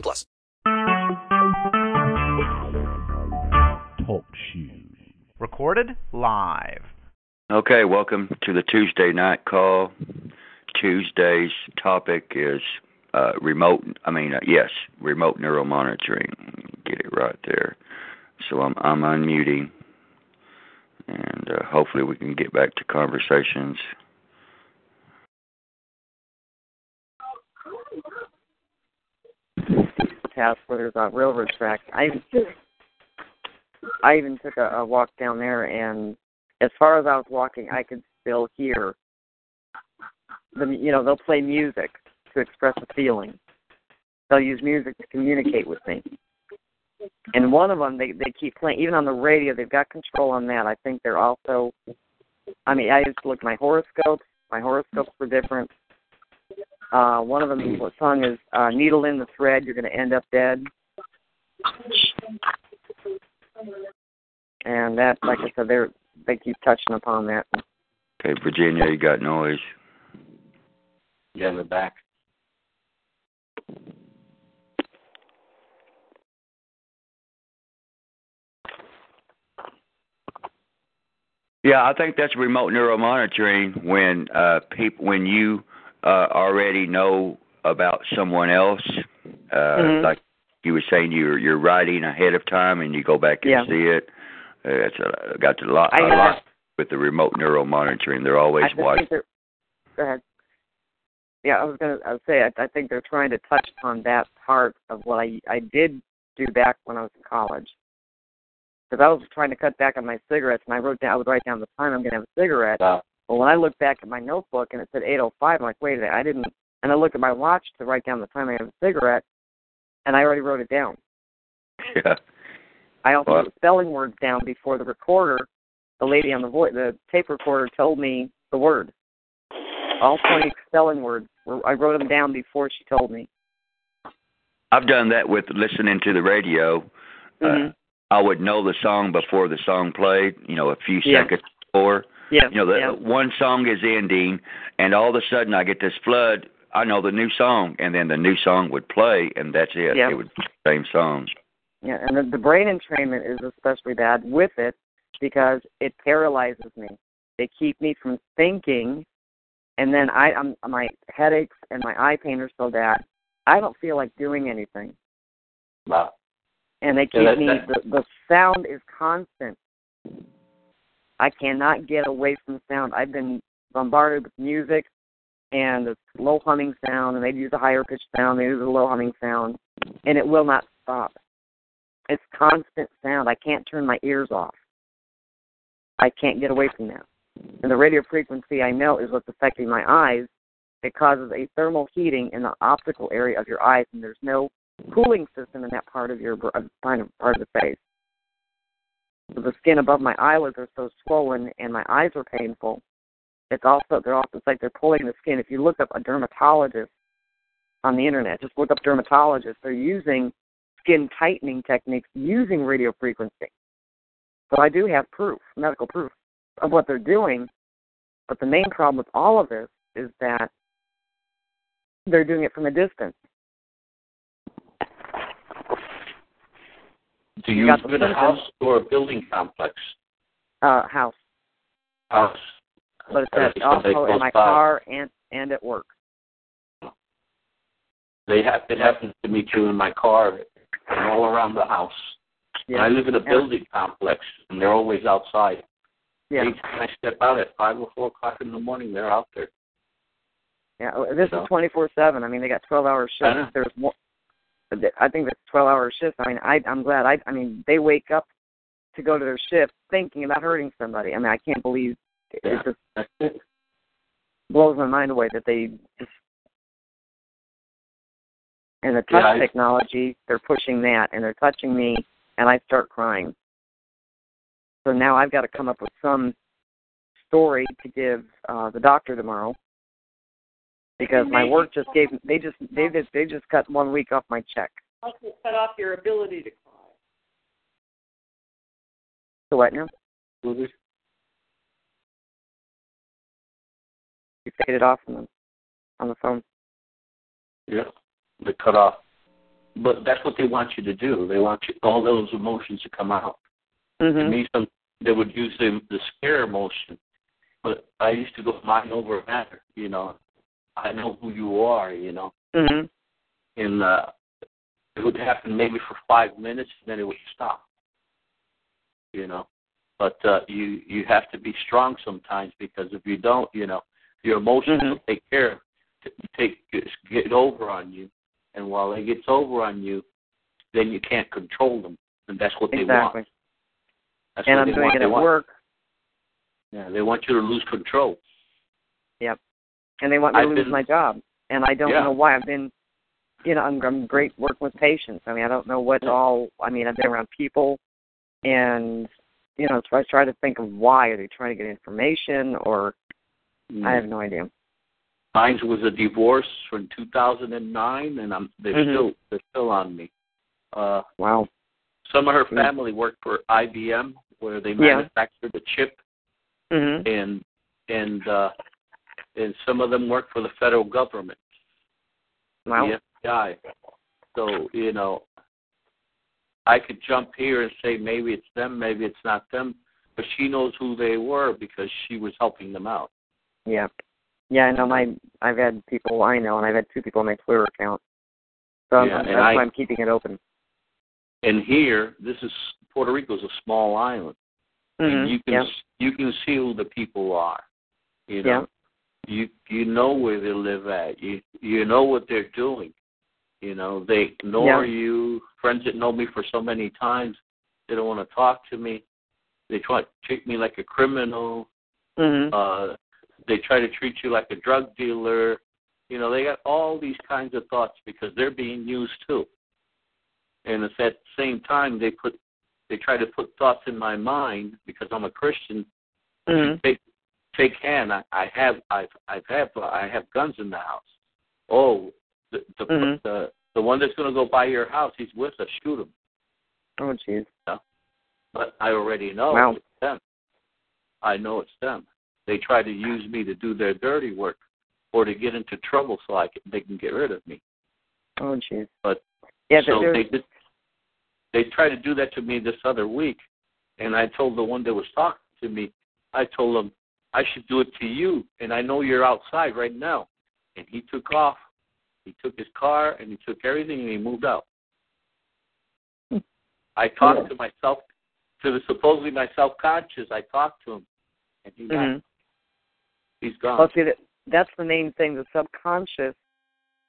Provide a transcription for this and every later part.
plus. Talk shoes. Recorded live. Okay, welcome to the Tuesday night call. Tuesday's topic is uh, remote. I mean, uh, yes, remote neural monitoring. Get it right there. So I'm I'm unmuting and uh, hopefully we can get back to conversations. Pass where there's a railroad track. I I even took a, a walk down there, and as far as I was walking, I could still hear the you know they'll play music to express a feeling. They'll use music to communicate with me and one of them they they keep playing even on the radio they've got control on that i think they're also i mean i used to look at my horoscopes my horoscopes were different uh one of them the song is uh needle in the thread you're going to end up dead. And that like i said they're they keep touching upon that. Okay virginia you got noise. Yeah in the back. Yeah, I think that's remote neural monitoring when uh people when you uh already know about someone else uh mm-hmm. like you were saying you're you're writing ahead of time and you go back and yeah. see it. Uh, it's a, got a lot a lot with the remote neural monitoring. They're always watching. Go ahead. Yeah, I was gonna I would say I, I think they're trying to touch upon that part of what I I did do back when I was in college because I was trying to cut back on my cigarettes, and I wrote down I would write down the time I'm going to have a cigarette. Wow. But when I looked back at my notebook and it said 8:05, I'm like, wait a minute, I didn't. And I looked at my watch to write down the time I have a cigarette, and I already wrote it down. Yeah. I also wrote spelling words down before the recorder. The lady on the vo- the tape recorder told me the word. All 20 spelling words. were- I wrote them down before she told me. I've done that with listening to the radio. hmm Uh, I would know the song before the song played, you know, a few Yeah. seconds before. Yeah. You know, the yeah. one song is ending, and all of a sudden I get this flood. I know the new song, and then the new song would play, and that's it. Yeah. It would be the same song. Yeah, and the, the brain entrainment is especially bad with it because it paralyzes me. They keep me from thinking, and then I, I'm my headaches and my eye pain are so bad. I don't feel like doing anything, Wow. and they keep Yeah, that- me. that- The, the sound is constant. I cannot get away from the sound. I've been bombarded with music and the low humming sound, and they use a higher pitched sound, they use a low humming sound, and it will not stop. It's constant sound. I can't turn my ears off. I can't get away from that. And the radio frequency I know is what's affecting my eyes. It causes a thermal heating in the optical area of your eyes, and there's no cooling system in that part of your uh, part of the face. The skin above my eyelids are so swollen, and my eyes are painful. It's also they're also it's like they're pulling the skin. If you look up a dermatologist on the internet, just look up dermatologist. They're using skin tightening techniques using radio frequency. So I do have proof, medical proof, of what they're doing. But the main problem with all of this is that they're doing it from a distance. Do You you live in a house or a building complex? Uh, house, House. but it's Okay, at, so they also in my by. car and and at work. They have it happens to me too in my car and all around the house. And I live in a Yeah. building complex and they're always outside. Yeah, Each time I step out at five or four o'clock in the morning, they're out there. yeah. oh, This So- is twenty four seven. I mean, they got twelve hour shifts. There's more. I think that's twelve hour shifts. I mean, I I'm glad. I I mean, they wake up to go to their shift thinking about hurting somebody. I mean, I can't believe it, Yeah. it just it. blows my mind away that they just And the touch Yeah, I- technology, they're pushing that, and they're touching me, and I start crying. So now I've got to come up with some story to give uh, the doctor tomorrow because my work just gave me they just they just they just cut one week off my check. Also cut off your ability to cry. So what now? Will You faded off on the on the phone. Yeah, they cut off. But that's what they want you to do. They want you all those emotions to come out. To Mhm. me, some they would use the the scare emotion, but I used to go mind over matter. You know, I know who you are. You know, Mhm. and uh, it would happen maybe for five minutes, and then it would stop. You know, but uh, you you have to be strong sometimes because if you don't, you know, your emotions Mhm. will take care of take get over on you, and while it gets over on you, then you can't control them, and that's what they want. Exactly. That's And what I'm they doing want. it at work. Yeah, they want you to lose control. Yep. And they want me to I've lose been- my job, and I don't Yeah. know why. I've been, you know, I'm, I'm great working with patients. I mean, I don't know what all. I mean, I've been around people, and you know, so I try to think of why are they trying to get information, or I have no idea. Mine was a divorce from 2009, and I'm they're Mhm. still they're still on me. Uh, Wow. some of her Mm. family worked for IBM, where they Yeah. manufactured the chip, Mhm. and and uh, and some of them work for the federal government, Wow. the FBI. So you know, I could jump here and say maybe it's them, maybe it's not them, but she knows who they were because she was helping them out. Yeah. Yeah, I know my I've had people I know and I've had two people on my Twitter account. So I'm- Yeah, that's I- why I'm keeping it open. And here, this is Puerto Rico's a small island. Mhm. and you can yeah. you can see who the people are. You know, you you know where they live at. You you know what they're doing. You know, they ignore Yeah. you. Friends that know me for so many times, they don't want to talk to me. They try to treat me like a criminal. Mhm. Uh, they try to treat you like a drug dealer. You know, they got all these kinds of thoughts because they're being used too. And it's at the same time they put they try to put thoughts in my mind because I'm a Christian. Mhm. Take take hand. I, I have I've I've have uh, I have guns in the house. Oh, the the Mhm. the, the one that's going to go by your house, he's with us. Shoot him. Oh jeez. But I already know Wow. it's them. I know it's them. They try to use me to do their dirty work or to get into trouble so I can, they can get rid of me. Oh jeez. But Yeah, so they did, they tried to do that to me this other week, and I told the one that was talking to me, I told him I should do it to you, and I know you're outside right now. And he took off. He took his car and he took everything and he moved out. I talked to myself, to the supposedly my self-conscious. I talked to him, and he. Mhm. He's gone. Well, see, that, that's the main thing. The subconscious,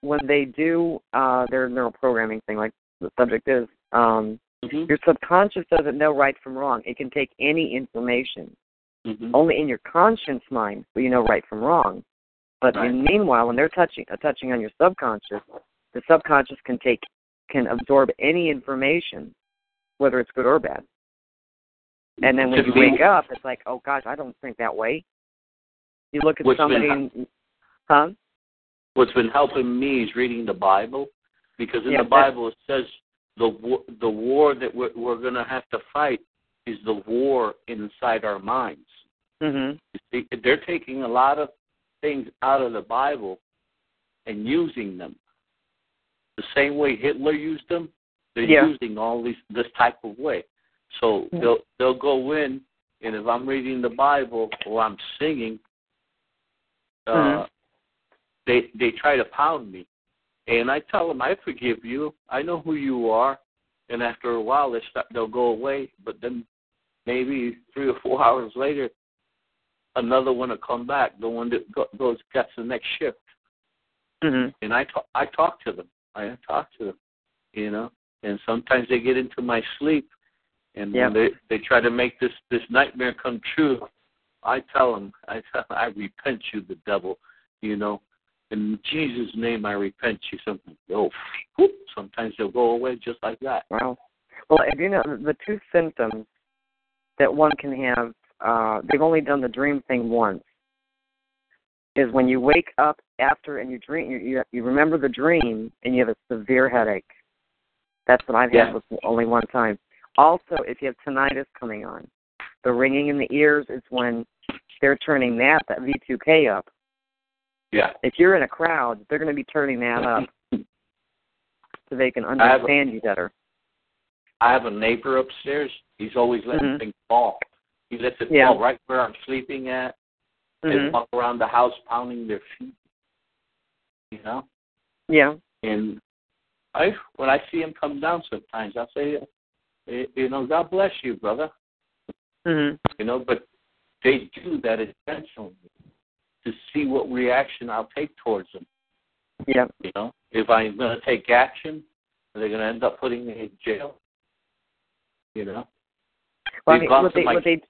when they do uh, their neuroprogramming thing, like the subject is, um, Mhm. your subconscious doesn't know right from wrong. It can take any information. Mhm. Only in your conscious mind will you know right from wrong. But Right. meanwhile, when they're touching uh, touching on your subconscious, the subconscious can take can absorb any information, whether it's good or bad. And then when you wake up, it's like, oh gosh, I don't think that way. You look at What's somebody, been- and, huh? what's been helping me is reading the Bible, because in Yeah, the Bible it says the war, the war that we're, we're going to have to fight is the war inside our minds. Mhm. You see, they're taking a lot of things out of the Bible and using them the same way Hitler used them. They're Yeah. using all these this type of way. So Yeah. they'll they'll go in, and if I'm reading the Bible or I'm singing, uh, Mhm. they they try to pound me, and I tell them I forgive you. I know who you are, and after a while they start they'll go away. But then maybe three or four hours later, another one will come back. The one that go, goes gets the next shift, Mhm. and I talk I talk to them. I talk to them, you know. And sometimes they get into my sleep, and when they they try to make this this nightmare come true, I tell them I tell I repent you, the devil, you know. In Jesus' name, I repent. She something. Oh, whoop. sometimes they'll go away just like that. Wow. Well, if you know the two symptoms that one can have, uh, they've only done the dream thing once. Is when you wake up after and you dream, you you, you remember the dream and you have a severe headache. That's what I've Yeah. had with only one time. Also, if you have tinnitus coming on, the ringing in the ears is when they're turning that that V2K up. Yeah. If you're in a crowd, they're going to be turning that up so they can have a- understand you better. I have a neighbor upstairs. He's always letting Mhm. things fall. He lets it Yeah. fall right where I'm sleeping at. They Mhm. walk around the house pounding their feet. You know? Yeah. And I when I see him come down sometimes I'll say eh, you know, God bless you, brother. Mhm. You know, but they do that intentionally to see what reaction I'll take towards them. Yeah. You know, if I'm going to take action, are they going to end up putting me in jail? You know, Well, I mean, what they, my- what they,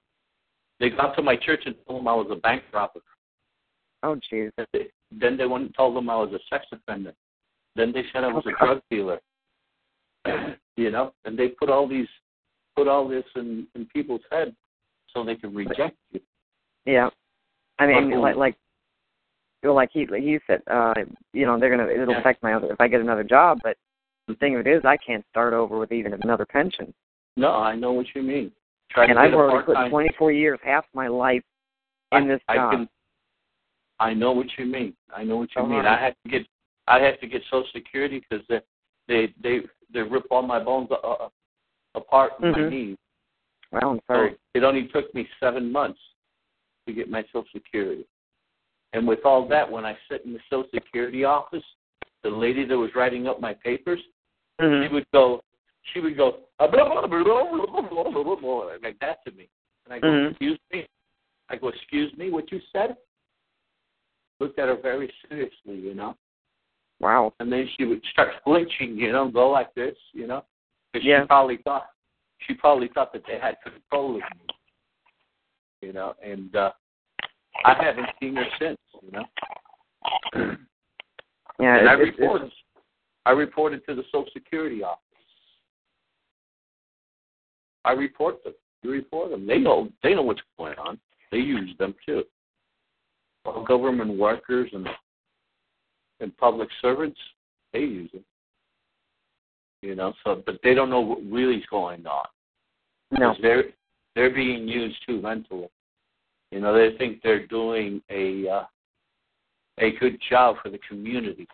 they got to my church and told them I was a bank robber. oh, jeez. Then they- went and told them I was a sex offender. Then they said I was a Okay. drug dealer. you know, and they put all these, put all this in in people's head so they can reject you. Yeah. I mean, Well, like, like, well, like he, like he said, uh, you know, they're gonna, it'll Yeah. affect my other, if I get another job. But the thing of it is, I can't start over with even another pension. No, I know what you mean. And I've already put 24 years, half my life, in I- this I job. can, I know what you mean. I know what you So mean. I had to get, I had to get Social Security because they, they, they, they rip all my bones uh, uh, apart in my Mhm. knees. Well, I'm So sorry. it only took me seven months to get my Social Security. And with all that, when I sit in the Social Security office, the lady that was writing up my papers, she Mhm. would go, she would go uh, blah, blah, blah, blah, blah, blah, blah, like that to me, and I go, mm-hmm. "Excuse me," I go, "Excuse me, what you said?" Looked at her very seriously, you know. Wow. And then she would start flinching, you know, go like this, you know, because yeah. she probably thought she probably thought that they had control of me, you know, and uh I haven't seen her since, you know. Yeah, and I reported. It's... I reported to the Social Security office. I report them. You report them. They know. They know what's going on. They use them too. All government workers and and public servants, they use them. You know, so but they don't know what really is going on. no. They're they're being used too mentally. You know, they think they're doing a uh, a good job for the community.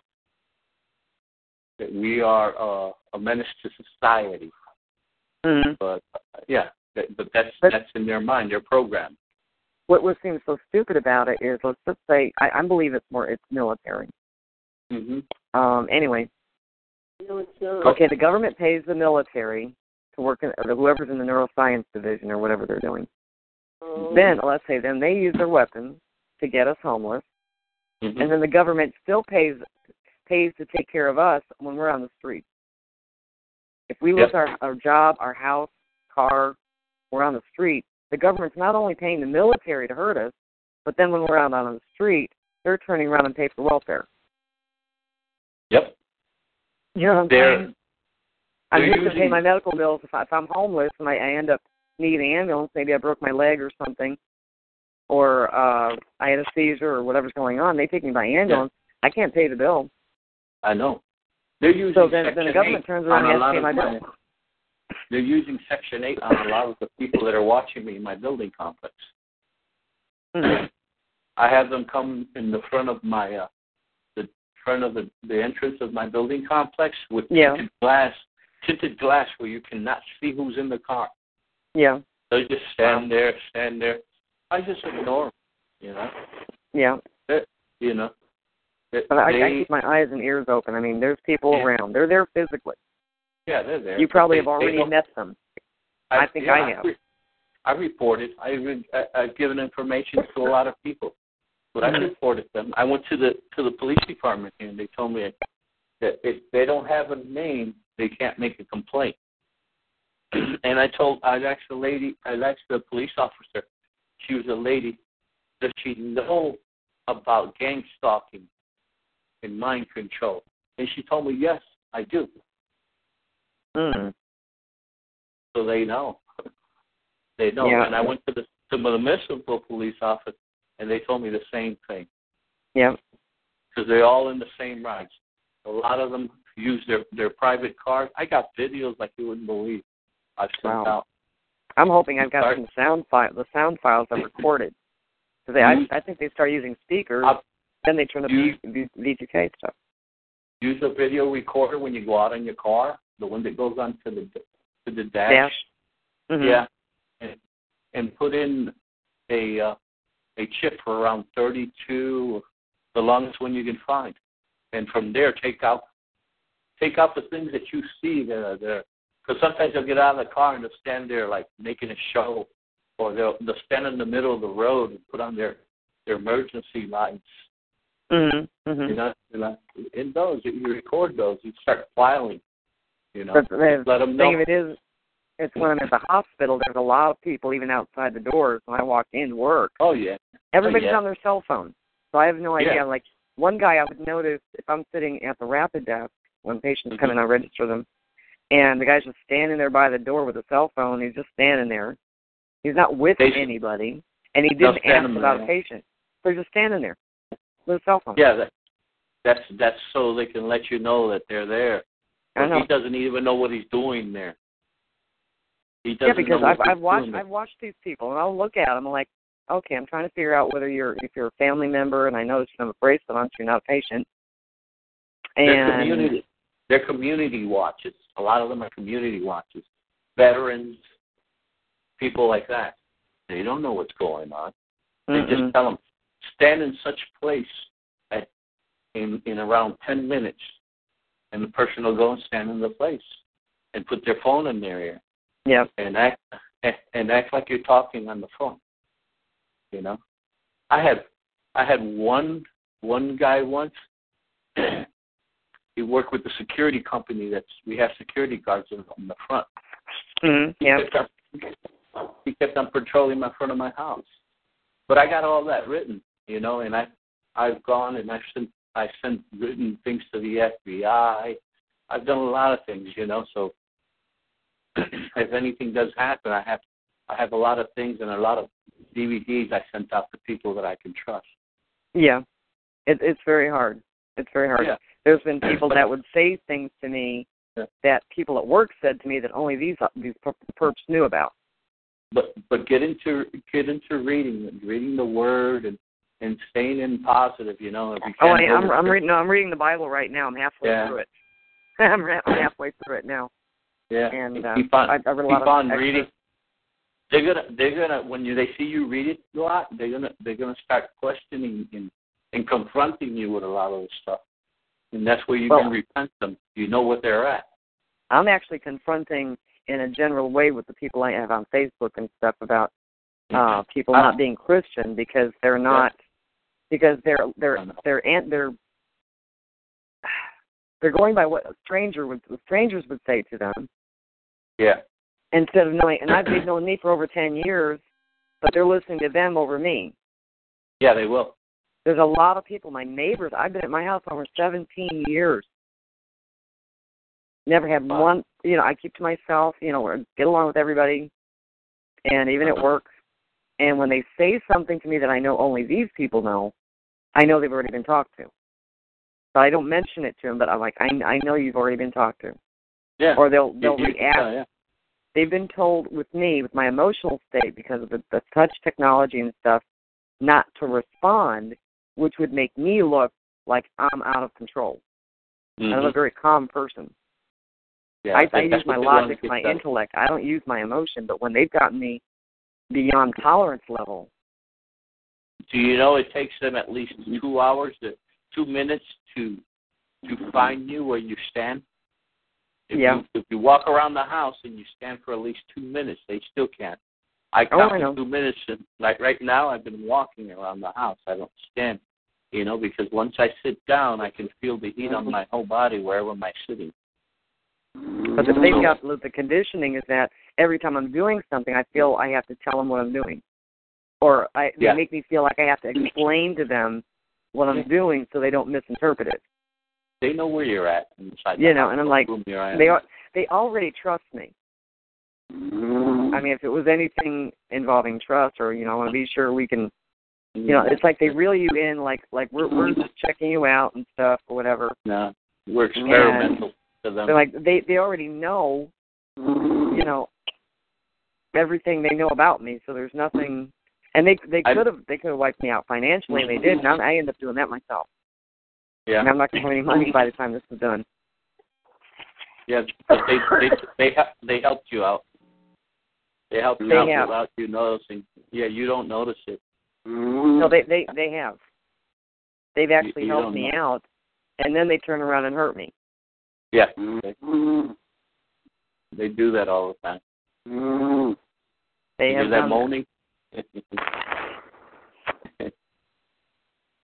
That we are uh, a menace to society. Mhm. But yeah, but that's But- that's in their mind. Their program. What what seems so stupid about it is, let's just say, I, I believe it's more, it's military. hmm Um. Anyway, No, okay, the government pays the military to work in, or whoever's in the neuroscience division or whatever they're doing. Um, Then let's say then they use their weapons to get us homeless, hmm and then the government still pays pays to take care of us when we're on the street. If we lose Yep. our our job, our house, car, we're on the street. The government's not only paying the military to hurt us, but then when we're out on the street, they're turning around and pay for welfare. Yep. You know what I'm They're saying? I'm used to pay my medical bills if, I, if I'm homeless and I, I end up needing an ambulance. Maybe I broke my leg or something, or uh I had a seizure or whatever's going on. They take me by ambulance. I can't pay the bill. I know. They're using So then, Section then the government 8 turns around and a has to lot my bill. They're using Section 8 on a lot of the people that are watching me in my building complex. Mhm. I have them come in the front of my uh the front of the the entrance of my building complex with Yeah. tinted glass tinted glass where you cannot see who's in the car. Yeah, They just stand there, stand there. I just ignore them, you know. yeah. You know. They- But I, I keep my eyes and ears open. I mean, there's people Yeah. around. They're there physically. yeah, they're there. You probably they- have already met them. I think yeah, I have. I reported. I re- I, I've given information to a lot of people, but I Mhm. reported them. I went to the to the police department and they told me that if they don't have a name, they can't make a complaint. and I told I asked the lady, I asked the police officer. She was a lady. Does she know about gang stalking in mind control? And she told me, yes, I do. Mm. So they know. they know. Yeah. And I went to the to the municipal police office, and they told me the same thing Yep. because they're all in the same rides. A lot of them use their their private cars. I got videos like you wouldn't believe. I've sent Wow. out. I'm hoping I've got some sound file, the sound files I've recorded. Because. I, I think they start using speakers, I'll- then they turn the V- V2K stuff. Use a video recorder when you go out in your car, the one that goes onto the to the dash. Dash. Mhm. Yeah, and, and put in a uh, a chip for around 32, the longest one you can find, and from there take out take out the things that you see that are there. Because sometimes they'll get out of the car and they'll stand there like making a show, or they'll they'll stand in the middle of the road and put on their their emergency lights. Mhm. You Mhm. know, you know, in those you record those, you start filing. You know, the let them thing know. of it is, it's when I'm at the hospital. There's a lot of people even outside the doors when I walk in to work. Oh yeah, Everybody's yeah. on their cell phone, so I have no idea. Yeah. Like one guy, I would notice if I'm sitting at the rapid desk when patients Mhm. come in, I register them, and the guy's just standing there by the door with a cell phone. He's just standing there. He's not with They- anybody, and he didn't ask about a patient. So he's just standing there a cell phone. Yeah, that, that's that's so they can let you know that they're there. I know. He doesn't even know what he's doing there. He doesn't yeah, because I've I've watched there. I've watched these people, and I'll look at them. Like, okay, I'm trying to figure out whether you're if you're a family member, and I notice you have a bracelet on, so you're not a patient. And They're community. They're community watches. A lot of them are community watches. Veterans, people like that. They don't know what's going on. They Mm-mm. just tell them stand in such place at in in around ten minutes, and the person will go and stand in the place and put their phone in their ear. yeah, and act and act like you're talking on the phone. You know, I had I had one one guy once. he worked with the security company. That's we have security guards in, in the front. mm yeah. He kept, on, he kept on patrolling my front of my house, but I got all that written. You know, and I I've gone and I've sent I've sent written things to the FBI. I've done a lot of things. You know, so if anything does happen, I have I have a lot of things and a lot of DVDs I sent out to people that I can trust. Yeah, it, it's very hard. It's very hard. Yeah. There's been people that would say things to me Yeah. that people at work said to me that only these these perps knew about. But but get into get into reading reading the word and and staying in positive. You know, if you Oh, can't I, I'm I'm reading. No, I'm reading the Bible right now. I'm halfway Yeah. through it. I'm, I'm halfway through it now, yeah. and uh, keep on I, I read a lot keep on reading. They're gonna they're gonna when you they see you read it a lot, they're gonna they're gonna start questioning and and confronting you with a lot of the stuff. And that's where you Well- can repent them. You know what they're at. I'm actually confronting in a general way with the people I have on Facebook and stuff about uh people not being Christian because they're not because they're they're they're ant they're they're going by what a stranger would strangers would say to them Yeah. instead of knowing and I've they've known me for over ten years, but they're listening to them over me. Yeah, they will. There's a lot of people, my neighbors. I've been at my house over 17 years. Never had Wow. one, you know, I keep to myself, you know, or get along with everybody, and even at Uh-huh. work. And when they say something to me that I know only these people know, I know they've already been talked to. So I don't mention it to them, but I'm like, I, I know you've already been talked to. Yeah. Or they'll they'll You- react yeah, yeah. they've been told with me, with my emotional state, because of the, the touch technology and stuff, not to respond, which would make me look like I'm out of control. And I'm a very calm person. Yeah, I, I use my what they wanna logic, my done. intellect. I don't use my emotion. But when they've gotten me beyond tolerance level, Do you know it takes them at least two hours to two minutes to to find you where you stand? If Yeah. You, if you walk around the house and you stand for at least two minutes, they still can't. I Oh, count I two minutes. And, like right now, I've been walking around the house. I don't stand, you know, because once I sit down, I can feel the heat Mm-hmm. on my whole body wherever I'm sitting. but if they've got the conditioning is that every time I'm doing something, I feel I have to tell them what I'm doing, or I, they Yeah. make me feel like I have to explain to them what I'm doing so they don't misinterpret it. they know where you're at inside. You know, and I'm like, room you're they they already trust me. I mean, if it was anything involving trust, or you know, I want to be sure we can, you know, it's like they reel you in, like like we're we're mm-hmm. just checking you out and stuff or whatever. no, we're experimental to them. They're like they they already know, you know, everything they know about me. So there's nothing, and they they could have they could have wiped me out financially, and they did. And I, I ended up doing that myself. yeah, And I'm not going to have any money by the time this is done. yeah, but they they they they helped you out. They helped you They out have. without you noticing. Yeah, you don't notice it. Mm-hmm. No, they they they have. They've actually you helped me know. out, and then they turn around and hurt me. Yeah, they, they do that all the time. Mm-hmm. They you have hear that moaning?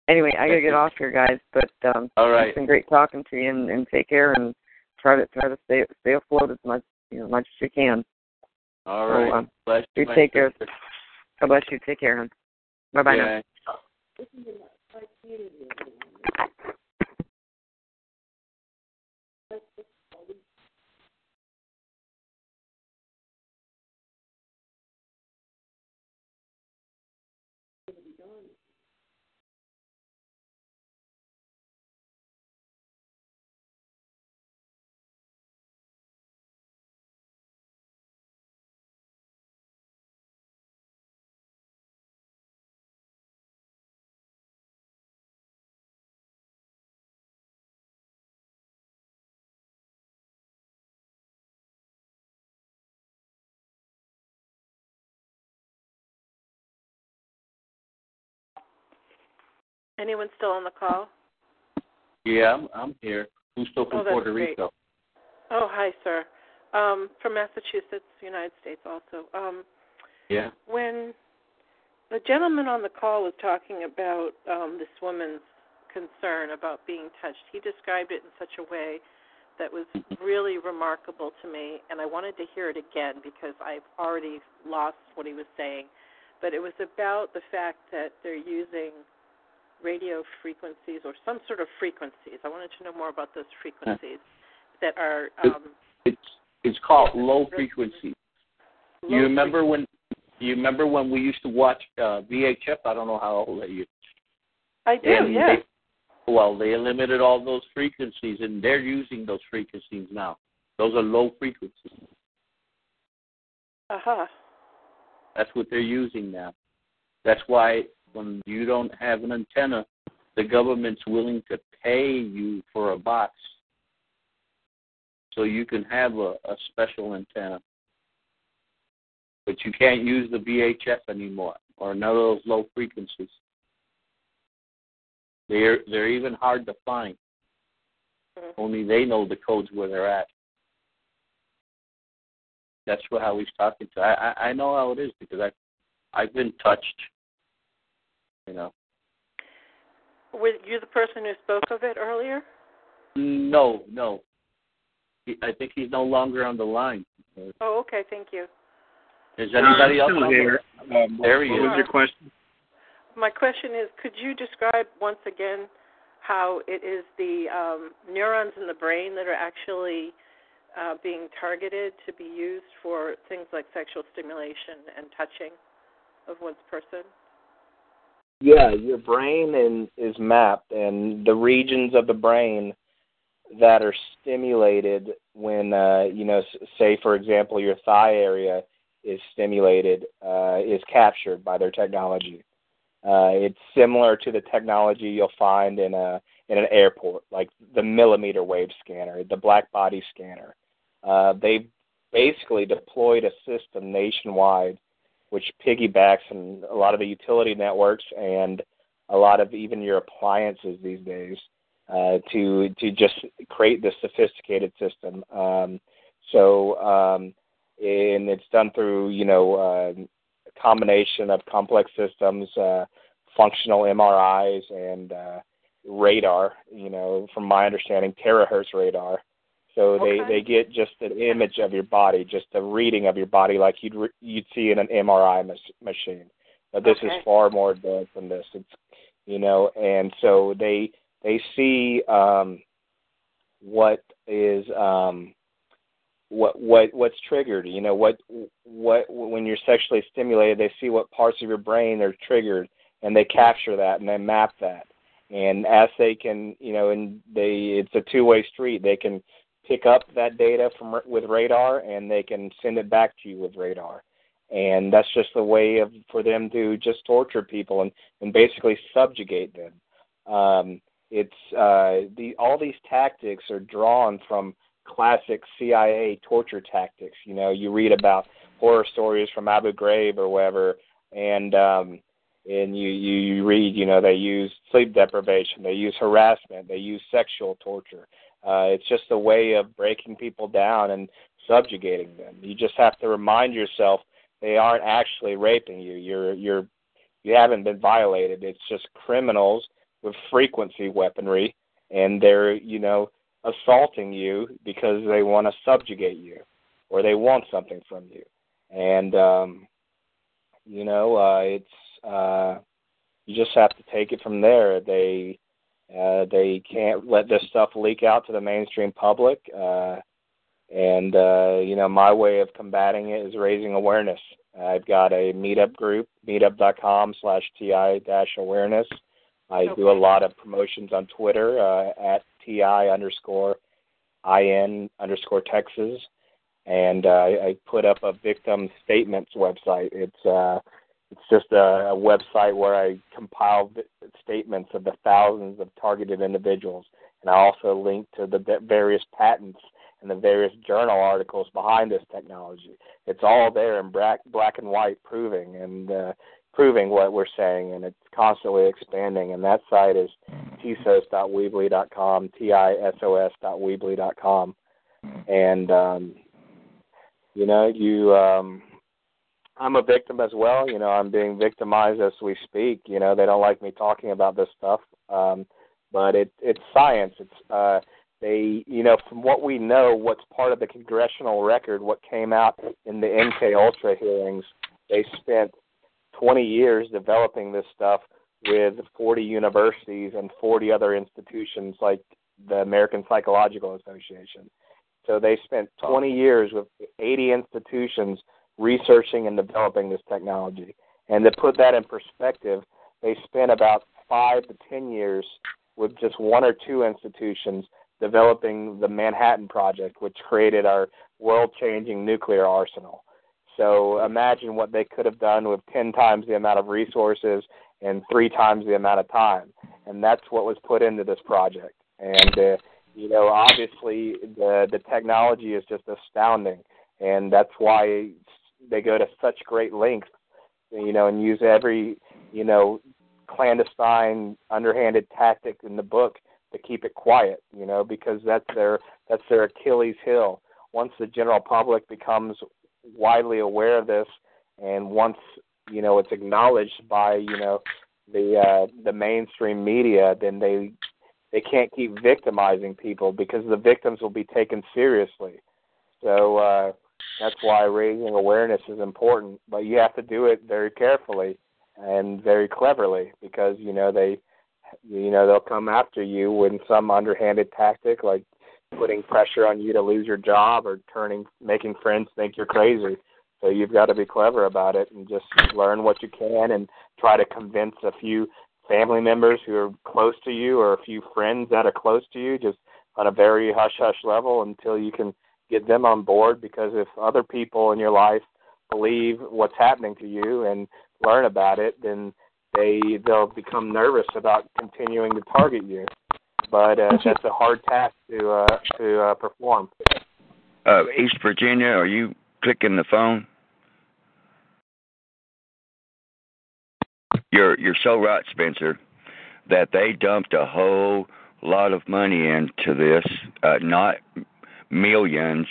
Anyway, I gotta get off here, guys. But um, all right. it's been great talking to you, and, and take care, and try to try to stay stay afloat as much you know, much as you can. All So, right. um, Bless you, take care. sister. God bless you. Take care, hon. Bye bye now. Anyone still on the call? Yeah, I'm, I'm here. Who's still from Oh, Puerto great. Rico? Oh, hi, sir. Um, from Massachusetts, United States, also. Um, Yeah. when the gentleman on the call was talking about um, this woman's concern about being touched, he described it in such a way that was really remarkable to me, and I wanted to hear it again because I've already lost what he was saying. But it was about the fact that they're using radio frequencies or some sort of frequencies. I wanted to know more about those frequencies that are um, It's it's called low frequency. low You remember when you remember when we used to watch uh VHF? I don't know how old are you. I do, And yeah. they, well, they limited all those frequencies, and they're using those frequencies now. Those are low frequencies. Uh huh. That's what they're using now. That's why when you don't have an antenna, the government's willing to pay you for a box so you can have a, a special antenna. But you can't use the VHF anymore or none of those low frequencies. They're they're even hard to find. Mhm. Only they know the codes where they're at. That's what how he's talking to. I, I I know how it is because I I've been touched. You know. Were you the person who spoke of it earlier? No, no. He, I think he's no longer on the line. Oh, okay. Thank you. Is anybody else on here. Um, There he what is. was your question? My question is, could you describe once again how it is the um, neurons in the brain that are actually uh, being targeted to be used for things like sexual stimulation and touching of one's person? Yeah, your brain in, is mapped, and the regions of the brain that are stimulated when, uh, you know, say for example, your thigh area is stimulated, uh, is captured by their technology. Uh, it's similar to the technology you'll find in a in an airport, like the millimeter wave scanner, the black body scanner. Uh, they've basically deployed a system nationwide which piggybacks on a lot of the utility networks and a lot of even your appliances these days uh, to to just create this sophisticated system. Um, so um, and it's done through you know uh, a combination of complex systems, uh, functional MRIs, and uh, radar. You know, from my understanding, terahertz radar. So they they get just an image of your body, just a reading of your body, like you'd re- you'd see in an MRI mas- machine. But this Okay. is far more advanced than this. It's you know, and so they they see um, what is um what what what's triggered you know what what when you're sexually stimulated they see what parts of your brain are triggered and they capture that and they map that and as they can you know and they it's a two way street they can pick up that data from with radar and they can send it back to you with radar and that's just a way of for them to just torture people and and basically subjugate them um it's uh the all these tactics are drawn from classic CIA torture tactics. You know, you read about horror stories from Abu Ghraib or whatever, and um, and you, you you read, you know, they use sleep deprivation, they use harassment, they use sexual torture. Uh, it's just a way of breaking people down and subjugating them. You just have to remind yourself they aren't actually raping you. You're you're you haven't been violated. It's just criminals with frequency weaponry, and they're you know assaulting you because they want to subjugate you or they want something from you. And um you know, uh it's uh you just have to take it from there. They uh they can't let this stuff leak out to the mainstream public. Uh and uh you know, my way of combating it is raising awareness. I've got a meetup group, meetup.com slash TI dash awareness. I Okay. do a lot of promotions on Twitter uh, at ti underscore in underscore Texas, and uh, I I put up a victim statements website. It's uh, it's just a, a website where I compile statements of the thousands of targeted individuals, and I also link to the various patents and the various journal articles behind this technology. It's all there in black black and white, proving and uh, proving what we're saying, and it's constantly expanding. And that site is tisos.weebly.com, t-i-s-o-s.weebly.com. And, um, you know, you, um, I'm a victim as well. You know, I'm being victimized as we speak. You know, they don't like me talking about this stuff. Um, but it, it's science. It's, uh, they, you know, from what we know, what's part of the congressional record, what came out in the MK Ultra hearings, they spent 20 years developing this stuff with 40 universities and 40 other institutions like the American Psychological Association. So they spent 20 years with 80 institutions researching and developing this technology. And to put that in perspective, they spent about five to 10 years with just one or two institutions developing the Manhattan Project, which created our world changing nuclear arsenal. So imagine what they could have done with 10 times the amount of resources and three times the amount of time. And that's what was put into this project. And, uh, you know, obviously the, the technology is just astounding. And that's why they go to such great lengths, you know, and use every, you know, clandestine, underhanded tactic in the book to keep it quiet, you know, because that's their that's their Achilles heel. Once the general public becomes widely aware of this and once you know it's acknowledged by you know the uh the mainstream media then they they can't keep victimizing people because the victims will be taken seriously so uh that's why raising awareness is important but you have to do it very carefully and very cleverly because you know they you know they'll come after you with some underhanded tactic like putting pressure on you to lose your job or turning making friends think you're crazy. So you've got to be clever about it and just learn what you can and try to convince a few family members who are close to you or a few friends that are close to you just on a very hush hush level until you can get them on board because if other people in your life believe what's happening to you and learn about it then they they'll become nervous about continuing to target you but uh, that's a hard task to uh, to uh, perform. Uh, East Virginia, are you clicking the phone? You're you're so right, Spencer, that they dumped a whole lot of money into this, uh, not millions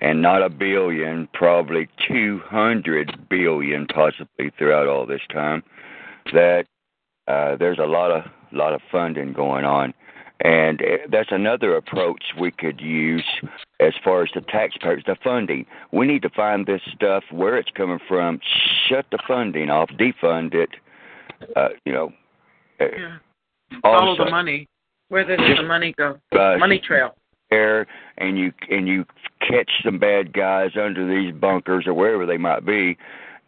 and not a billion, probably two hundred billion possibly throughout all this time. That uh, there's a lot of lot of funding going on. And uh, that's another approach we could use as far as the taxpayers, the funding. We need to find this stuff where it's coming from, shut the funding off, defund it. Uh, you know, Yeah. Follow also, the money. Where does Just- the money go? uh, money trail. There and you and you catch some bad guys under these bunkers or wherever they might be,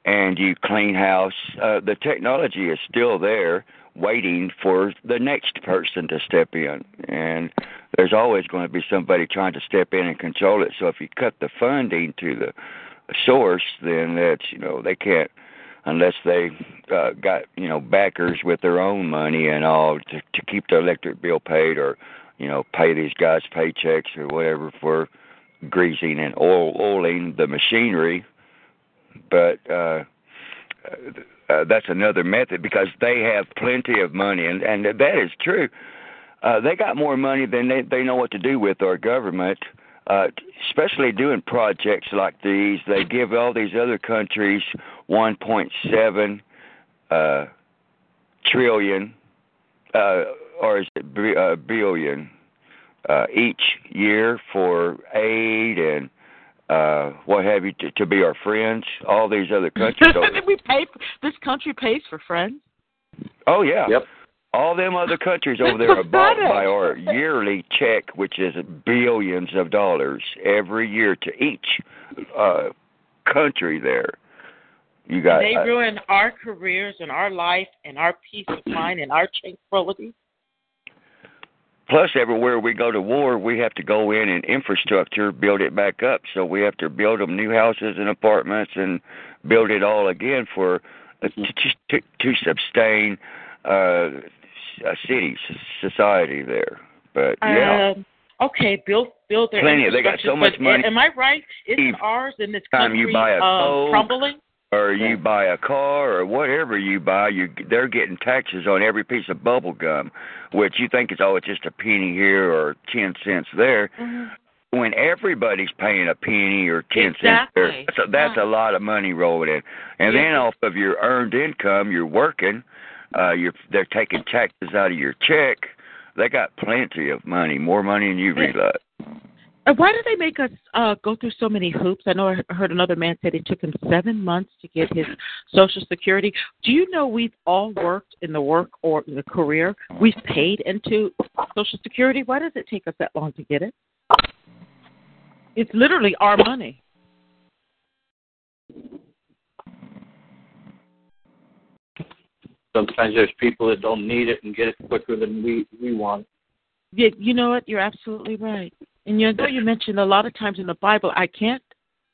and you clean house. Uh, the technology is still there, waiting for the next person to step in, and there's always going to be somebody trying to step in and control it. So if you cut the funding to the source, then that's you know they can't unless they uh, got you know backers with their own money and all to to keep their electric bill paid or you know pay these guys paychecks or whatever for greasing and oil oiling the machinery. But uh, uh that's another method because they have plenty of money. And and that is true. Uh they got more money than they they know what to do with our government uh, especially doing projects like these, they give all these other countries 1.7 uh, trillion, uh, or is it b- uh, billion, uh, each year for aid and uh, what have you to, to be our friends. All these other countries. we pay. This country pays for friends. Oh yeah. Yep. All them other countries over there are bought by our yearly check, which is billions of dollars every year to each uh, country there. You got they uh, ruin our careers and our life and our peace of mind and our tranquility. Plus everywhere we go to war, we have to go in and infrastructure build it back up. So we have to build them new houses and apartments and build it all again for uh, to to, to sustain uh, a city society there. But yeah. Um, okay, build build their Plenty. They got so much money. Am I right? Isn't ours in this time country you buy a uh, crumbling? Or you buy a car or whatever you buy, you they're getting taxes on every piece of bubble gum, which you think is oh it's just a penny here or ten cents there. Mm-hmm. When everybody's paying a penny or ten Exactly. cents there, so that's Right. a lot of money rolling in. And then off of your earned income, you're working. Uh, you're they're taking taxes out of your check. They got plenty of money, more money than you realize. Uh, Why do they make us uh, go through so many hoops? I know I heard another man said it took him seven months to get his Social Security. Do you know we've all worked in the work or in the career? We've paid into Social Security. Why does it take us that long to get it? It's literally our money. Sometimes there's people that don't need it and get it quicker than we we want. Yeah, you know what? You're absolutely right. And you know, you mentioned a lot of times in the Bible. I can't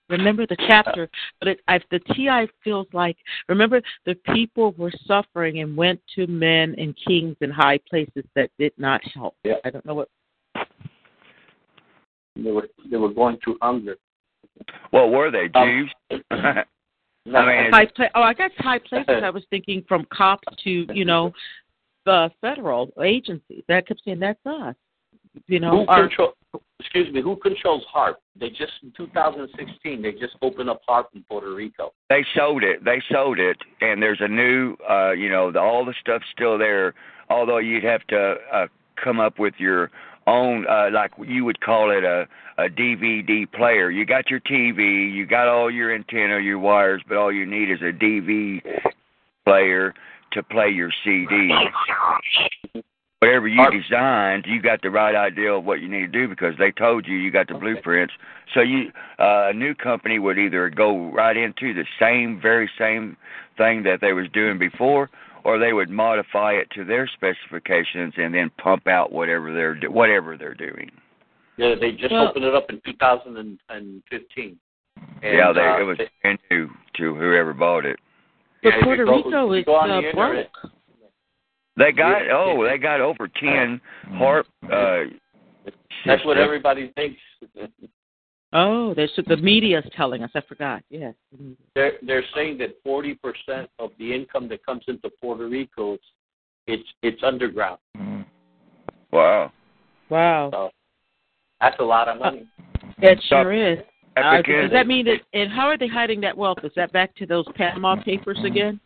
remember the chapter, but it, I, the TI feels like remember the people were suffering and went to men and kings and high places that did not help. Yeah. I don't know what. They were they were going to hunger. Well, were they Um, Jews? No, I mean, High pla- oh, I guess high places. I was thinking from cops to you know the federal agencies. That kept saying that's us. You know, who our, control? Excuse me. Who controls HAARP? They just in 2016 they just opened up HAARP in Puerto Rico. they sold it. They sold it, and there's a new, uh, you know, the, all the stuff's still there. Although you'd have to uh, come up with your own, uh, like you would call it a a DVD player. You got your TV, you got all your antenna, your wires, but all you need is a DVD player to play your CD. Whatever you Our- designed, you got the right idea of what you need to do because they told you you got the blueprints. So you, uh, a new company would either go right into the same, very same thing that they was doing before, or they would modify it to their specifications and then pump out whatever they're do- whatever they're doing. Yeah, they just Well- opened it up in 2015. And, yeah, they, uh, it was they- brand new to whoever bought it. but yeah, Puerto go- Rico if is uh, the internet, broke. They got Yeah. oh, they got over ten harp. Uh, That's what everybody thinks. Oh, there's the media's telling us. I forgot. Yes. They're they're saying that 40% of the income that comes into Puerto Rico it's it's it's underground. Wow. Wow. So that's a lot of money. It sure is. Uh, African- does that mean that? And how are they hiding that wealth? Is that back to those Panama Papers again?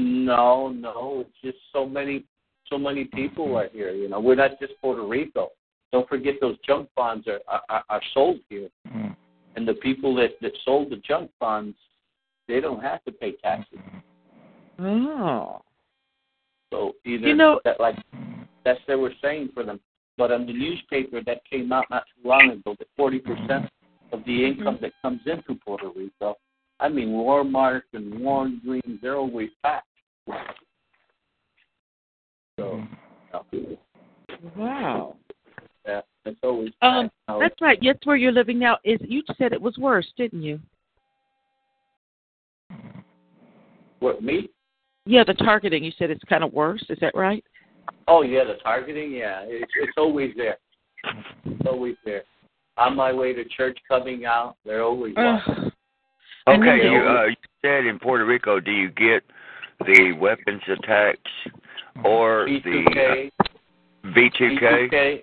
No, no, it's just so many so many people are here. You know, we're not just Puerto Rico. Don't forget those junk bonds are are, are sold here, mm-hmm. and the people that that sold the junk bonds, they don't have to pay taxes. Oh. So either You know- that like that's they were saying for them But on the newspaper that came out not too long ago, that 40% mm-hmm. of the income that comes into Puerto Rico, I mean, Walmart and Warren Green, they're always packed. So, Wow. yeah, it's always Um, packed. That's right. Yes, where you're living now is. You said it was worse, didn't you? what, me? Yeah, the targeting. You said it's kind of worse. Is that right? Oh yeah, the targeting. Yeah, it's it's always there. It's always there. On my way to church, coming out, they're always watching. Ugh. And then Okay, they- you, uh, you said in Puerto Rico, do you get the weapons attacks or the B2K, uh, V2K? B2K,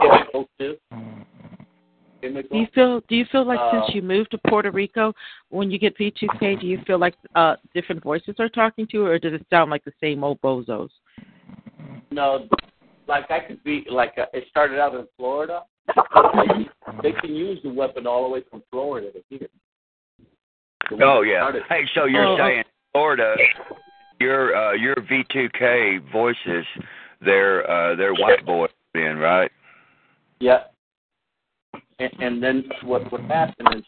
chemical Do you feel do you feel like Uh, since you moved to Puerto Rico, when you get V2K, do you feel like uh different voices are talking to you, or does it sound like the same old bozos? No, like I could be like uh, it started out in Florida. they can use the weapon all the way from Florida to here. The one Oh that yeah. started- Hey, so you're Oh, saying Florida, your uh, your V2K voices, they're uh, they're white boys then, right? Yeah. And, and then what what happened is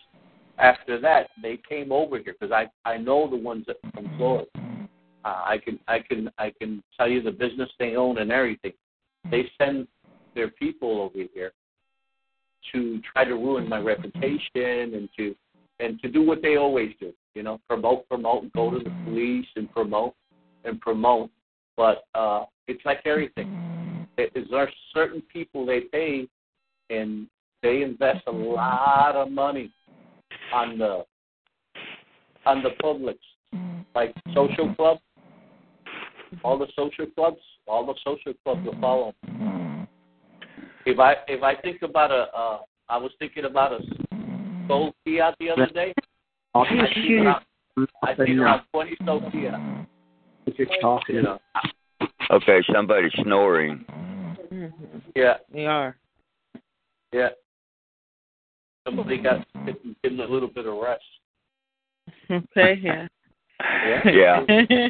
after that they came over here because I I know the ones that from Florida. Uh, I can I can I can tell you the business they own and everything. They send their people over here to try to ruin my reputation and to and to do what they always do. You know, promote, promote, and go to the police and promote and promote. But uh, it's like everything. Mm-hmm. There is there are certain people they pay and they invest a lot of money on the on the publics, mm-hmm. like social clubs, all the social clubs, all the social clubs will mm-hmm. follow. 'em. If I if I think about a, uh, I was thinking about a soul Fiat the other day. I think around, I think around twenty soul Fiat. You know, Okay, somebody's snoring. Mm-hmm. yeah, They are. yeah. Somebody got getting a little bit of rest. Okay. Yeah. Yeah. Yeah.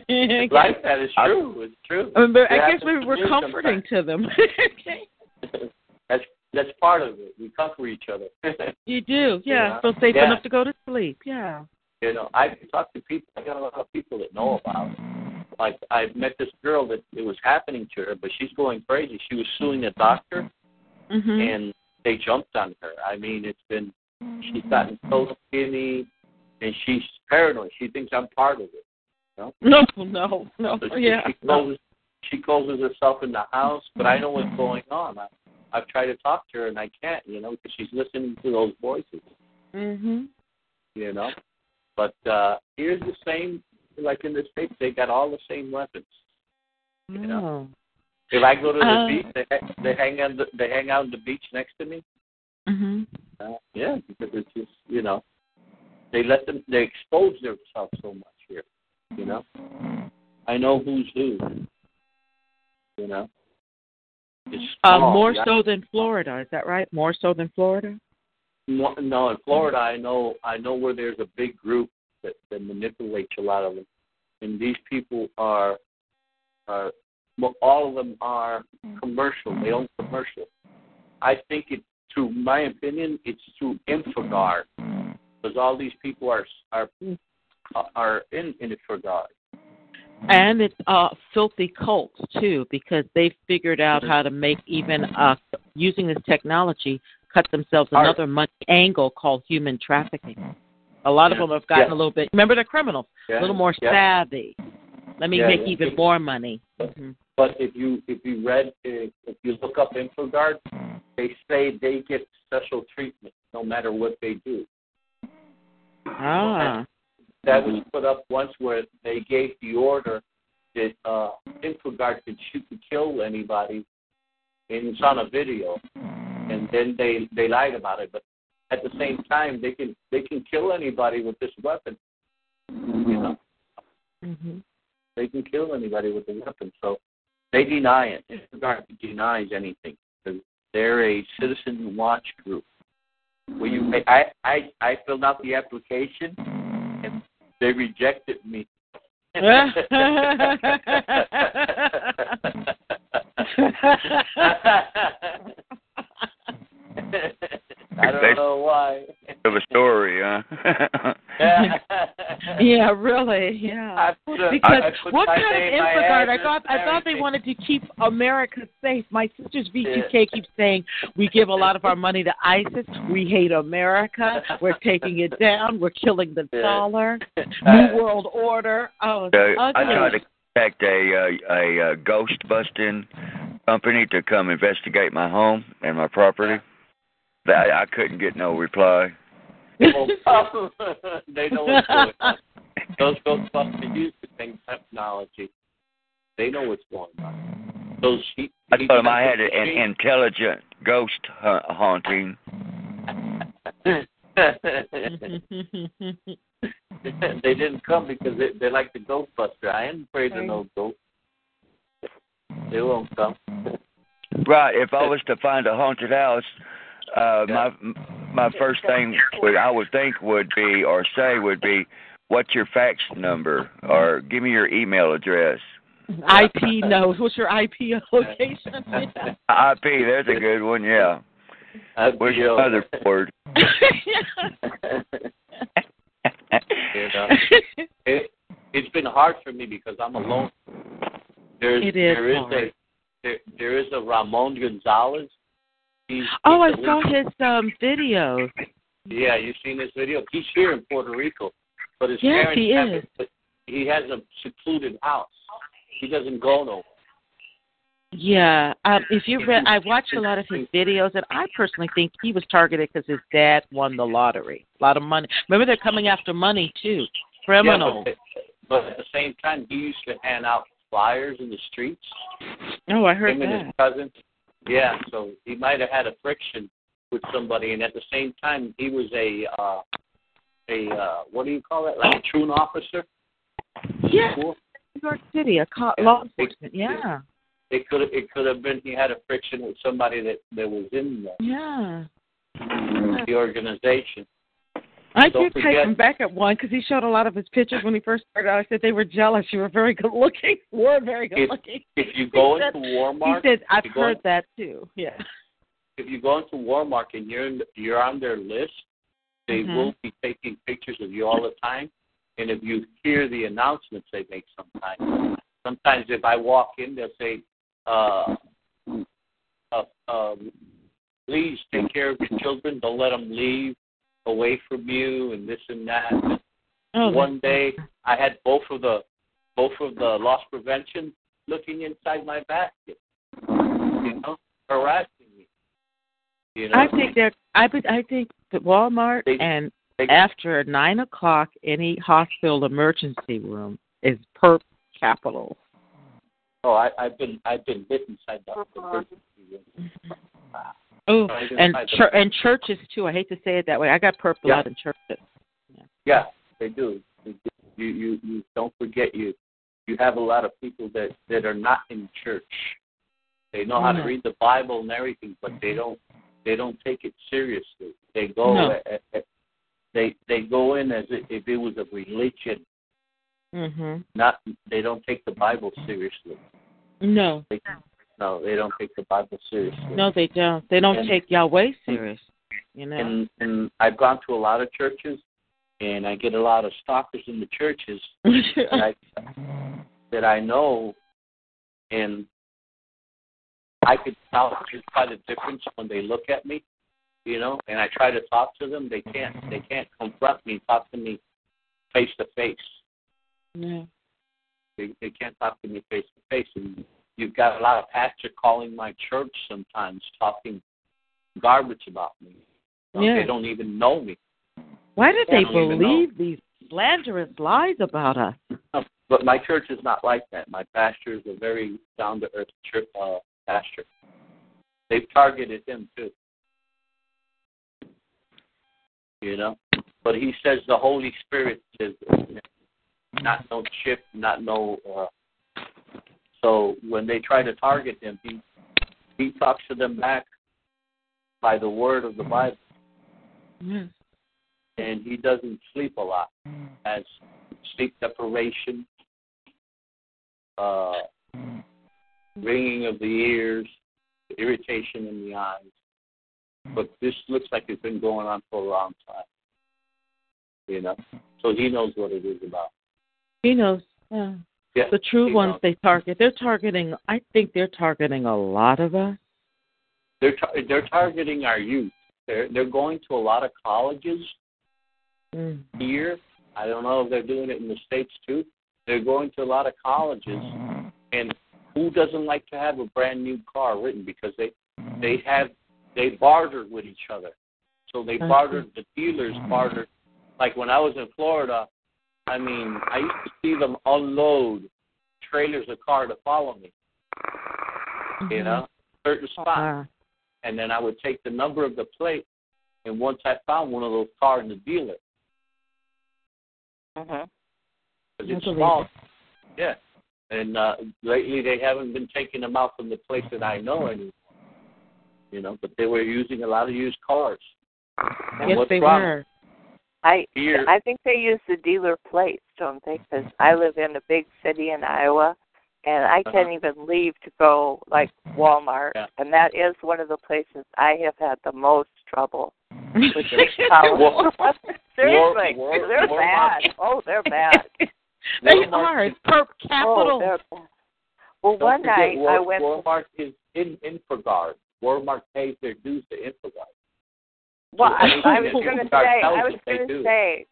It's like that. It's true. It's true. I, mean, but I guess we to we're do comforting to them. sometimes. that's that's part of it. We comfort each other. you do, yeah. Yeah. Feel safe Yeah. enough to go to sleep. Yeah. you know, I talk to people. I got a lot of people that know about it. Like I met this girl that it was happening to her, but she's going crazy. She was suing a doctor, Mhm. and they jumped on her. I mean, it's been she's gotten so skinny, and she's paranoid. She thinks I'm part of it. You know? No, no, no. So she, yeah. she closes she closes herself in the house, but I know what's going on. I, I've tried to talk to her and I can't, you know, because she's listening to those voices, Mhm. you know. But uh here's the same, like in the states, they got all the same weapons. You know. Oh. If I go to the Uh, beach, they they hang on the, they hang out on the beach next to me. Mm-hmm. Uh, yeah, because it's just you know, they let them they expose themselves so much here. You know, I know who's who. You know, it's Uh, small. more Yeah. so than Florida, is that right? More so than Florida? No, no, in Florida, I know I know where there's a big group that, that manipulates a lot of them, and these people are are well, all of them are commercial. They own commercial. I think it, to my opinion, it's through Infragard because all these people are are are in Infragard. And it's uh filthy cults too, because they've figured out how to make even uh using this technology cut themselves another money angle called human trafficking. A lot of them have gotten Yeah. a little bit. Remember, they're criminals, Yeah. a little more Yeah. savvy. Let me Yeah, make yeah. even more money. Mhm. But if you if you read if if you look up Infragard, they say they get special treatment no matter what they do. Ah. that was put up once where they gave the order that uh, Infragard could shoot and kill anybody, and it's on a video, and then they they lied about it. But at the same time, they can they can kill anybody with this weapon. You know, Mhm. they can kill anybody with the weapon. So they deny it. Infragard denies anything because they're a citizen watch group. Well, you, I, I, I filled out the application, and they rejected me. I don't know why. Of a story, huh? yeah. Yeah, really. Yeah. I put Because I put what kind of name, my Infragard? I thought I thought they wanted to keep America safe. My sister's V2K keeps saying we give a lot of our money to ISIS. We hate America. We're taking it down. We're killing the dollar. New World Order. Oh, it's Uh, I ugly. tried to contact a uh, a uh, ghost busting company to come investigate my home and my property. That I couldn't get no reply. Oh, they know what's going on. Those Ghostbusters use the same technology. They know what's going on. Those he, I told them I had an machine. intelligent ghost ha- haunting. they didn't come because they, they like the Ghostbuster. I ain't afraid of no ghost. They won't come. Right. If I was to find a haunted house, uh, my my first thing would I would think would be or say would be, what's your fax number or give me your email address. IP knows. What's your IP location? IP. that's a good one. Yeah. Where's your motherboard? you know, it, it's been hard for me because I'm alone. There's It is there is hard. a there, there is a Ramon Gonzalez. He's, oh, I saw his um videos. Yeah, you've seen this video. He's here in Puerto Rico, but his Yes, parents he have is. it. He has a secluded house. He doesn't go no. Yeah, um, if you read, I watched a lot of his videos, and I personally think he was targeted because his dad won the lottery, a lot of money. Remember, they're coming after money too, criminals. Yeah, but, but at the same time, he used to hand out flyers in the streets. oh, I heard him and his that. cousin. Yeah, so he might have had a friction with somebody, and at the same time, he was a uh, a uh, what do you call it? Like a truant officer. Yeah. New York City, a co- law enforcement. Yeah, It could it could have been he had a friction with somebody that that was in the, yeah. the organization. I did forget- him back at one because he showed a lot of his pictures when he first started out. I said they were jealous. You were very good looking. You were very good If, looking. if you go He said- into Walmart, He said, "I've heard that too." Yeah. if you go into Walmart and you're in, you're on their list, they Mhm. will be taking pictures of you all the time. And if you hear the announcements they make sometimes, sometimes if I walk in, they'll say, uh, uh, um, "Please take care of your children. Don't let them leave away from you," and this and that. Oh, One day, I had both of the both of the loss prevention looking inside my basket, you know, harassing me. You know, I think that I would- I think that Walmart They- and they- after nine o'clock, any hospital emergency room is perp capital. Oh, I, I've been I've been hit inside the oh, emergency room. Oh, and chur- and churches too. I hate to say it that way. I got perp a Yeah. lot in churches. Yeah, they do. They do. You you you don't forget you you have a lot of people that that are not in church. They know how to read the Bible and everything, but they don't they don't take it seriously. They go No. at, at, they they go in as if it was a religion. Mhm. Not they don't take the Bible seriously. No, They, no, they don't take the Bible seriously. no, they don't. They don't And- take Yahweh serious. You know. and and I've gone to a lot of churches, and I get a lot of stalkers in the churches that I that I know, and I could tell just by the difference when they look at me, you know. And I try to talk to them, they can't they can't confront me, talk to me face to face. Yeah. They they can't talk to me face to face, and you've got a lot of pastors calling my church sometimes, talking garbage about me. Yeah. They don't even know me. Why did I they believe these slanderous lies about us? But my church is not like that. My pastor is a very down to earth church uh, pastor. They've targeted him too. You know, but he says the Holy Spirit is not no chip, not no. Uh, so when they try to target him, he he talks to them back by the word of the Bible, Yes. and he doesn't sleep a lot. Has sleep deprivation, uh, ringing of the ears, irritation in the eyes. but this looks like it's been going on for a long time. You know, so he knows what it is about. He knows. Yeah. Yeah, the true he ones knows. they target. They're targeting. I think they're targeting a lot of us. They're tar- they're targeting our youth. They're they're going to a lot of colleges Mm. here. I don't know if they're doing it in the states too. They're going to a lot of colleges, and who doesn't like to have a brand new car written because they they have they bartered with each other. So they bartered. The dealers bartered. Like when I was in Florida, I mean, I used to see them unload trailers of car to follow me. You Mhm. know, certain spots Wow. and then I would take the number of the plate, and once I found one of those cars in the dealer, Mhm. because I it's small, yeah. And uh, lately they haven't been taking them out from the place that I know anymore. You know, but they were using a lot of used cars. And Yes, they wrong were. I Here, I think they use the dealer plates, don't they? Because I mm-hmm. live in a big city in Iowa, and I uh-huh. can't even leave to go like Walmart, Yeah. and that is one of the places I have had the most trouble with big. Seriously, War- war- they're war bad. market. Oh, they're bad. they Walmart are. is- It's per Oh, capital. they're bad. Well, don't one night War, I went. Walmart is in Infragard. Walmart pays their dues to Infragard. Well, I, I was going to say, I was going to say,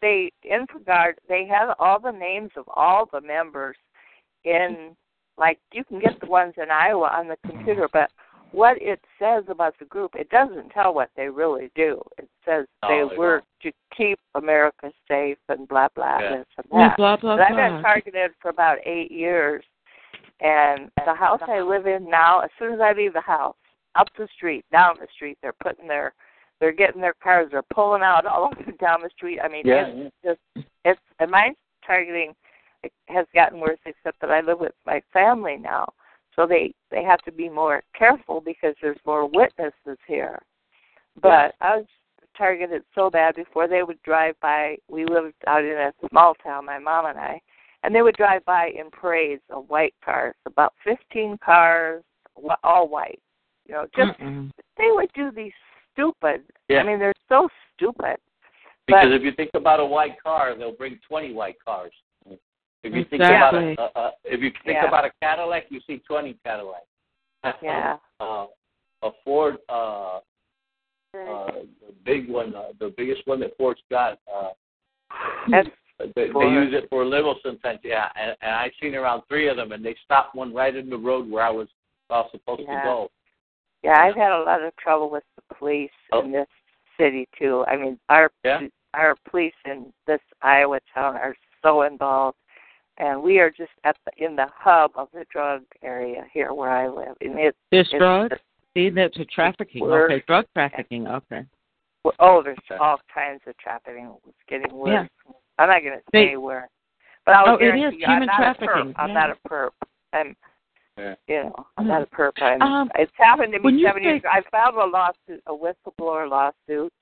they Infragard, they have all the names of all the members in, like you can get the ones in Iowa on the computer, but what it says about the group, it doesn't tell what they really do. It says No, they they work to keep America safe and blah blah Yeah. this and Yeah, that. blah blah But I've been targeted for about eight years, and the house I live in now, as soon as I leave the house, up the street, down the street, they're putting their, they're getting their cars, they're pulling out all down the street. I mean, Yeah, it's just, it's, and my targeting has gotten worse, except that I live with my family now, so they they have to be more careful because there's more witnesses here. But I was targeted so bad before they would drive by. We lived out in a small town, my mom and I, and they would drive by in parades of white cars, about 15 cars, all white. You know, just Mm-mm. they would do these stupid. Yeah. I mean, they're so stupid. Because But- if you think about a white car, they'll bring 20 white cars. If you think Exactly. about a, a, a if you think Yeah. about a Cadillac, you see 20 Cadillacs. Yeah. Uh, a Ford, uh, uh, the big one, uh, the biggest one that Ford's got. Uh, That's they, they use it for limo sometimes. Yeah, and, and I've seen around three of them, and they stopped one right in the road where I was, I was supposed Yeah. to go. Yeah, I've had a lot of trouble with the police Oh. in this city too. I mean, our Yeah. our police in this Iowa town are so involved, and we are just at the in the hub of the drug area here where I live. And it's There's it's- drugs. See, that's a trafficking. Okay, drug trafficking. Okay. Well, oh, there's Okay. all kinds of trafficking. It's getting worse. Yeah. I'm not going to They- say where, but I'll Oh, it is I'm human not trafficking. I'm yeah. not a perp. I'm, Yeah. you know, I'm not a perp. I'm, Um, it's happened to when me you seven years. I filed a lawsuit, a whistleblower lawsuit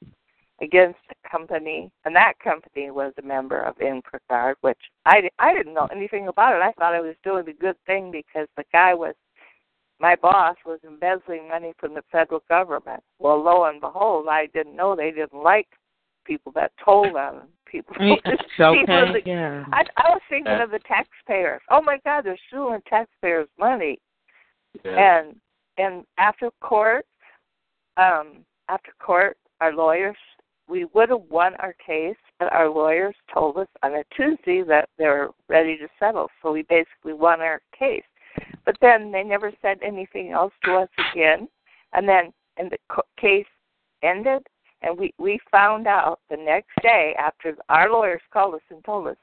against a company, and that company was a member of Infragard, which I, di- I didn't know anything about it. I thought I was doing the good thing because the guy was my boss was embezzling money from the federal government. Well, lo and behold, I didn't know they didn't like people that told them. People, Yeah, people in okay. the- Yeah. I, I was thinking Yeah. of the taxpayers. Oh my God, they're stealing taxpayers' money. Yeah. And and after court, um, after court, our lawyers we would have won our case, but our lawyers told us on a Tuesday that they were ready to settle. So we basically won our case. But then they never said anything else to us again. And then and the co- case ended, and we we found out the next day after our lawyers called us and told us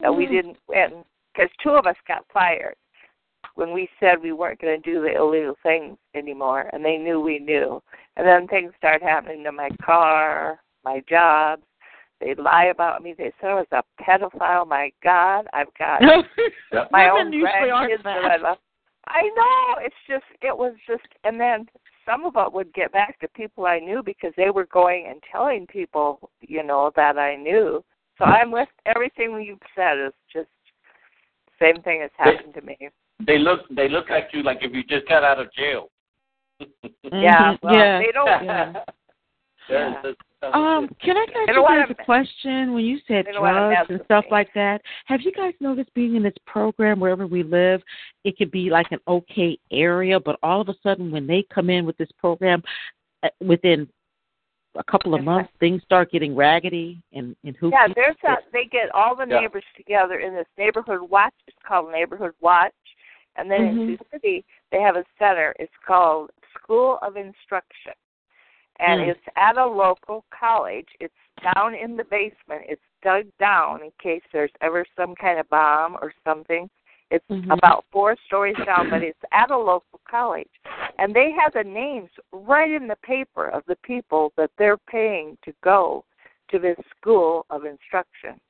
that we didn't win because two of us got fired when we said we weren't going to do the illegal things anymore, and they knew we knew. And then things started happening to my car, my job. They lie about me. They said I was a pedophile. My God, I've got my own grandkids that I love. I know. It's just it was just and then some of it would get back to people I knew because they were going and telling people, you know, that I knew. So I'm with everything you've said is just same thing has happened to me. They look they look at you like if you just got out of jail. Yeah, Mhm, well, yeah, they don't. yeah. There's this- Um, can I ask They you don't wanna guys a question? When you said they drugs and stuff like that, have you guys noticed being in this program wherever we live, it could be like an okay area, but all of a sudden when they come in with this program, uh, within a couple of months, things start getting raggedy and and who? Yeah, there's a they get all the Yeah. neighbors together in this neighborhood watch. It's called Neighborhood Watch. And then in Mhm. Sioux City they have a center. It's called School of Instruction. And Mm. it's at a local college. It's down in the basement. It's dug down in case there's ever some kind of bomb or something. It's Mhm. about four stories down, but it's at a local college. And they have the names right in the paper of the people that they're paying to go to this school of instruction.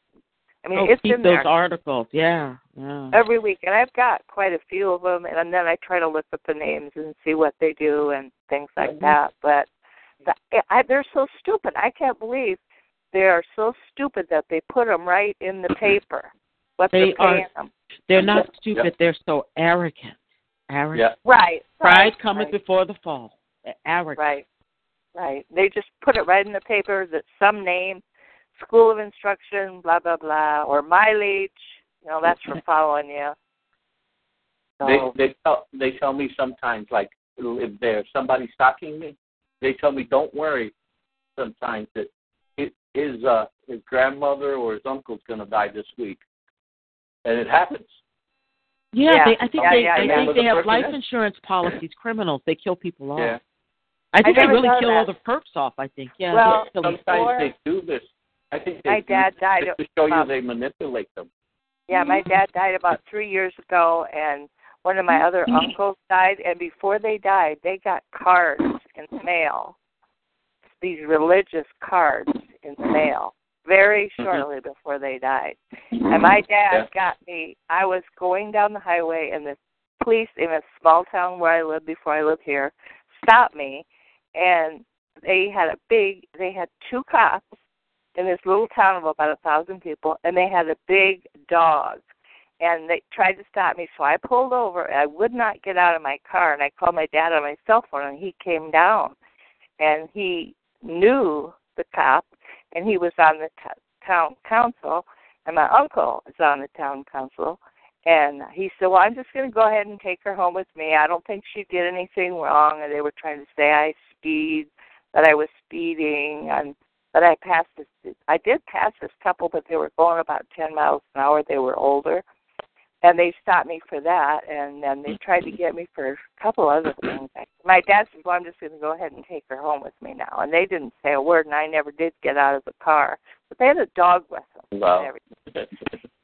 I mean, oh, it's keep in those there articles. Yeah, yeah. every week, and I've got quite a few of them. And then I try to look up the names and see what they do and things like Mhm. that. But Eh, I, they're so stupid. I can't believe they are so stupid that they put them right in the paper. What They they're paying are- them. They're not Yep. stupid. They're so arrogant. Arrogant. Yeah. Right. Pride right, cometh right. before the fall. Arrogant. Right. Right. They just put it right in the paper that some name, school of instruction, blah blah blah, or mileage. You know, that's for following you. So, They they tell they tell me sometimes like if there's somebody stalking me, they tell me don't worry. Sometimes that his his uh his grandmother or his uncle's gonna die this week, and it happens. Yeah, Yeah. they, I think Yeah, they, yeah, I think they the have life is. insurance policies. Criminals, they kill people off. Yeah. I think I they really kill that. all the perps off. I think. Yeah. Well, they. Sometimes Before- they do this. I think they My do dad this died just to show you they manipulate them. Yeah, my dad died about three years ago, and one of my other uncles died. And before they died, they got cards in the mail, these religious cards in the mail, very mm-hmm. shortly before they died. And mm-hmm. my dad Yeah. got me. I was going down the highway, and the police in a small town where I lived before I lived here stopped me, and they had a big. They had two cops in this little town of about a thousand people, and they had a big dog. And they tried to stop me, so I pulled over. I would not get out of my car, and I called my dad on my cell phone, and he came down, and he knew the cop, and he was on the t- town council, and my uncle is on the town council, and he said, "Well, I'm just going to go ahead and take her home with me. I don't think she did anything wrong." And they were trying to say I speed, that I was speeding, and but I passed this. I did pass this couple, but they were going about ten miles an hour. They were older, and they stopped me for that. And then they tried to get me for a couple other things. My dad said, "Well, I'm just going to go ahead and take her home with me now." And they didn't say a word, and I never did get out of the car. But they had a dog with them. and Wow. everything.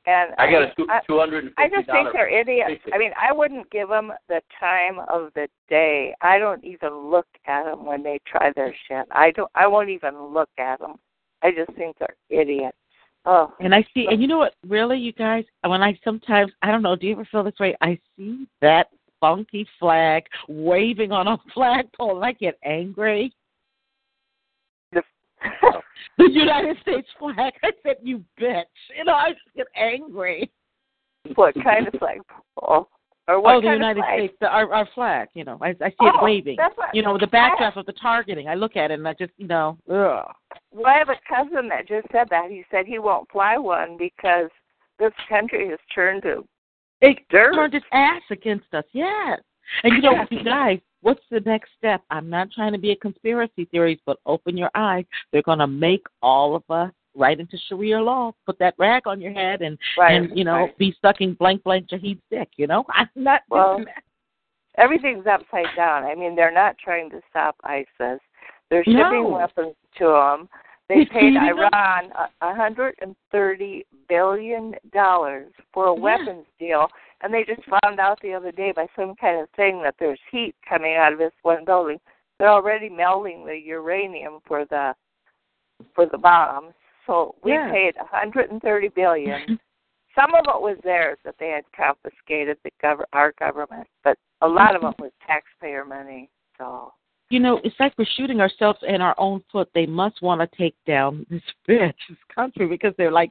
And I got a two hundred and I just think they're idiots. I mean, I wouldn't give them the time of the day. I don't even look at them when they try their shit. I don't. I won't even look at them. I just think they're idiots. Oh, And I see, and you know what? Really, you guys, when I sometimes, I don't know, do you ever feel this way? I see that funky flag waving on a flagpole, and I get angry. the, The United States flag. I said, "You bitch!" You know, I just get angry. what kind of flagpole? Or what oh, the United? States, the, our our flag. You know, I, I see Oh, it waving. that's what- You know, the backdrop of the targeting. I look at it and I just, you know, ugh. Well, I have a cousin that just said that. He said he won't fly one because this country has turned to It dirt. turned its ass against us. Yes. And you know, you guys, what's the next step? I'm not trying to be a conspiracy theorist, but open your eyes. They're going to make all of us right into Sharia law. Put that rag on your head and Right, and you know right. be sucking blank blank Shahid's dick. You know, I'm not Well, doing that. everything's upside down. I mean, they're not trying to stop ISIS. They're shipping No. weapons to them. They paid. Iran a hundred and thirty billion dollars for a Yeah. weapons deal, and they just found out the other day by some kind of thing that there's heat coming out of this one building. They're already melting the uranium for the for the bombs. We Yeah. paid a hundred and thirty billion. Some of it was theirs that they had confiscated the gov- our government, but a lot of mm-hmm. it was taxpayer money. So You know, it's like we're shooting ourselves in our own foot. They must want to take down this bitch, this country, because they're like,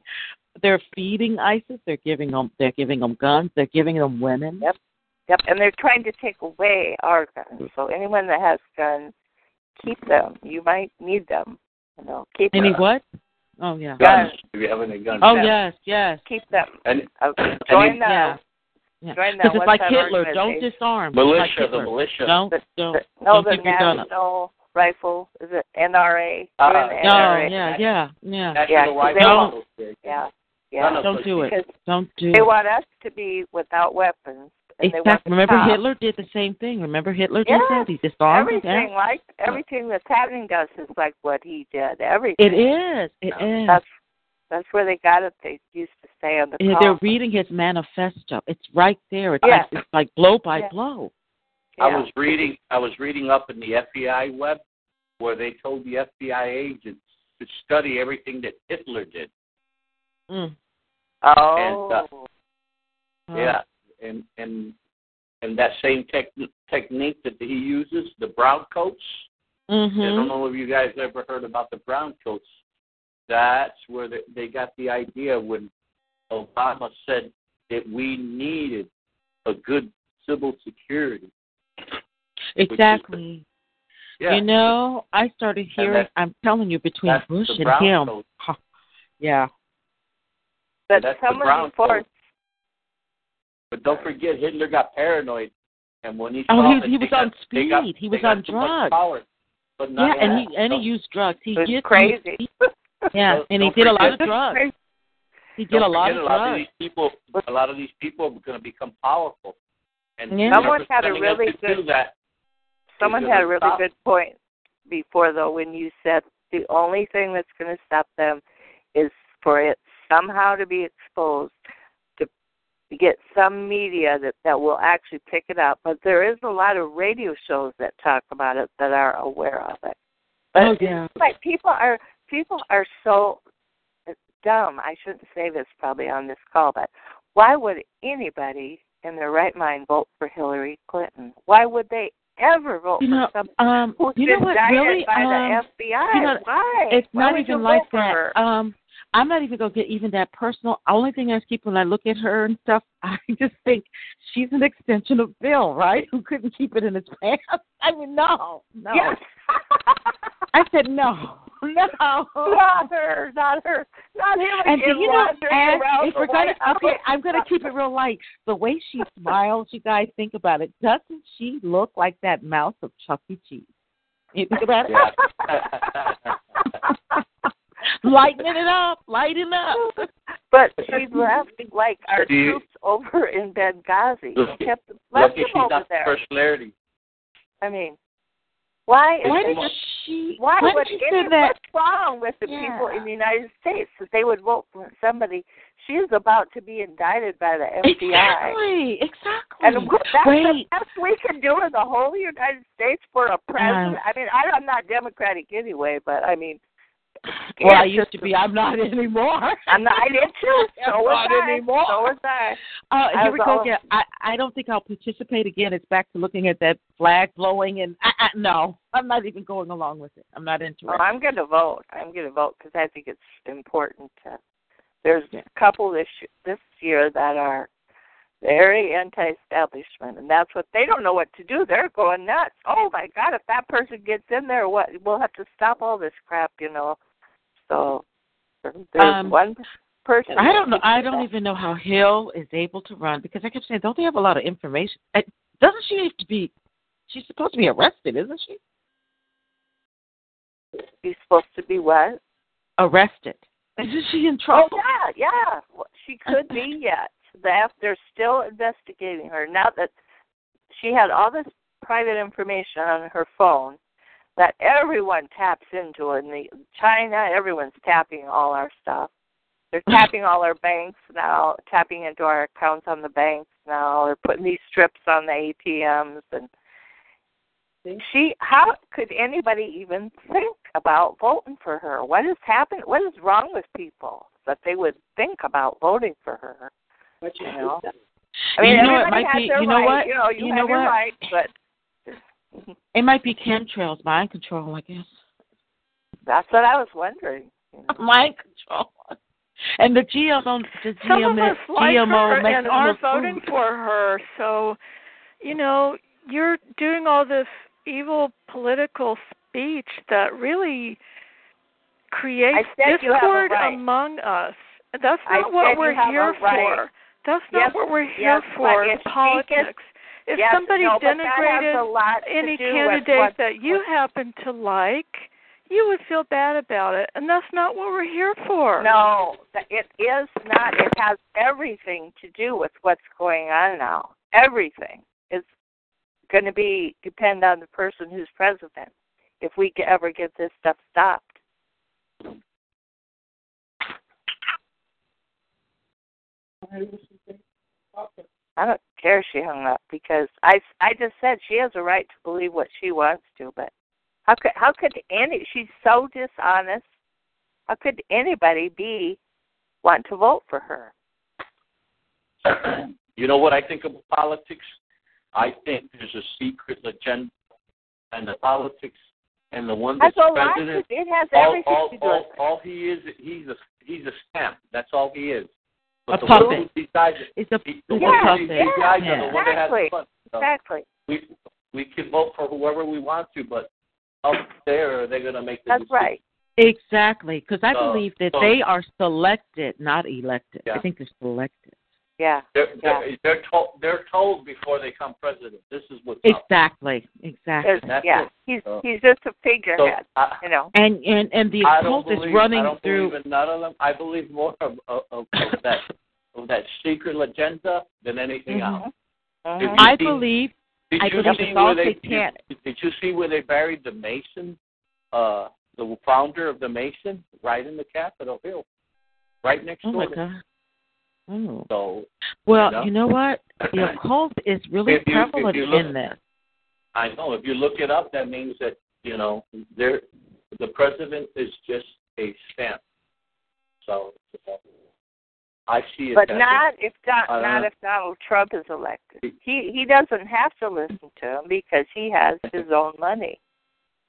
they're feeding ISIS. They're giving them, they're giving them guns. They're giving them women. Yep. Yep, and they're trying to take away our guns. So anyone that has guns, keep them. You might need them. You know, keep Any them. what? Oh yeah. Guns. If you have any guns. Oh yes, yes. Keep them. And Uh, join you- the Yeah. Yeah. join the Because it's like Hitler. Don't disarm. militia, It's like the militia. Don't The- don't. the- no, don't the keep gun up. National Rifle is it NRA? Uh, No, NRA. yeah, yeah, yeah. National Yeah, 'cause Rifle they won't- Yeah, yeah. Don't do it. Don't do they it. want us to be without weapons. And they want Exactly. Remember cops. Hitler did the same thing. Remember Hitler did Yeah. that? He disarmed them. Everything Yeah. like everything that's happening to us is like what he did. Everything. It is. It is. That's that's where they got it. They used to say on the Yeah. They're reading his manifesto. It's right there. It's, Yeah. like, it's like blow by Yeah. blow. yeah. I was reading. I was reading up in the FBI web where they told the FBI agents to study everything that Hitler did. Mm. oh. and, uh, Uh, Yeah, and and and that same tech, technique that he uses, the brown coats. Mm-hmm. I don't know if you guys ever heard about the brown coats. That's where they, they got the idea when Obama said that we needed a good civil security. Exactly. Yeah, You know, I started hearing. that's- I'm telling you, between Bush and him. coat. yeah. but that's the someone brown before coat. But don't forget, Hitler got paranoid, and when he Oh, saw he- he they was got- on got- speed. He was on drugs. Power, but Yeah, and only he and he used drugs. He it was gets crazy. Yeah, Don't- and he don't did a lot of drugs. He did a lot forget of a lot of drugs. these people. A lot of these people are going to become powerful, and Yeah. Someone had a really good- that. Someone had a really stop. good point before though when you said the only thing that's going to stop them is for it somehow to be exposed to get some media that that will actually pick it up. But there is a lot of radio shows that talk about it that are aware of it. But Oh, yeah. like people are people are so dumb. I shouldn't say this probably on this call, but why would anybody in their right mind vote for Hillary Clinton? Why would they ever vote You know, for somebody um, who's you know been what? Really, by um, the FBI? you know, Why? it's Why not even like that. Um, I'm not even gonna get even that personal. Only thing I keep when I look at her and stuff, I just think she's an extension of Bill, right? Who couldn't keep it in his pants. I mean, no, no. Yes. I said no, no. not her, not her, not him And do you know, and if we're gonna okay, I'm gonna keep it real light. The way she smiles, you guys think about it. Doesn't she look like that mouse of Chuck E. Cheese? You think about it? Lightening it up, lighting up. But she left like our Do you- troops over in Benghazi. Lucky- She kept left Lucky them she's over not there. first lady. I mean, why? is Why it- did she? Why why would did she any that? what's wrong with the people in the United States that they would vote for somebody? She is about to be indicted by the FBI. Exactly, exactly. And that's the best we can do in the whole United States for a president. I mean, I, I'm not Democratic anyway, but I mean, well, I used to be. I'm not anymore. I'm not. I did too. So I'm was not I. anymore. So was I. Uh, I here we go again. I, I don't think I'll participate again. It's back to looking at that flag blowing, and I, I, no, I'm not even going along with it. I'm not into Oh, it. I'm going to vote. I'm going to vote because I think it's important. To, there's a couple this this year that are very anti-establishment, and that's what they don't know what to do. They're going nuts. Oh my God! If that person gets in there, what we'll have to stop all this crap, you know. So there's Um, one person. I don't know. I do don't even know how Hill is able to run because I kept saying, don't they have a lot of information? Uh, Doesn't she have to be? She's supposed to be arrested, isn't she? She's supposed to be what? Arrested. Isn't she in Oh trouble? yeah, yeah. Well, she could be yet. They're still investigating her now that she had all this private information on her phone that everyone taps into. In the China, everyone's tapping all our stuff. They're mm. tapping all our banks now, tapping into our accounts on the banks now. They're putting these strips on the ATMs and she how could anybody even think about voting for her? What has happened? What is wrong with people that they would think about voting for her? You know? I mean, You know, it everybody might has be- their you know right. what? You know, you, You have know your what? right, but It might be chemtrails, mind control, I guess. that's what I was wondering. you know. Mind control. And the GMO, the GMO, GMO makes and are voting for her. So you know, you're doing all this evil political speech that really creates I said you have a discord right. among us. That's I not what we're here right. for. That's not Yes, what we're here yes, for. but if she politics. If yes, somebody no, but that has denigrated a lot any candidate that you happen to like, you would feel bad about it, and that's not what we're here for. No, it is not. It has everything to do with what's going on now. Everything is going to be depend on the person who's president. If we ever get this stuff stopped. I don't care she hung up because I I just said she has a right to believe what she wants to, but how could how could any she's so dishonest. How could anybody be want to vote for her? you know what I think about politics? I think there's a secret agenda and the politics and the one that's a lot to, president. it has all, everything all, to do all, all he is, he's a he's a scamp. That's all he is. But A puppet. one who decides it, It's a, the it's one a puppet. decides Yeah. are that has Exactly. fun. So Exactly. we we can vote for whoever we want to, but up there they're going to make the That's decision. right. Exactly, because I So- believe that so- they are selected, not elected. Yeah. I think they're selected. Yeah. They're, Yeah. they're, they're told they're told before they come president. This is what's up. Exactly, exactly. Yeah. it. He's So- he's just a So figurehead, I, you know. And and and the I don't occult believe, is running I don't through. believe in none of them. I believe more of, of, of, of that of that secret agenda than anything Mhm. else. Mhm. I see- believe. Did I you believe see it's where all they satanic. did, did you see where they buried the Mason, uh, the founder of the Mason, right in the Capitol Hill, right next Oh door. my God. Oh. So Well, you know? you know what? The occult is really If you- prevalent you look- in this. I know if you look it up, that means that you know there, the president is just a stamp. So I see it. But not if Don, I don't not uh-huh. if Donald Trump is elected. He he doesn't have to listen to him because he has his own money. way.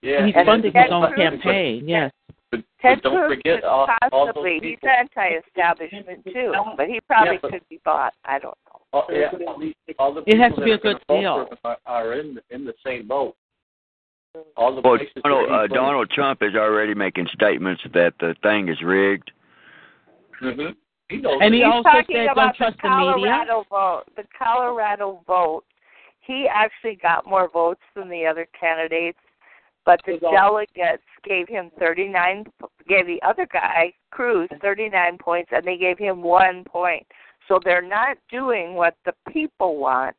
Yeah, He And funded his own campaign. Yes. But, Ted but don't Cruz forget is all, all those possibly he's anti-establishment too, but he probably Yeah, but- could be bought. I don't know. All, yeah, all, these, all the It has people to be a that are good deal. vote for him Are, are in in the same boat. All the Well, Donald, uh. Donald Trump is already making statements that the thing is rigged. Mhm. He. And he He's also talking said, "Don't trust the the media." Colorado vote. The Colorado vote. He actually got more votes than the other candidates, but the His delegates gave him 39. Gave the other guy Cruz 39 points, and they gave him one point. So they're not doing what the people want.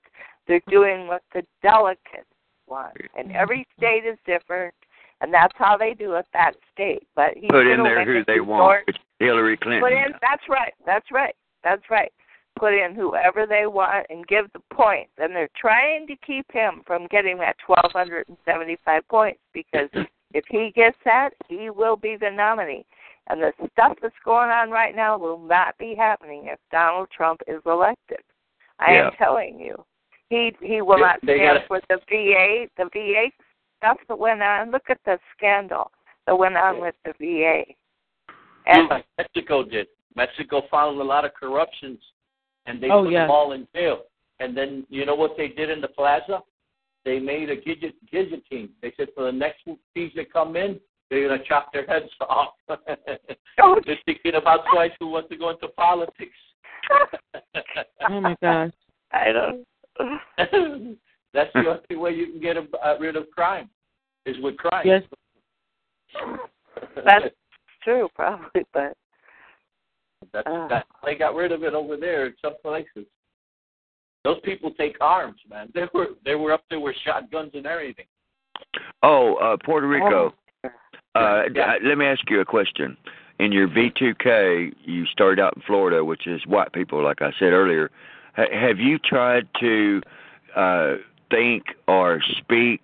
They're doing what the delegates want, and every state is different. And that's how they do it that state. But he's Put in there who they want. sort- It's Hillary Put Clinton. in that's right. That's right. That's right. Put in whoever they want and give the points. And they're trying to keep him from getting that twelve hundred and seventy five points because if he gets that, he will be the nominee. And the stuff that's going on right now will not be happening if Donald Trump is elected. I Yeah. am telling you. He he will They- not stand for the VA. The VA stuff that went on. Look at the scandal that went on with the VA. And Mexico did. Mexico found a lot of corruptions, and they Oh, put yeah. them all in jail. And then you know what they did in the plaza? They made a guillot- guillotine. They said for the next thieves that come in, they're gonna chop their heads off. Oh, they're thinking about twice who wants to go into politics. Oh my gosh. I don't. That's the only way you can get uh, rid of crime, is with crime. Yes. That's true, probably, but That's, Ah. that, they got rid of it over there in some places. Those people take arms, man. They were they were up there with shotguns and everything. Oh, uh, Puerto Rico. Uh, Yeah. d- let me ask you a question. In your V2K, you started out in Florida, which is white people, like I said earlier. Ha have you tried to uh, think or speak?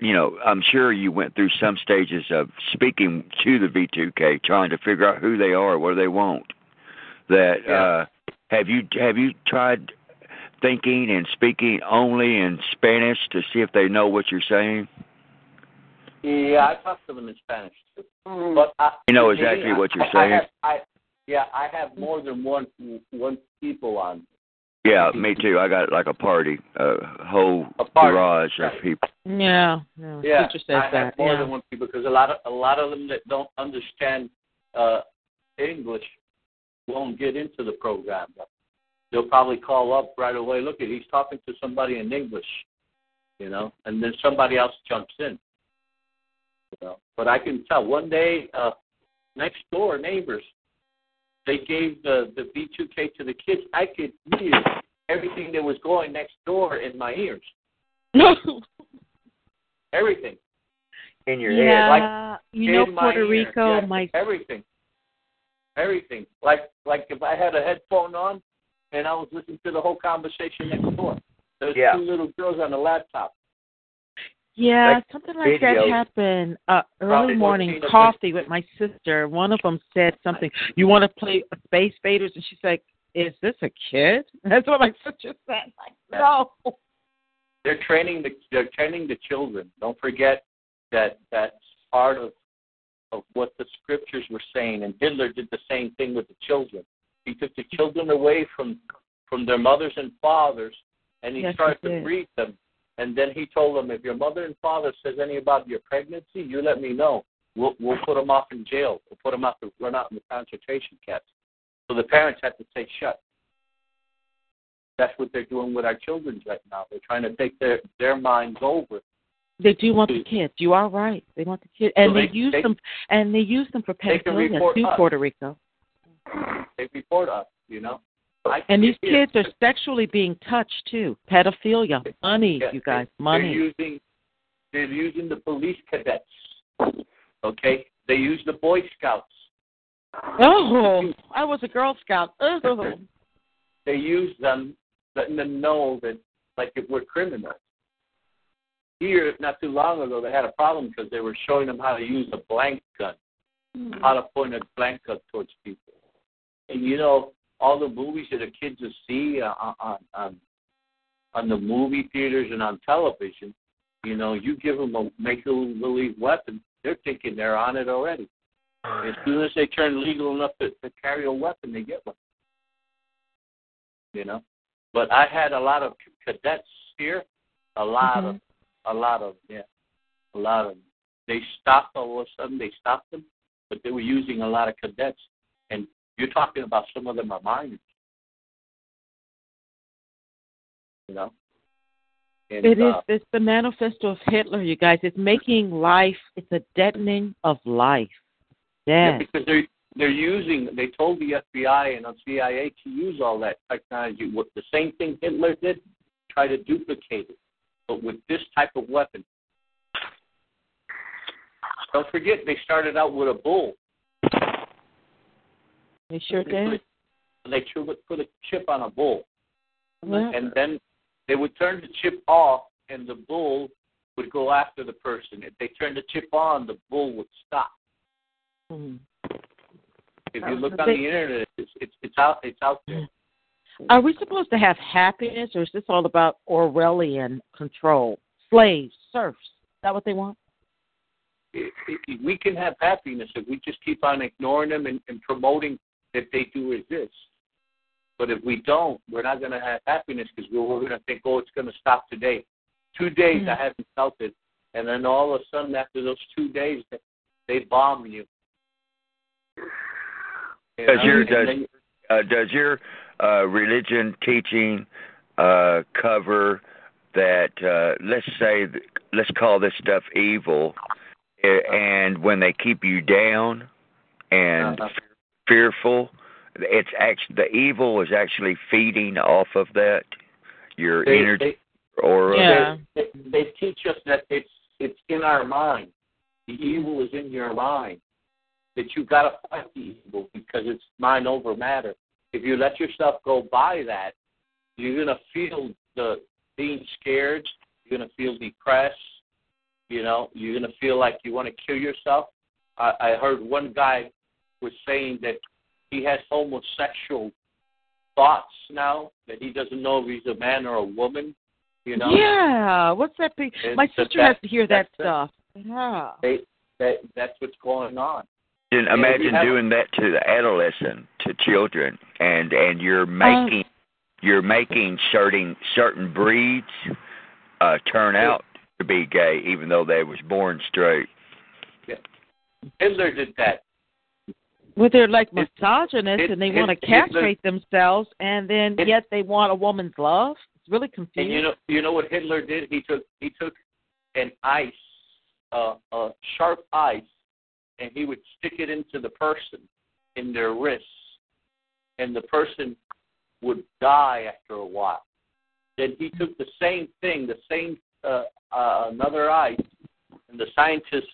You know, I'm sure you went through some stages of speaking to the V2K, trying to figure out who they are, what do they want. That Yeah. uh, have you have you tried thinking and speaking only in Spanish to see if they know what you're saying? Yeah, I talked to them in Spanish too. But I, You know exactly I- what you're I, I saying. have, I, yeah, I have more than one one people on. Yeah, me too. I got like a party, a whole A party, garage right. of people. Yeah, yeah. Yeah, Teacher says I that. have more yeah. than one people because a lot of a lot of them that don't understand uh, English won't get into the program. They'll probably call up right away. Look, at he's talking to somebody in English, you know, and then somebody else jumps in. You know, but I can tell. One day, uh, next door neighbors, they gave the the V2K to the kids. I could hear everything that was going next door in my ears. Everything. In your yeah, head. like, you know in my Puerto ear. Rico, Yeah, my everything, everything. Like like if I had a headphone on and I was listening to the whole conversation next door. There's Yeah. two little girls on the laptop. Yeah, Like something like that happened uh, early Probably morning coffee with my sister. One of them said something. You want to play Space Invaders? And she's like, "Is this a kid?" That's what my sister said. Like, no. They're training the they're training the children. Don't forget that that's part of of what the scriptures were saying. And Hitler did the same thing with the children. He took the children away from from their mothers and fathers, and he Yes, he started to did. breed them. And then he told them, if your mother and father says anything about your pregnancy, you let me know. We'll we'll put them off in jail. We'll put them out to run out in the concentration camps. So the parents had to stay shut. That's what they're doing with our children right now. They're trying to take their their minds over. They do want the kids. You are right. They want the kids, and So they, they- use they- them, and they use them for pedophilia to us. Puerto Rico. They report us, you know. I And these kids are sexually being touched too. Pedophilia, money, Yeah, you guys, they- money. They're using they're using the police cadets. Okay, they use the Boy Scouts. Oh, I was a Girl Scout. Oh. They use them, letting them know that like if we're criminals. Here, not too long ago, they had a problem because they were showing them how to use a blank gun, how to point a blank gun towards people. And you know, all the movies that the kids will see uh, on on on, the movie theaters and on television, you know, you give them a make believe weapon, they're thinking they're on it already. As soon as they turn legal enough to, to carry a weapon, they get one. You know, but I had a lot of cadets here, a lot of, a lot of, yeah, a lot of. They stopped all of a sudden. They stopped them, but they were using a lot of cadets, and you're talking about some of them are minors. You know. And, It is. uh, It's the manifesto of Hitler, you guys. It's making life. It's a deadening of life. Yeah, because they're they're using. They told the FBI and the CIA to use all that technology. What the same thing Hitler did, try to duplicate it, but with this type of weapon. Don't forget, they started out with a bull. They sure did. They put a chip on a bull, and then they would turn the chip off, and the bull would go after the person. If they turned the chip on, the bull would stop. Mhm. If you look on the internet, it's it's, it's out it's out there. Are we supposed to have happiness, or is this all about Orwellian control? Slaves, serfs. Is that what they want? it, it, we can have happiness if we just keep on ignoring them and, and promoting that they do exist. But if we don't, we're not going to have happiness because we're, we're going to think, oh, it's going to stop today. Two days I haven't felt it, and then all of a sudden after those two days, they, they bomb you. You Does know, your does then- uh, does your uh, religion teaching uh, cover that? Uh, let's say, let's call this stuff evil, and when they keep you down and Uh-huh. fearful, it's actually the evil is actually feeding off of that. Your they, energy they, or Yeah. they, they teach us that it's it's in our mind. The evil is in your mind. That you've got to fight the evil because it's mind over matter. If you let yourself go by that, you're gonna feel the being scared. You're gonna feel depressed. You know, you're gonna feel like you want to kill yourself. I, I heard one guy was saying that he has homosexual thoughts now that he doesn't know if he's a man or a woman. You know, Yeah. What's that? Be? My the sister has to hear that that's the- stuff. Yeah. they that that's what's going on. Imagine, imagine doing that to the adolescent, to children, and and you're Uh, making you're making certain certain breeds uh turn out to be gay even though they was born straight. Hitler did that. Well, they're like misogynists it- and they it- want to Hitler- castrate themselves, and then It- yet they want a woman's love. It's really confusing. And you know, you know what Hitler did? He took he took an ice, uh, a sharp ice, and he would stick it into the person in their wrists, and the person would die after a while. Then he took the same thing, the same uh, uh, another ice, and the scientists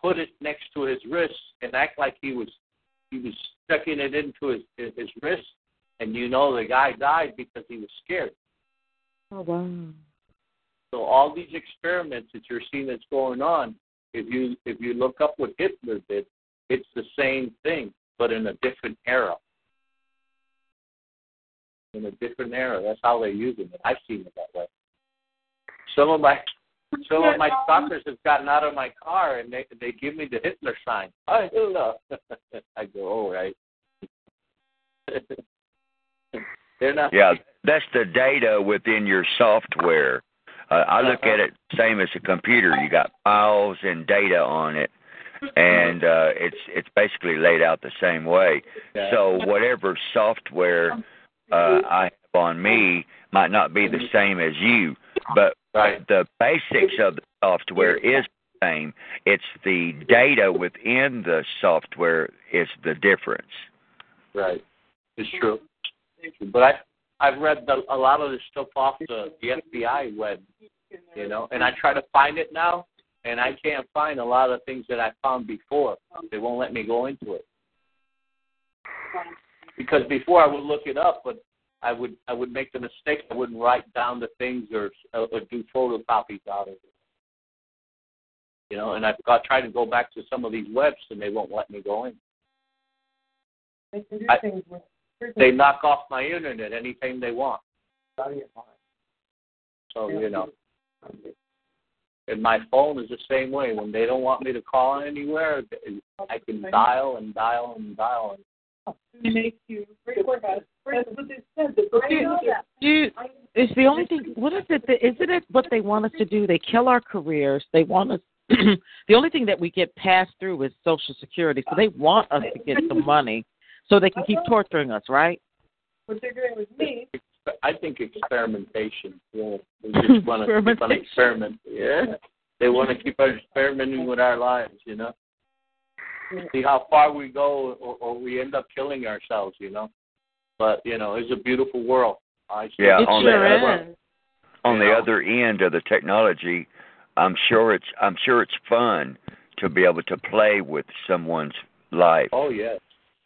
put it next to his wrist and act like he was he was sticking it into his his, his wrist, and you know the guy died because he was scared. oh wow. So all these experiments that you're seeing that's going on, if you if you look up what Hitler did, it's the same thing, but in a different era. In a different era. That's how they're using it. I've seen it that way. Some of my some of my stalkers have gotten out of my car and they they give me the Hitler sign. Hitler. I go, all right. They're not. Yeah, that's the data within your software. Uh, I look at it same as a computer. You got files and data on it, and uh, it's it's basically laid out the same way. Yeah. So whatever software uh, I have on me might not be the same as you, but Right. the basics of the software is the same. It's the data within the software is the difference. Right. It's true. But I I've read the, a lot of this stuff off the, the FBI web, you know, and I try to find it now, and I can't find a lot of things that I found before. They won't let me go into it because before I would look it up, but I would I would make the mistake. I wouldn't write down the things or or do photocopies out of it. You know, and I've got tried to go back to some of these webs, and they won't let me go in. I, they knock off my internet anytime they want. So you know, and my phone is the same way. When they don't want me to call anywhere, I can dial and dial and dial. Make you Do it's the only thing. What is it? That, isn't it what they want us to do? They kill our careers. They want us. the only thing that we get passed through is Social Security. So they want us to get some money, so they can keep torturing us, right? What they're doing with me. I think experimentation. Yeah, they just want to keep on Experimentation. experiment. Yeah, they want to keep on experimenting with our lives. You know, see how far we go, or, or we end up killing ourselves. You know, but you know, it's a beautiful world. I see Yeah, it on sure the is. other, on the Yeah. other end of the technology, I'm sure it's I'm sure it's fun to be able to play with someone's life Oh yes.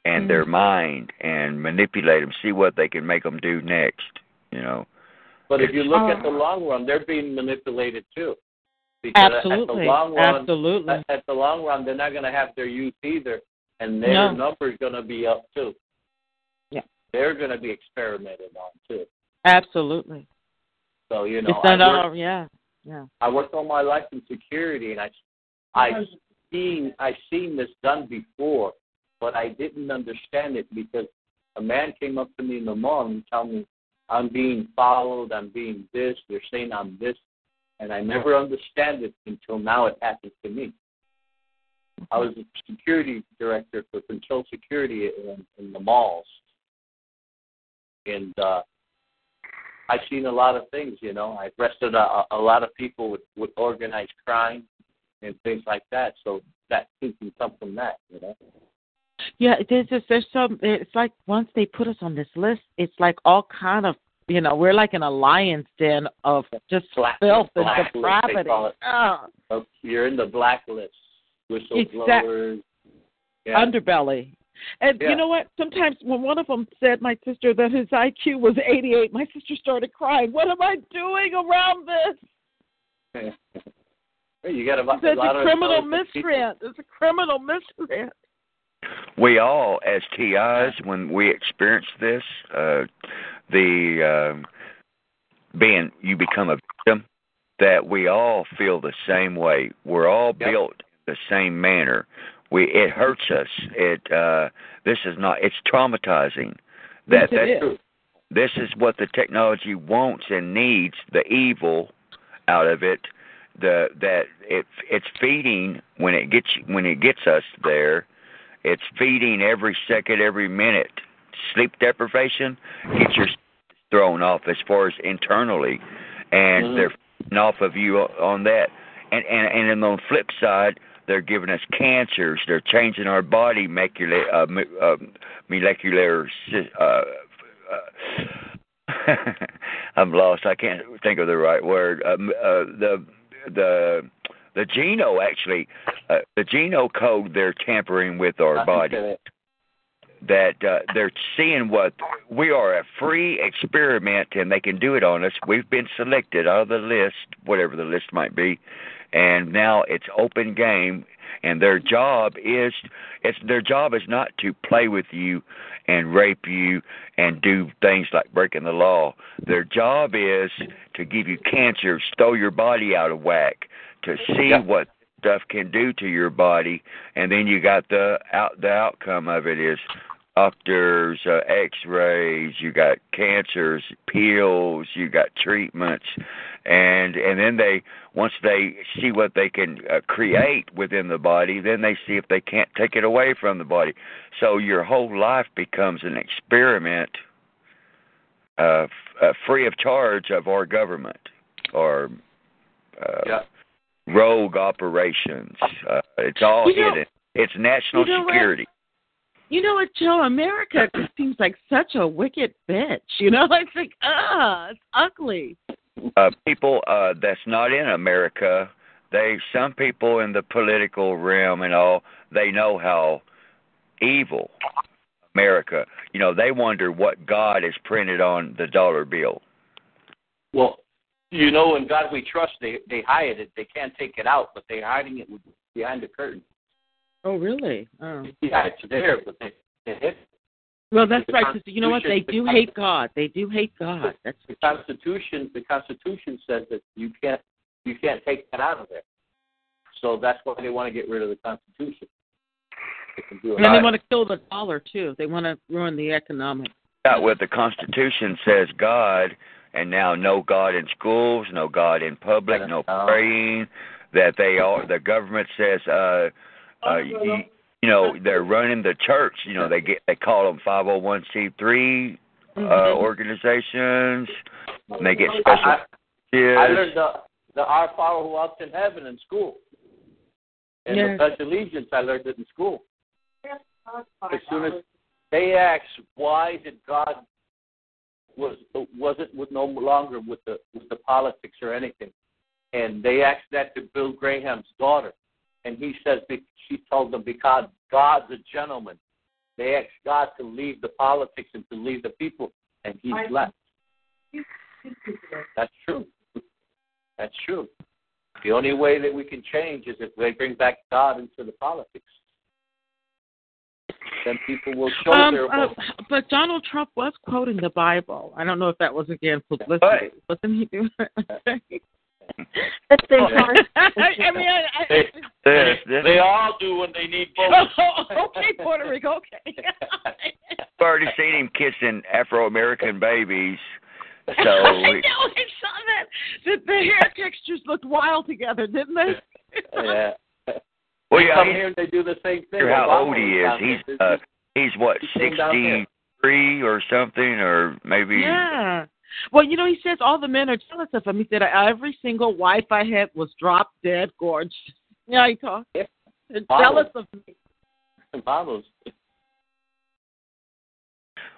and their mind and manipulate them, see what they can make them do next. You know. But if you look Uh, at the long run, they're being manipulated too. Because at the Absolutely, long run, absolutely. at, at the long run, they're not going to have their youth either, and their No. number's going to be up too. Yeah. They're going to be experimented on too. Absolutely. So you know, it's not all. Yeah. Yeah. I worked all my life in security, and I, I seen I seen this done before, but I didn't understand it because a man came up to me in the mall and told me I'm being followed, I'm being this, they're saying I'm this, and I never understand it until now it happened to me. I was a security director for control security in, in the malls, and uh, I've seen a lot of things. You know, I've arrested a, a lot of people with, with organized crime and things like that. So that can come from that. You know. Yeah, there's just there's some. It's like once they put us on this list, it's like all kind of you know we're like in a lion's den of just Black- filth and depravity. So oh. you're in the blacklist. Whistleblowers. Yeah. Underbelly. And Yeah. you know what? Sometimes when one of them said, my sister, that his IQ was 88, my sister started crying. What am I doing around this? Hey, you got a, a lot of criminal miscreant. It's a criminal miscreant. We all as TIs when we experience this, uh the um being you become a victim, that we all feel the same way. We're all Yep. built the same manner. We it hurts us. It uh this is not it's traumatizing. That Yes, it that is. This is what the technology wants and needs the evil out of it the that it it's feeding when it gets when it gets us there it's feeding every second every minute sleep deprivation gets your thrown off as far as internally and Mhm. they're off of you on that and and and then on the flip side they're giving us cancers they're changing our body molecular uh, uh, molecular uh, uh, I'm lost. I can't think of the right word. Um, uh, the the the geno actually uh, the geno code they're tampering with our body. That uh, they're seeing what we are a free experiment and they can do it on us. We've been selected out of the list, whatever the list might be, and now it's open game. And their job is it's their job is not to play with you and rape you and do things like breaking the law. Their job is to give you cancer, throw your body out of whack, to see what stuff can do to your body, and then you got the out the outcome of it is doctors, uh, X-rays, you got cancers, pills, you got treatments, and and then they once they see what they can uh, create within the body, then they see if they can't take it away from the body. So your whole life becomes an experiment, uh, f- uh, free of charge of our government or uh, Yeah. Rogue operations. Uh, it's all You know- hidden. It's national you know what? security. You know what, Joe? America just seems like such a wicked bitch. You know, it's like, ah, it's ugly. uh, people uh, that's not in America, they some people in the political realm and all, they know how evil America. You know, they wonder what God is printed on the dollar bill. Well, you know, in God we trust, they they hide it. They can't take it out, but they're hiding it behind the curtain. Oh, really? Oh. Yeah, it's there, but they, they hid. Well, that's The right. Because you know what? They Constitution- do hate God. They do hate God. That's the Constitution. The Constitution says that you can't you can't take that out of there. So that's why they want to get rid of the Constitution. They can do it. and then they want to kill the dollar too. They want to ruin the economic. Got what the Constitution says God, and now no God in schools, no God in public, no praying. That they are the government says, uh, uh, you, you know, they're running the church. You know, they get they call them five hundred one c three uh, Mhm. organizations. And they get special. I, I privileges. learned the the Our Father who art in heaven in school. And Yes. the Pledge of Allegiance, I learned it in school. As soon as they asked why did God was wasn't with no longer with the with the politics or anything, and they asked that to Bill Graham's daughter, and he says she told them because God's a gentleman. They asked God to leave the politics and to leave the people, and he's left. That's true. That's true. The only way that we can change is if they bring back God into the politics. Then people will show Um, their uh, but Donald Trump was quoting the Bible. I don't know if that was again publicity. Right. Wasn't he doing that? That's the I mean, I, I, They, This, this, they all do when they need votes. oh, okay, Puerto Rico. Okay. I've already seen him kissing Afro American babies. So I know. I saw that. The, the hair textures looked wild together, didn't they? yeah. Well, They yeah, come he's- here and they do the same thing. how Obama old he is. He's uh, he's what He came down sixty here. three or something, or maybe. Yeah. Well, you know, he says all the men are jealous of him. He said every single wife I had was drop dead gorgeous. Yeah, he talks. Yeah. They're jealous of me. Obama's.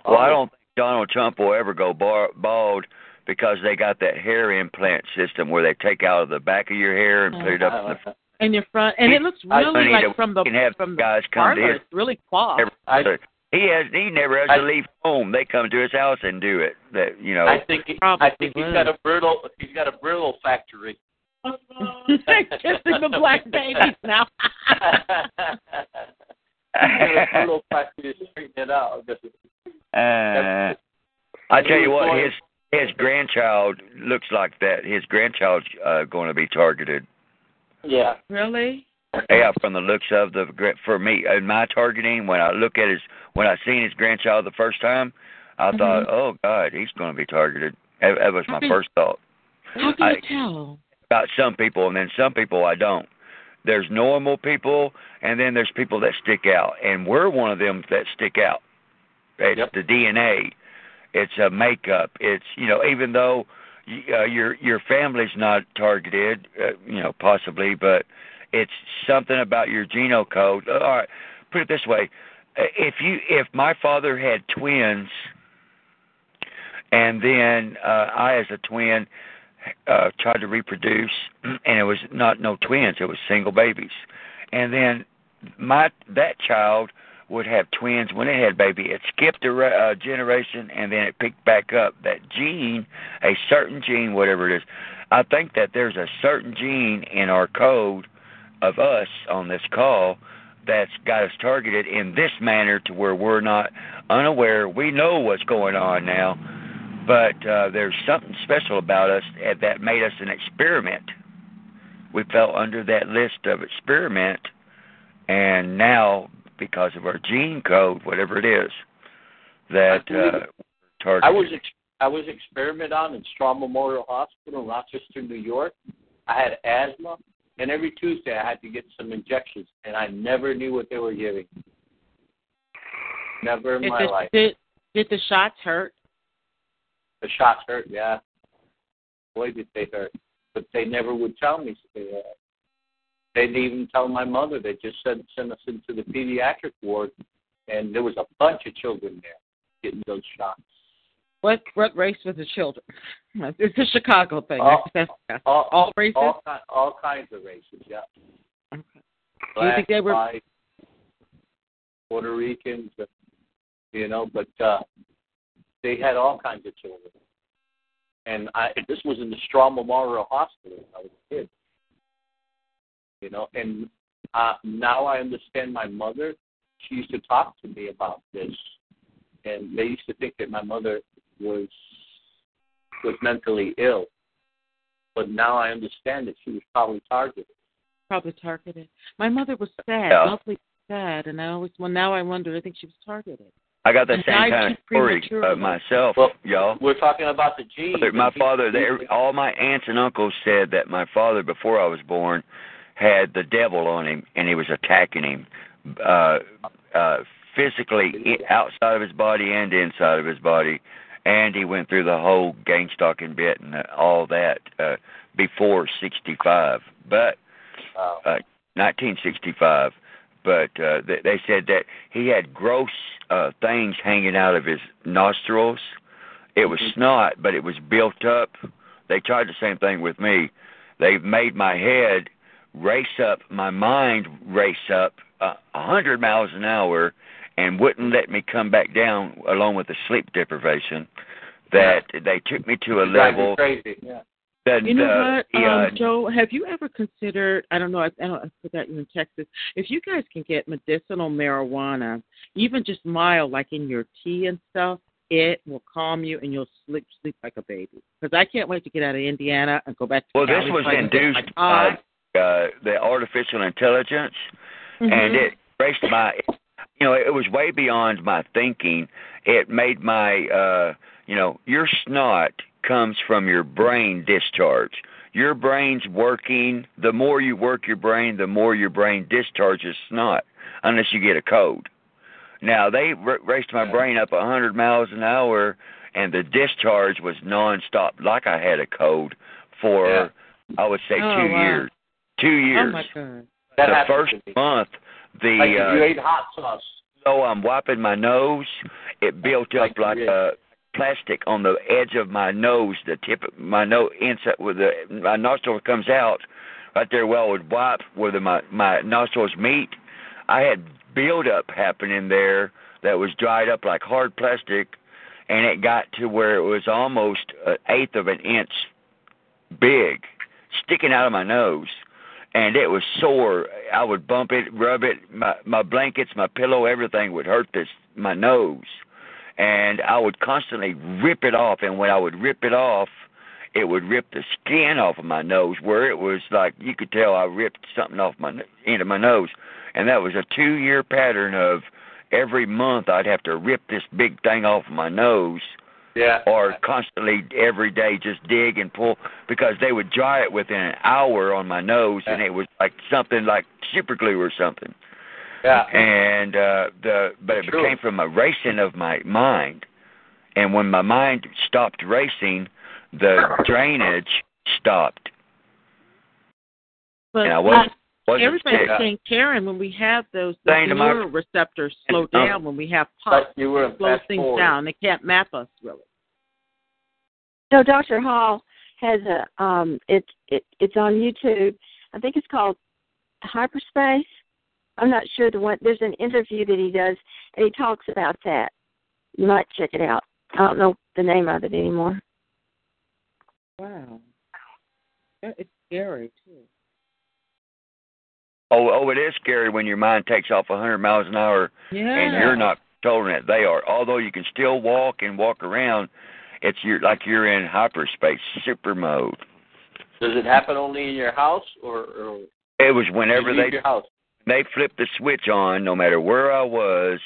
Well, I don't think Donald Trump will ever go bald because they got that hair implant system where they take out of the back of your hair and put it up in the front. And your front, and it looks really like to- from the can have from the guys come to parlor. his It's really cloth. Every- he has he never has to leave home. They come to his house and do it. That you know. I think he, I think he's got a brittle he's got a brittle factory. Kissing the black babies now. he's got a brittle factory to straighten it out. Uh, I tell you what, his his grandchild looks like that. His grandchild's uh, going to be targeted. Yeah. Really? Yeah, from the looks of the gra- for me in my targeting, when I look at his when I seen his grandchild the first time, I Mhm. thought, oh God, he's going to be targeted. That, that was my Okay. first thought How can I- you tell? about some people, and then some people I don't. There's normal people, and then there's people that stick out, and we're one of them that stick out. It's Yep. the DNA. It's a makeup. It's you know even though y- uh, your your family's not targeted, uh, you know possibly, but it's something about your genome code. Uh, All right, put it this way: Uh, if you if my father had twins, and then uh, I as a twin uh, tried to reproduce, and it was not no twins; it was single babies, and then my that child would have twins when it had baby. It skipped a re- uh, generation and then it picked back up. That gene, a certain gene, whatever it is, I think that there's a certain gene in our code of us on this call that's got us targeted in this manner to where we're not unaware. We know what's going on now, but uh, there's something special about us that made us an experiment. We fell under that list of experiment, and now because of our gene code, whatever it is, that uh, targeted. I was ex- I was experimented on in Strong Memorial Hospital in Rochester, New York. I had asthma, and every Tuesday I had to get some injections, and I never knew what they were giving. Never in Did my the, life. did, did the shots hurt? The shots hurt, yeah. Boy, did they hurt. But they never would tell me. So they, uh, they didn't even tell my mother. They just sent sent us into the pediatric ward, and there was a bunch of children there getting those shots. What what race was the children? It's a Chicago thing. All- All, all races. all, all kinds of races, yeah. Okay. Black, you think they were- white, Puerto Ricans, you know, but uh, they had all kinds of children. And I this was in the Strong Memorial Hospital when I was a kid. You know, and uh, now I understand my mother. She used to talk to me about this, and they used to think that my mother was was mentally ill. But now I understand that she was probably targeted. Probably targeted. My mother was sad, Yeah. awfully sad, and I always well now I wonder. I think she was targeted. I got the And same died kind of too story uh, myself, Well, y'all. We're talking about the genes. My father, they, all my aunts and uncles said that my father, before I was born, had the devil on him, and he was attacking him, uh, uh, physically outside of his body and inside of his body, and he went through the whole gang stalking bit and uh, all that uh, before '65, but Wow. uh, 1965. But uh, they, they said that he had gross uh, things hanging out of his nostrils. It was Mhm. snot, but it was built up. They tried the same thing with me. They made my head race up, my mind race up uh, a hundred miles an hour, and wouldn't let me come back down, along with the sleep deprivation. That they took me to a He drives level crazy. Yeah. that You know uh, what, um, uh, Joe? Have you ever considered? I don't know. I, I don't. I forgot you're in Texas. If you guys can get medicinal marijuana, even just mild, like in your tea and stuff, it will calm you and you'll sleep sleep like a baby. Because I can't wait to get out of Indiana and go back to Well, this was so I can get induced my by uh, the artificial intelligence, Mhm. and it raised my, you know, it was way beyond my thinking. It made my, uh, you know, your snot comes from your brain discharge. Your brain's working. The more you work your brain, the more your brain discharges snot, unless you get a code. Now they r- raced my brain up a hundred miles an hour, and the discharge was nonstop, like I had a code for, Yeah. I would say, Oh, two wow. years. Two Oh years. my god. That the first month, the like if uh, you ate hot sauce. so I'm wiping my nose. It built up you like did. a plastic on the edge of my nose, the tip of my nose inside where the my nostril comes out, right there where I would wipe where the, my my nostrils meet. I had buildup happening there that was dried up like hard plastic, and it got to where it was almost an eighth of an inch big, sticking out of my nose and it was sore. I would bump it, rub it, my my blankets, my pillow, everything would hurt this my nose, and I would constantly rip it off. And when I would rip it off, it would rip the skin off of my nose, where it was like you could tell I ripped something off my end of my nose, and that was a two year pattern of every month I'd have to rip this big thing off my nose. Yeah. Or constantly every day just dig and pull because they would dry it within an hour on my nose and it was like something like super glue or something. Yeah. And uh the but it True. became from a racing of my mind. And when my mind stopped racing, the drainage stopped. But And I wasn't wasn't everybody's sick. saying, Karen, when we have those, the Saying to my- neuroreceptors slow Oh. down when we have But pop, you were it slows things forward. down. They can't map us really. So Dr. Hall has a um it it it's on YouTube. I think it's called Hyperspace. I'm not sure the one there's an interview that he does and he talks about that. You might check it out. I don't know the name of it anymore. Wow. It's scary too. Oh, oh, it is scary when your mind takes off a 100 miles an hour Yeah. and you're not controlling it. They are. Although you can still walk and walk around, it's you're, like you're in hyperspace, super mode. Does it happen only in your house or, or It was whenever you they your house? they flipped the switch on, no matter where I was,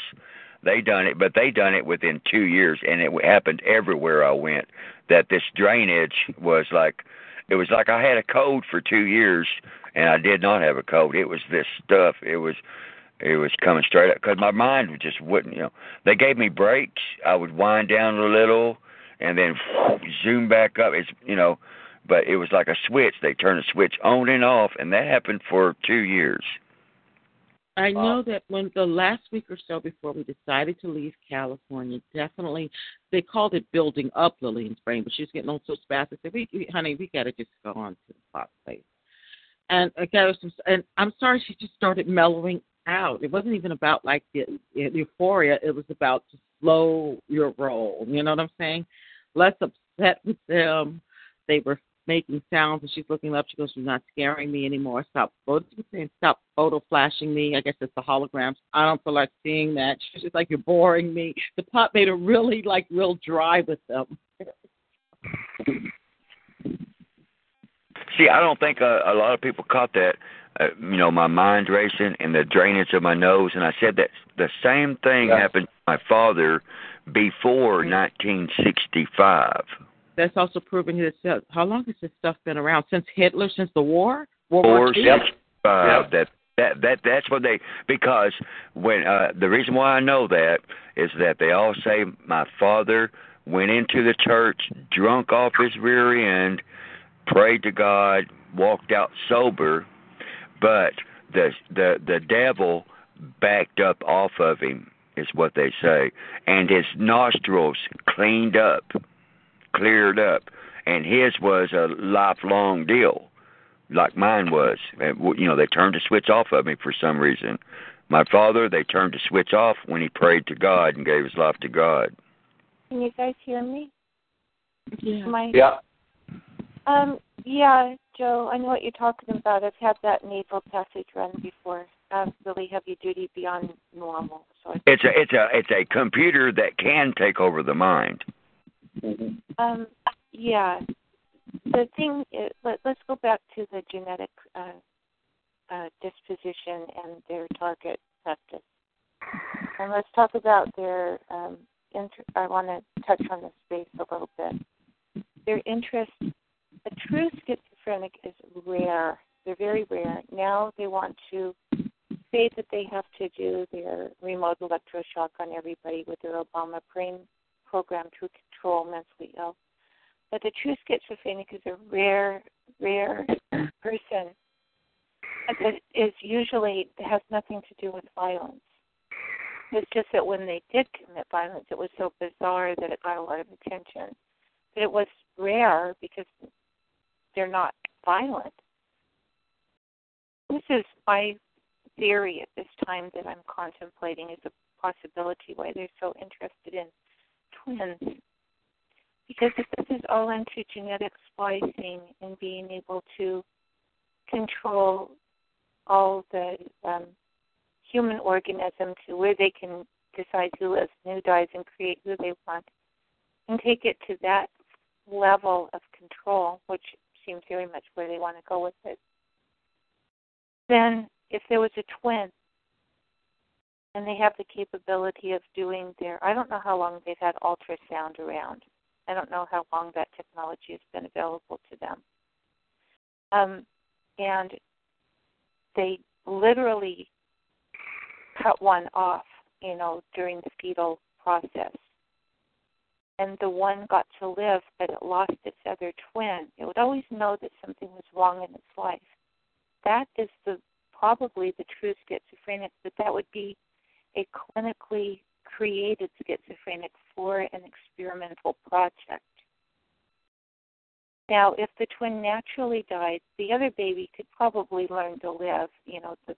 they done it. But they done it within two years, and it happened everywhere I went. That this drainage was like, it was like I had a cold for two years, and I did not have a cold. It was this stuff. It was. It was coming straight up because my mind just wouldn't, you know. They gave me breaks. I would wind down a little, and then zoom back up. It's, you know, but it was like a switch. They turned a switch on and off, and that happened for two years. I uh, know that when the last week or so before we decided to leave California, definitely they called it building up Lillian's brain, but she was getting on so fast. I said, we, we, "Honey, we got to just go on to the pop place." And I got her some, and I'm sorry, she just started mellowing out. It wasn't even about like the, the euphoria; it was about to slow your roll. You know what I'm saying? Less upset with them. They were making sounds and she's looking up. She goes, You're not scaring me anymore. Stop photo saying stop photo flashing me. I guess it's the holograms. I don't feel like seeing that. She's just like, You're boring me. The pop made her really like real dry with them. See, I don't think a, a lot of people caught that. Uh, you know, my mind racing and the drainage of my nose, and I said that the same thing Yeah. happened to my father before 1965. That's also proving this. uh, How long has this stuff been around? Since Hitler? Since the war? World War Or II? sixty-five. That that that that's what they because when uh the reason why I know that is that they all say my father went into the church drunk off his rear end, prayed to God, walked out sober, but the the the devil backed up off of him is what they say, and his nostrils cleaned up, cleared up, and his was a lifelong deal like mine was. And, w- You know, they turned the switch off of me for some reason. My father, they turned the switch off when he prayed to God and gave his life to God. Can you guys hear me? Yeah. Am I- Yeah. Um, yeah, Joe, I know what you're talking about. I've had that nasal passage run before. Uh, really heavy duty beyond normal. So It's a it's a it's a computer that can take over the mind. Um, yeah. The thing is, let, let's go back to the genetic uh, uh, disposition and their target practice. And let's talk about their. Um, inter- I want to touch on the space a little bit. Their interest. A true schizophrenic is rare. They're very rare. Now they want to say that they have to do their remote electroshock on everybody with their Obama brain program to control mentally ill. But the true schizophrenic is a rare, rare person that is usually has nothing to do with violence. It's just that when they did commit violence, it was so bizarre that it got a lot of attention. But it was rare because they're not violent. This is my theory at this time that I'm contemplating is a possibility why they're so interested in twins. Because if this is all into genetic splicing and being able to control all the um, human organism to where they can decide who lives who dies and create who they want and take it to that level of control, which seems very much where they want to go with it, then if there was a twin and they have the capability of doing their. I don't know how long they've had ultrasound around. I don't know how long that technology has been available to them. Um, and they literally cut one off, you know, during the fetal process. And the one got to live, but it lost its other twin. It would always know that something was wrong in its life. That is the probably the true schizophrenic, but that would be a clinically created schizophrenic for an experimental project. Now, if the twin naturally died, the other baby could probably learn to live. You know, the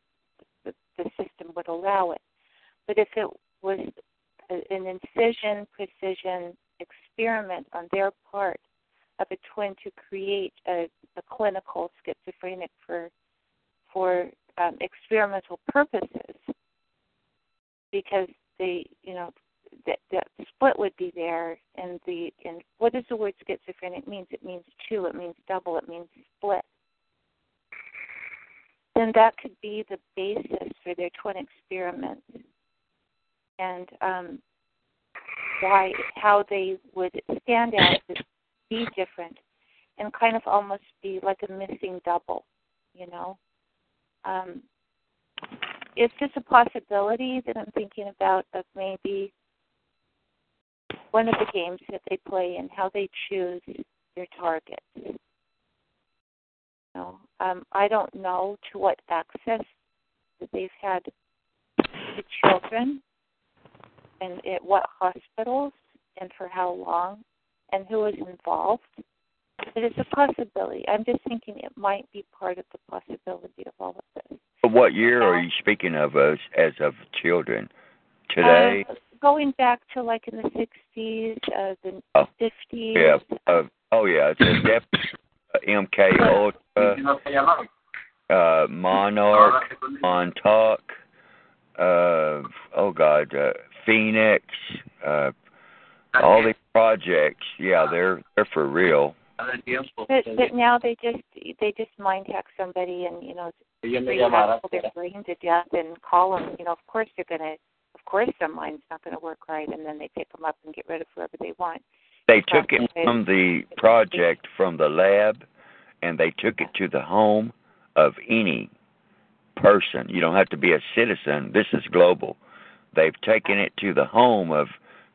the, the system would allow it. But if it was an incision precision experiment on their part of a twin to create a, a clinical schizophrenic for for um, experimental purposes, because they, you know, that, that split would be there, and the and what does the word schizophrenic means? It means two. It means double. It means split. Then that could be the basis for their twin experiment, and um, why how they would stand out, be different, and kind of almost be like a missing double, you know. Um, it's just a possibility that I'm thinking about of maybe one of the games that they play and how they choose their targets. Know, um, I don't know to what access that they've had to children and at what hospitals and for how long and who is involved. But it's a possibility. I'm just thinking it might be part of the possibility of all of this. What year are you speaking of as as of children? Today? Uh, going back to like in the 60s, uh, the Oh. 50s. Yeah. Uh, oh yeah. It's a def- uh, MK Ultra, uh, Monarch, Montauk. Uh, oh God, uh, Phoenix. Uh, all these projects. Yeah, they're they're for real. But, but now they just they just mind hack somebody and you know rehackle their brain to death and call them. You know, of course they're gonna. Of course their mind's not going to work right, and then they pick them up and get rid of whoever they want. They took it from the project from the lab, and they took it to the home of any person. You don't have to be a citizen. This is global. They've taken it to the home of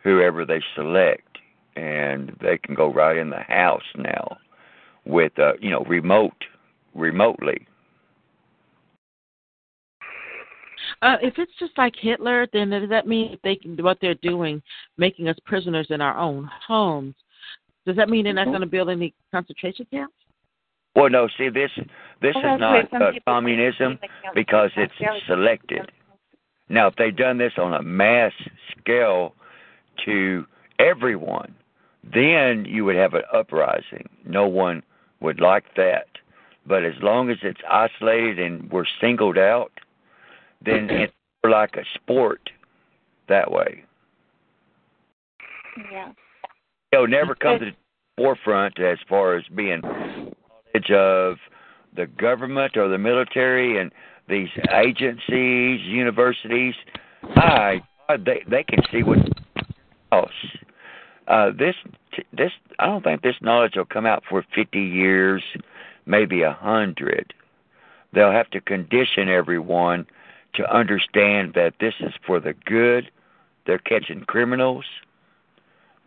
whoever they select, and they can go right in the house now with uh, you know remote remotely. Uh, if it's just like Hitler, then does that mean if they can what they're doing, making us prisoners in our own homes? Does that mean they're not going to build any concentration camps? Well, no. See, this this Well, is not uh, communism because it's selected. Now, if they'd done this on a mass scale to everyone, then you would have an uprising. No one would like that. But as long as it's isolated and we're singled out, then it's more like a sport that way. Yeah. It'll never come to the forefront as far as being knowledge of the government or the military and these agencies, universities. My God, they they can see what else. Uh, this this I don't think this knowledge will come out for 50 years, maybe a hundred. They'll have to condition everyone to understand that this is for the good. They're catching criminals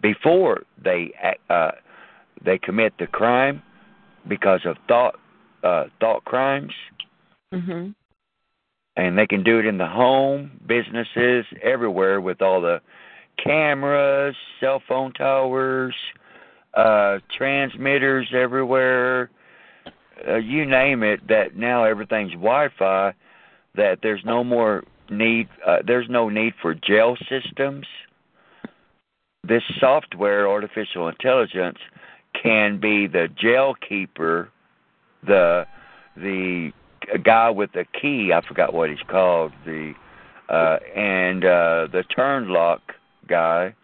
before they uh, they commit the crime because of thought uh, thought crimes, Mm-hmm. and they can do it in the home, businesses, everywhere with all the cameras, cell phone towers, uh, transmitters everywhere. Uh, you name it. That now everything's Wi-Fi. That there's no more need. Uh, there's no need for jail systems. This software, artificial intelligence, can be the jail keeper, the the guy with the key. I forgot what he's called. The uh, and uh, the turn lock guy,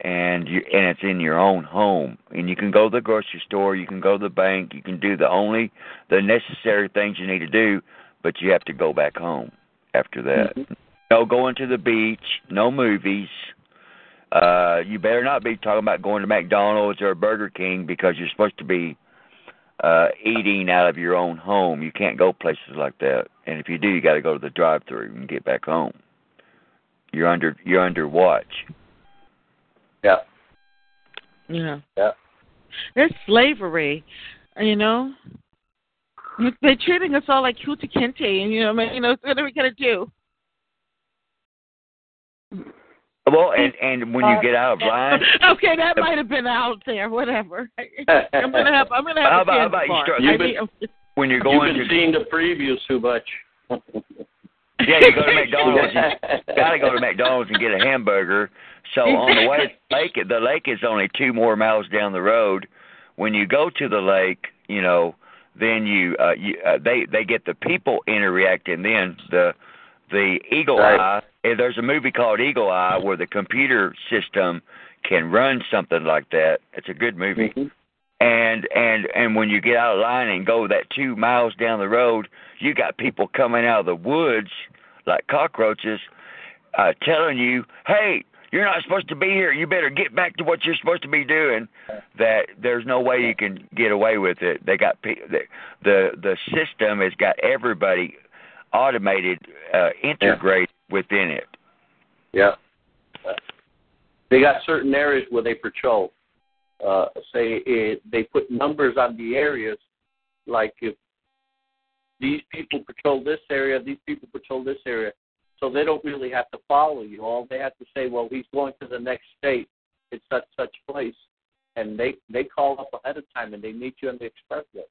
and you and it's in your own home. And you can go to the grocery store, you can go to the bank, you can do the only the necessary things you need to do, but you have to go back home after that. No going to the beach, no movies. Uh, you better not be talking about going to McDonald's or Burger King because you're supposed to be uh eating out of your own home. You can't go places like that. And if you do, you got to go to the drive-through and get back home. You're under you're under watch. Yeah. Yeah. Yeah. It's slavery, you know. They're treating us all like Kunta Kinte, and you know, I mean, you know, what are we gonna do? Well, and and when you get out uh, of line, okay, that might have been out there. Whatever. I'm gonna have. I'm gonna have. How a about- how about you start? You've mean, been, when you're going, you've been to seeing the previews too much. yeah, you go to McDonald's. You got to go to McDonald's and get a hamburger. So on the way to the lake, the lake is only two more miles down the road. When you go to the lake, you know, then you uh, you uh, they they get the people interacting. Then the the eagle Right. eye. eh, There's a movie called Eagle Eye where the computer system can run something like that. It's a good movie. And and and when you get out of line and go that two miles down the road, you got people coming out of the woods like cockroaches, uh, telling you, "Hey, you're not supposed to be here. You better get back to what you're supposed to be doing." That there's no way you can get away with it. They got the the, the system has got everybody automated, uh, integrated within it. Yeah. They got certain areas where they patrol. Uh, say it, they put numbers on the areas, like if these people patrol this area, these people patrol this area, so they don't really have to follow you. All they have to say, well, he's going to the next state, it's such such place, and they they call up ahead of time and they meet you on the expressway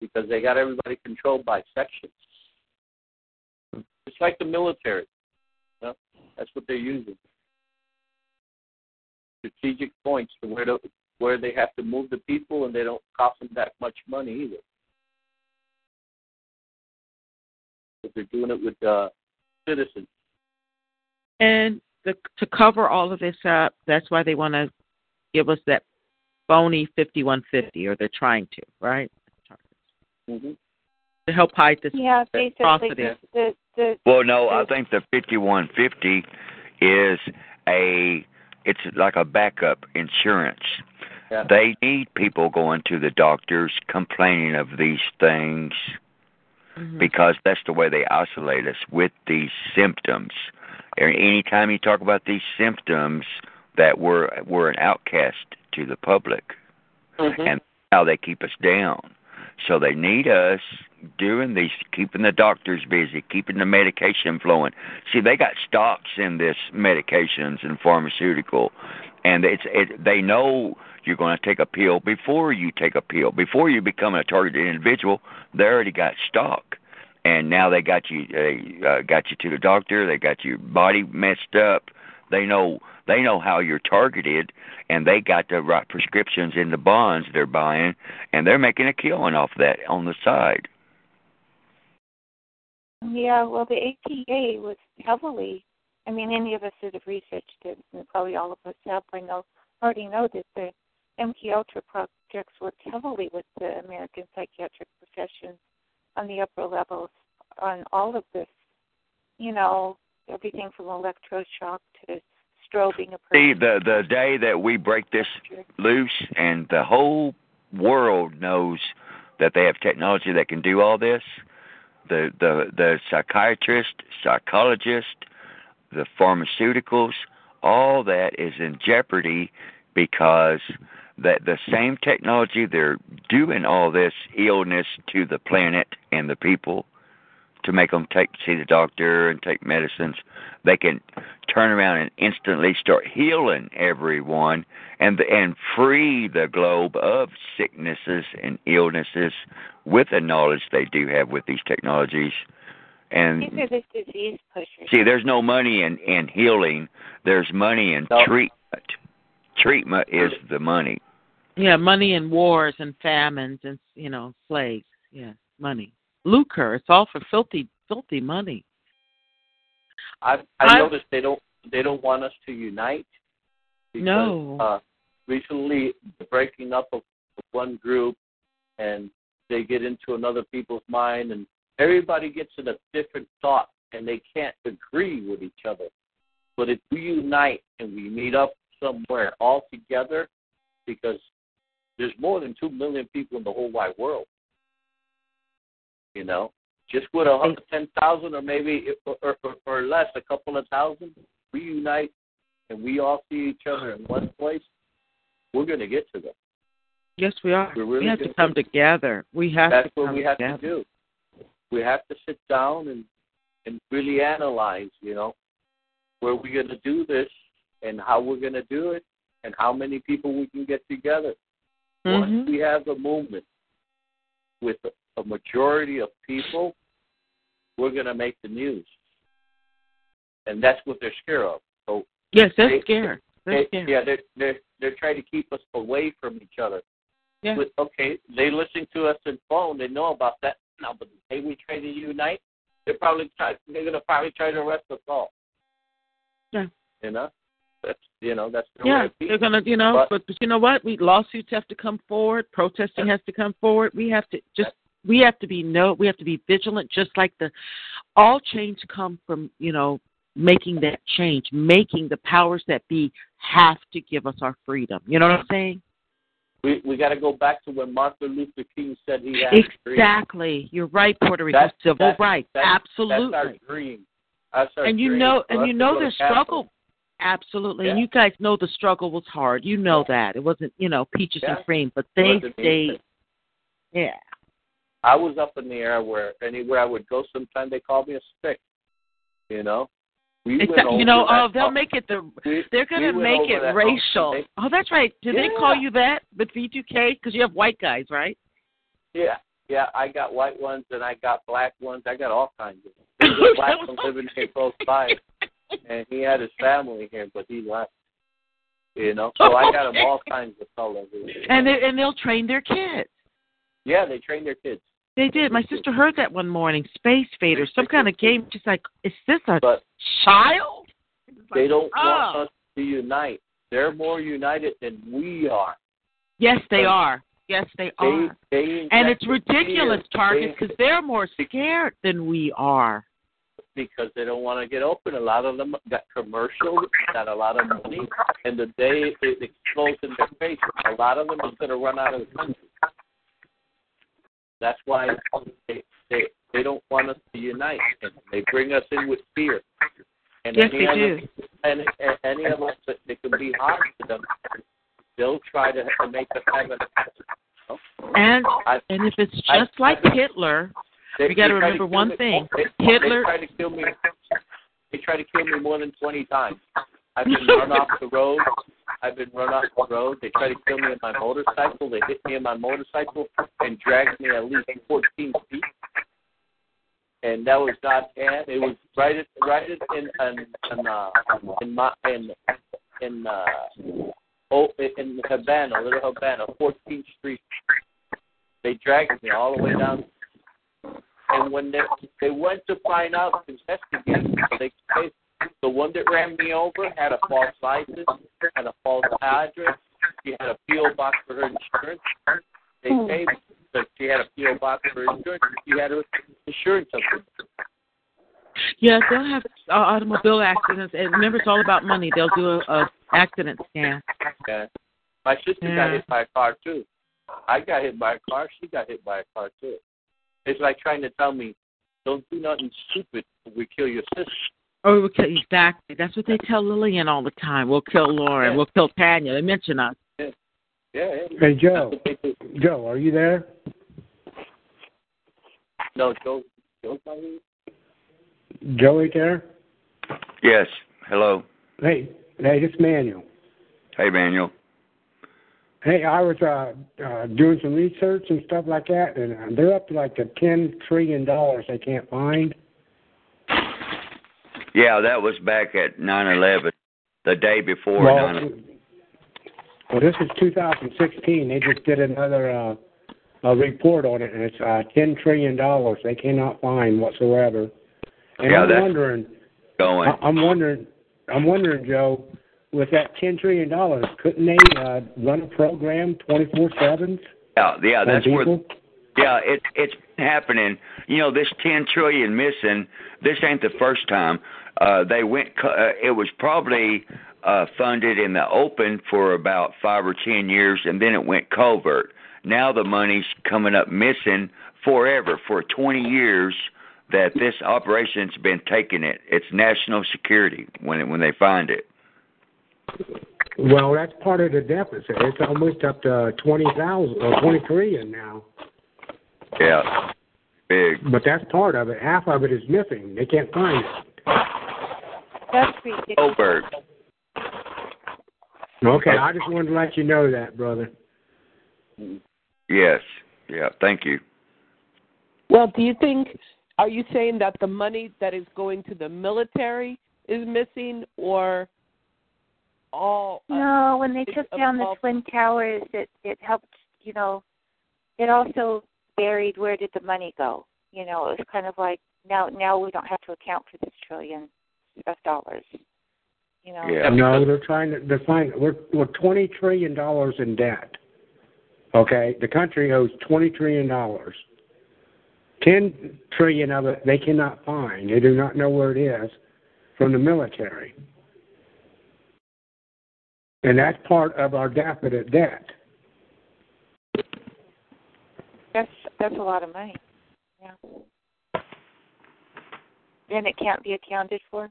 because they got everybody controlled by sections. It's like the military. You know? That's what they're using. Strategic points to where to, where they have to move the people, and they don't cost them that much money either. But they're doing it with uh, citizens. And the, to cover all of this up, that's why they want to give us that phony 5150, or they're trying to, right? Mm-hmm. To help hide this Yeah, basically atrocity. the the Well, no, I think the 5150 is a it's like a backup insurance. Yeah. They need people going to the doctors complaining of these things Mhm. because that's the way they isolate us with these symptoms. And anytime you talk about these symptoms, that we're we're an outcast to the public, Mhm. and how they keep us down. So they need us doing these, keeping the doctors busy, keeping the medication flowing. See, they got stocks in this medications and pharmaceutical, and it's it, they know you're going to take a pill before you take a pill. Before you become a targeted individual, they already got stock, and now they got you they uh, got you to the doctor. They got your body messed up. They know they know how you're targeted, and they got the right prescriptions in the bonds they're buying, and they're making a killing off that on the side. Yeah, well, the APA was heavily. I mean, any of us that have researched it, and probably all of us out there know already know that the MK Ultra projects worked heavily with the American psychiatric profession on the upper levels on all of this. You know, everything from electroshock to strobing a See, the the day that we break this loose, and the whole world knows that they have technology that can do all this, the the the psychiatrist, psychologist, the pharmaceuticals, all that is in jeopardy because that the same technology they're doing all this illness to the planet and the people to make them take see the doctor and take medicines. They can turn around and instantly start healing everyone and and free the globe of sicknesses and illnesses with the knowledge they do have with these technologies and These are the disease pushers. see there's no money in in healing there's money in treatment treatment is the money Yeah, money and wars and famines and you know plagues. Yeah, money, lucre. It's all for filthy, filthy money. I I I- noticed they don't they don't want us to unite. Because, No. Uh, recently, the breaking up of one group, and they get into another people's mind, and everybody gets in a different thought and they can't agree with each other. But if we unite and we meet up somewhere all together, because there's more than two million people in the whole wide world. You know, just with a hundred, ten thousand, or maybe or, or, or less, a couple of thousand, we unite and we all see each other in one place. We're going to get to them. Yes, we are. Really we have to come together. We have to That's to what we have together. to do. We have to sit down and and really analyze. You know, where we're going to do this and how we're going to do it and how many people we can get together. Once Mhm. we have a movement with a, a majority of people, we're going to make the news, and that's what they're scared of. So Yes, they're they- scared. They're they- scared. Yeah, they're they're they're trying to keep us away from each other. Yeah. But, okay, they listen to us in phone. They know about that now. But the day we try to unite, they're probably try, they're gonna probably try to arrest us all. Yeah. You know, that's you know that's the Yeah, way it be. they're gonna, you know, But- but, but you know what? We lawsuits have to come forward, protesting has to come forward. We have to just, we have to be no, we have to be vigilant. Just like the, all change come from, you know, making that change, making the powers that be have to give us our freedom. You know what I'm saying? We we got to go back to when Martin Luther King said he had a dream. Exactly. You're right, Puerto Rico. That's- Civil that's- rights. that's- Absolutely. That's our dream. That's our and you dream, know and you know the struggle absolutely and you guys know the struggle was hard you know that it wasn't you know peaches Yeah. and cream but they stayed yeah I was up in the air where anywhere I would go, sometimes they called me a stick. You know, we you know oh they'll up- make it the we- they're going to make it racial They- oh that's right did they call you that with v2k because you have white guys right Yeah, yeah. I got white ones and I got black ones. I got all kinds of. There's a black one living here close by, and he had his family here, but he left. You know, so I got them all kinds of colors. and they, and they'll train their kids Yeah, they train their kids. They did my sister heard that one morning space faders some kind of game she's like is this a But child they don't want oh. us to unite. They're more united than we are. yes they But are yes they They, are they And it's ridiculous. Target, because they're more scared than we are. because they don't want to get open. A lot of them got commercials, got a lot of money, and the day it explodes in their face, a lot of them are going to run out of the country. That's why they they they don't want us to unite, and they bring us in with fear. And Yes, any they of do. and any of us that they can be hard to them, they'll try to, to make us have an And I- and if it's I- just like Hitler, They- we got to remember one me- thing: They, Hitler. They try to kill me. They try to kill me more than twenty times. I've been run off the road. I've been run off the road. They try to kill me in my motorcycle. They hit me in my motorcycle and dragged me at least fourteen feet. And that was God's hand. It was right at right at, in in in, uh, in my in in uh oh in Havana, Little Havana, 14th Street. They dragged me all the way down and when they they went to find out, investigate, they, they the one that ran me over had a false license, had a false address. She had a PO box for her insurance. They paid that she had a PO box for her insurance. She had her insurance there. Yeah, they'll have uh, automobile accidents, and remember, it's all about money. They'll do a, a accident scan. Okay. My sister got hit by a car too. I got hit by a car. She got hit by a car too. It's like trying to tell me, don't do nothing stupid. We kill your sister. Oh, we'll kill, exactly. That's what they tell Lillian all the time. We'll kill Lauren. Yeah. We'll kill Tanya. They mention us. Yeah, yeah. Hey, Joe. That's what they do. Joe, are you there? No, Joe. Joe's not here. Joey there? Yes. Hello. Hey, hey, this is Manuel. Hey, Manuel. Hey, I was uh, uh doing some research and stuff like that, and uh, they're up to like the ten trillion dollars they can't find. Yeah, that was back at nine eleven, the day before well, 9 well, this is 2016. They just did another uh, a report on it, and it's uh, ten trillion dollars they cannot find whatsoever. And Yeah, I'm wondering, going. I- I'm wondering, I'm wondering, Joe, with that ten trillion dollars, couldn't they uh, run a program twenty four seven Yeah, yeah, that's where? Yeah, it it's happening. You know, this ten trillion missing. This ain't the first time. Uh, they went. co- Uh, it was probably uh, funded in the open for about five or ten years, and then it went covert. Now the money's coming up missing forever for twenty years. That this operation's been taking it. It's national security when it, when they find it. Well, that's part of the deficit. It's almost up to twenty thousand or twenty trillion now. Yeah, big. But that's part of it. Half of it is missing. They can't find it. That's ridiculous. Covert. Okay, I just wanted to let you know that, brother. Yes. Yeah. Thank you. Well, do you think? Are you saying that the money that is going to the military is missing, or all? uh, No, when they took down the twin towers, it it helped. You know, it also buried where did the money go. You know, it was kind of like now now we don't have to account for this trillion of dollars. You know. Yeah. No, they're trying to. They're fine. We're we're twenty trillion dollars in debt. Okay, the country owes twenty trillion dollars. Ten trillion of it they cannot find. They do not know where it is from the military, and that's part of our deficit debt. That's that's a lot of money. Yeah. And it can't be accounted for.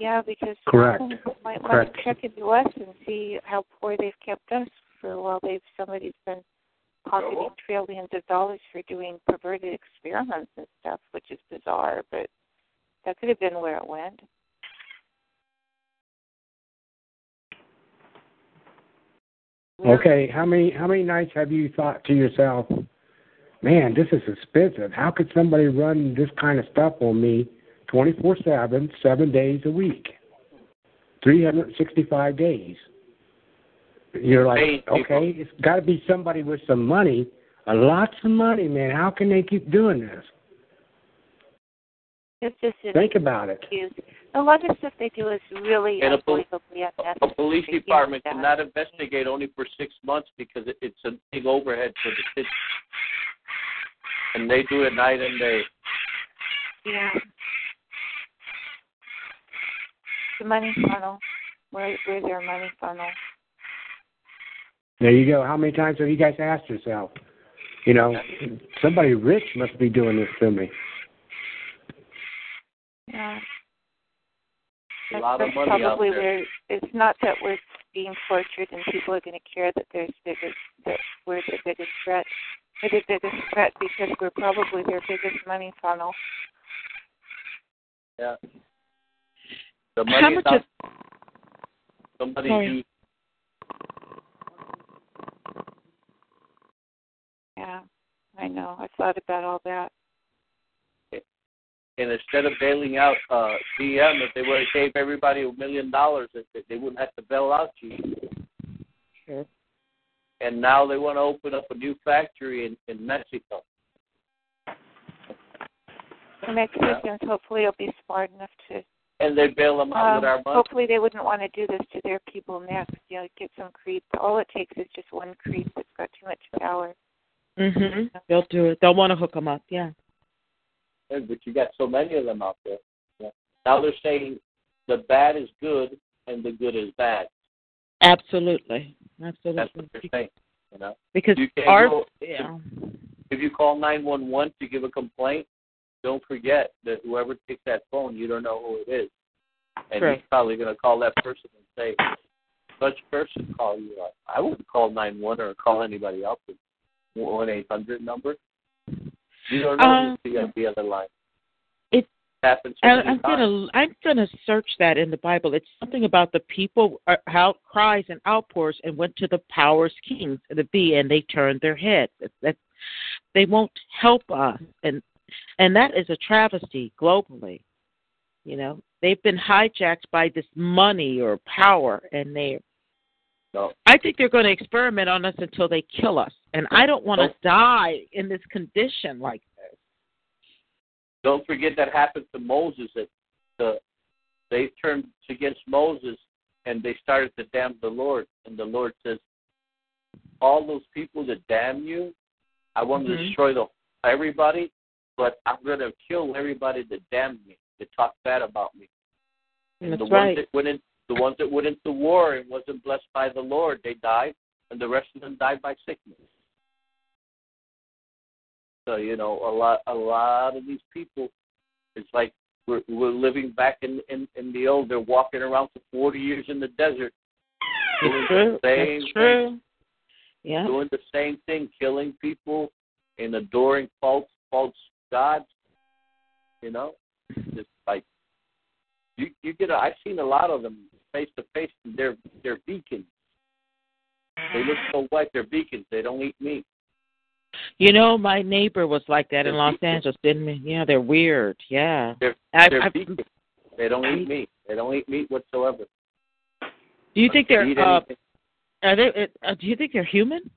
Yeah, because Correct. people might Correct. want to check into us and see how poor they've kept us for a while. They've somebody's been pocketing oh. trillions of dollars for doing perverted experiments and stuff, which is bizarre, but that could have been where it went. Okay, how many how many nights have you thought to yourself, man, this is expensive. How could somebody run this kind of stuff on me twenty four seven, seven days a week, three hundred and sixty five days? You're like, Paying people. okay, it's got to be somebody with some money, a lots of money, man. How can they keep doing this? It's just an Think about it. excuse. A lot of stuff they do is really And a pol- unbelievably unnecessary. A police department cannot investigate only for six months because it, it's a big overhead for the city. And they do it night and day. Yeah. The money funnel. Where where's their money funnel? There you go. How many times have you guys asked yourself? You know, somebody rich must be doing this to me. Yeah. A lot of That's money out probably there. where it's not that we're being tortured and people are going to care that there's biggest that we're the biggest threat. We're the biggest threat because we're probably their biggest money funnel. Yeah. The How money much is out. is- Somebody Sorry. used Yeah, I know. I thought about all that. and instead of bailing out uh GM, if they would have gave everybody a million dollars, they, they wouldn't have to bail out you. Sure. And now they want to open up a new factory in in Mexico. The Mexicans hopefully will be smart enough to. And they bail them out Um, with our money. hopefully they wouldn't want to do this to their people next. You know, get some creep. All it takes is just one creep that's got too much power. Mhm. They'll do it. They'll want to hook them up. Yeah. Yeah, But you got so many of them out there. Yeah. Now they're saying the bad is good and the good is bad. Absolutely. That's Absolutely. what they're saying. You know, Because you can't our go, yeah. if you call nine one one to give a complaint, don't forget that whoever takes that phone, you don't know who it is, and True. he's probably going to call that person and say, "Such person call you up." I wouldn't call nine one or call anybody else one eight hundred number. You don't know Um, who's the, the other line. It happens. I, I'm gonna I'm gonna search that in the Bible. It's something about the people uh, how cries and outpours and went to the powers kings the be and they turned their heads. That, that they won't help us and and that is a travesty globally. You know they've been hijacked by this money or power and they. No. I think they're going to experiment on us until they kill us, and I don't want to die in this condition like. Don't forget that happened to Moses. That the they turned against Moses and they started to damn the Lord, and the Lord says, all those people that damn you. I want to Mhm. destroy the everybody, but I'm going to kill everybody that damned me, that talked bad about me. And That's the right. ones that went in, the ones that went into war and wasn't blessed by the Lord, they died, and the rest of them died by sickness. So you know, a lot, a lot of these people, it's like we're we're living back in in in the old. They're walking around for forty years in the desert, doing true. the same That's true. Yeah. doing the same thing, killing people and adoring false false gods. You know, just like you you get. A, I've seen a lot of them face to face. They're they're beacons. They look so white. They're beacons. They don't eat meat. You know, my neighbor was like that in They're Los people. Angeles, didn't he? Yeah, they're weird. Yeah. They're they're I- beacons. They don't eat meat. They don't eat meat whatsoever. Do you think they're Eat uh, anything. are they uh, do you think they're human?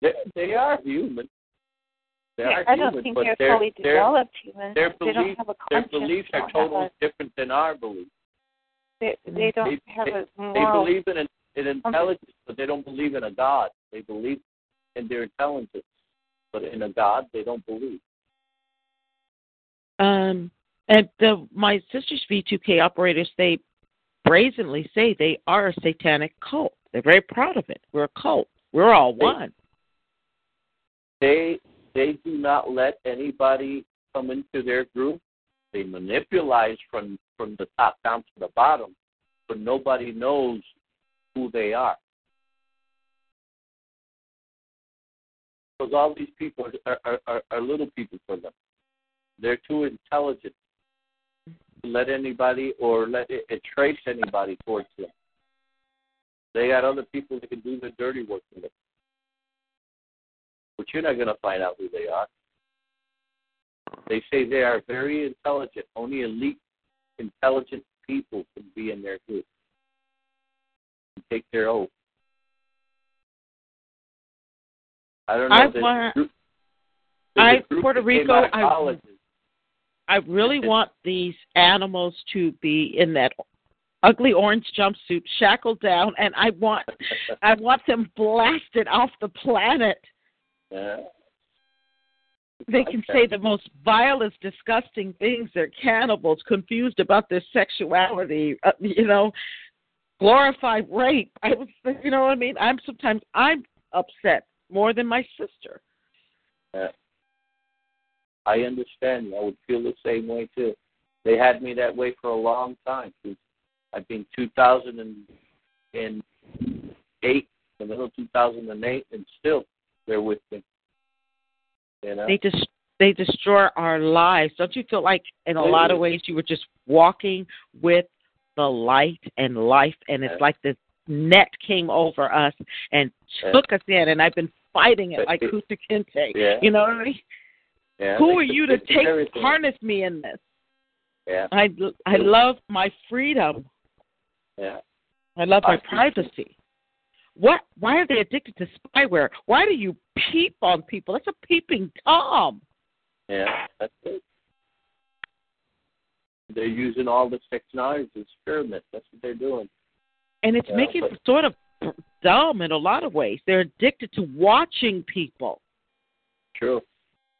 They, they are human. They Yeah, are I don't human, think but they're their, fully their, developed humans. Their They don't beliefs, have a their conscience, beliefs they are don't have totally a- different than our beliefs. They, they don't They- have they- a They moral. believe in, in intelligence, but they don't believe in a God. They believe in their intelligence, but in a God, they don't believe. Um, and the my sister's V2K operators, they brazenly say they are a satanic cult. They're very proud of it. We're a cult. We're all They- one. They they do not let anybody come into their group. They manipulate from from the top down to the bottom, but nobody knows who they are. Because all these people are, are, are, little people for them. They're too intelligent to let anybody or let it, it trace anybody towards them. They got other people that can do the dirty work for them. But you're not going to find out who they are. They say they are very intelligent. Only elite, intelligent people can be in their group and take their oath. I don't know. I want- group- there's a I Puerto Rico. I. I really want these animals to be in that ugly orange jumpsuit, shackled down, and I want I want them blasted off the planet. Yeah. They can say the most vilest, disgusting things. They're cannibals, confused about their sexuality. Uh, you know, glorified rape. I was, you know what I mean. I'm sometimes I'm upset more than my sister. Yeah. I understand. I would feel the same way too. They had me that way for a long time. I've been 2008, the middle of 2008, and still they're with me. You know? They just they destroy our lives. Don't you feel like in a lot of ways you were just walking with the light and life, and it's like the net came over us and took us in, and I've been fighting it like Kunta Kinte. Yeah. You know what I mean? Yeah, Who are you to take harness me in this? Yeah. I I love my freedom. Yeah. I love my I privacy. What? Why are they addicted to spyware? Why do you peep on people? That's a peeping tom. Yeah. That's it. They're using all the technology to experiment. That's what they're doing. And it's Yeah, making but- sort of dumb in a lot of ways. They're addicted to watching people. True.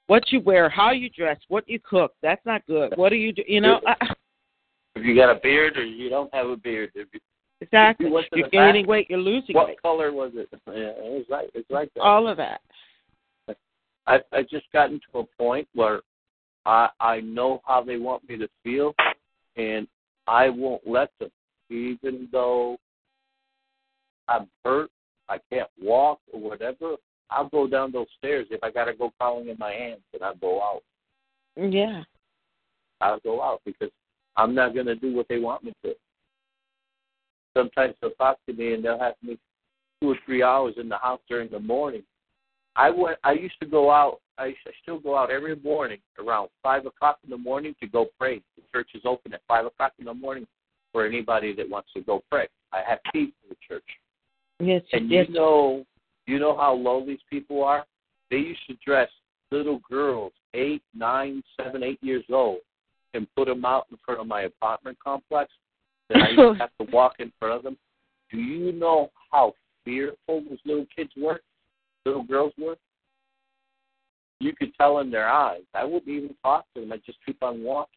What you wear, how you dress, what you cook. That's not good. What do you do? You know, I, If you got a beard or you don't have a beard. If you, exactly. if you went to You're the bath- gaining weight, you're losing What weight. color was it? Yeah, it was like it's like that. All of that. I I just gotten to a point where I I know how they want me to feel, and I won't let them, even though I'm hurt, I can't walk or whatever. I'll go down those stairs if I gotta go crawling in my hands, and I go out. Yeah. I'll go out because I'm not gonna do what they want me to. Sometimes they'll talk to me and they'll have me two or three hours in the house during the morning. I went. I used to go out. I, used, I still go out every morning around five o'clock in the morning to go pray. The church is open at five o'clock in the morning for anybody that wants to go pray. I have keys to the church. Yes, And yes. you know, you know how low these people are. They used to dress little girls, eight, nine, seven, eight years old, and put them out in front of my apartment complex. That I used to have to walk in front of them. Do you know how fearful those little kids were, little girls were. You could tell in their eyes. I wouldn't even talk to them. I'd just keep on walking.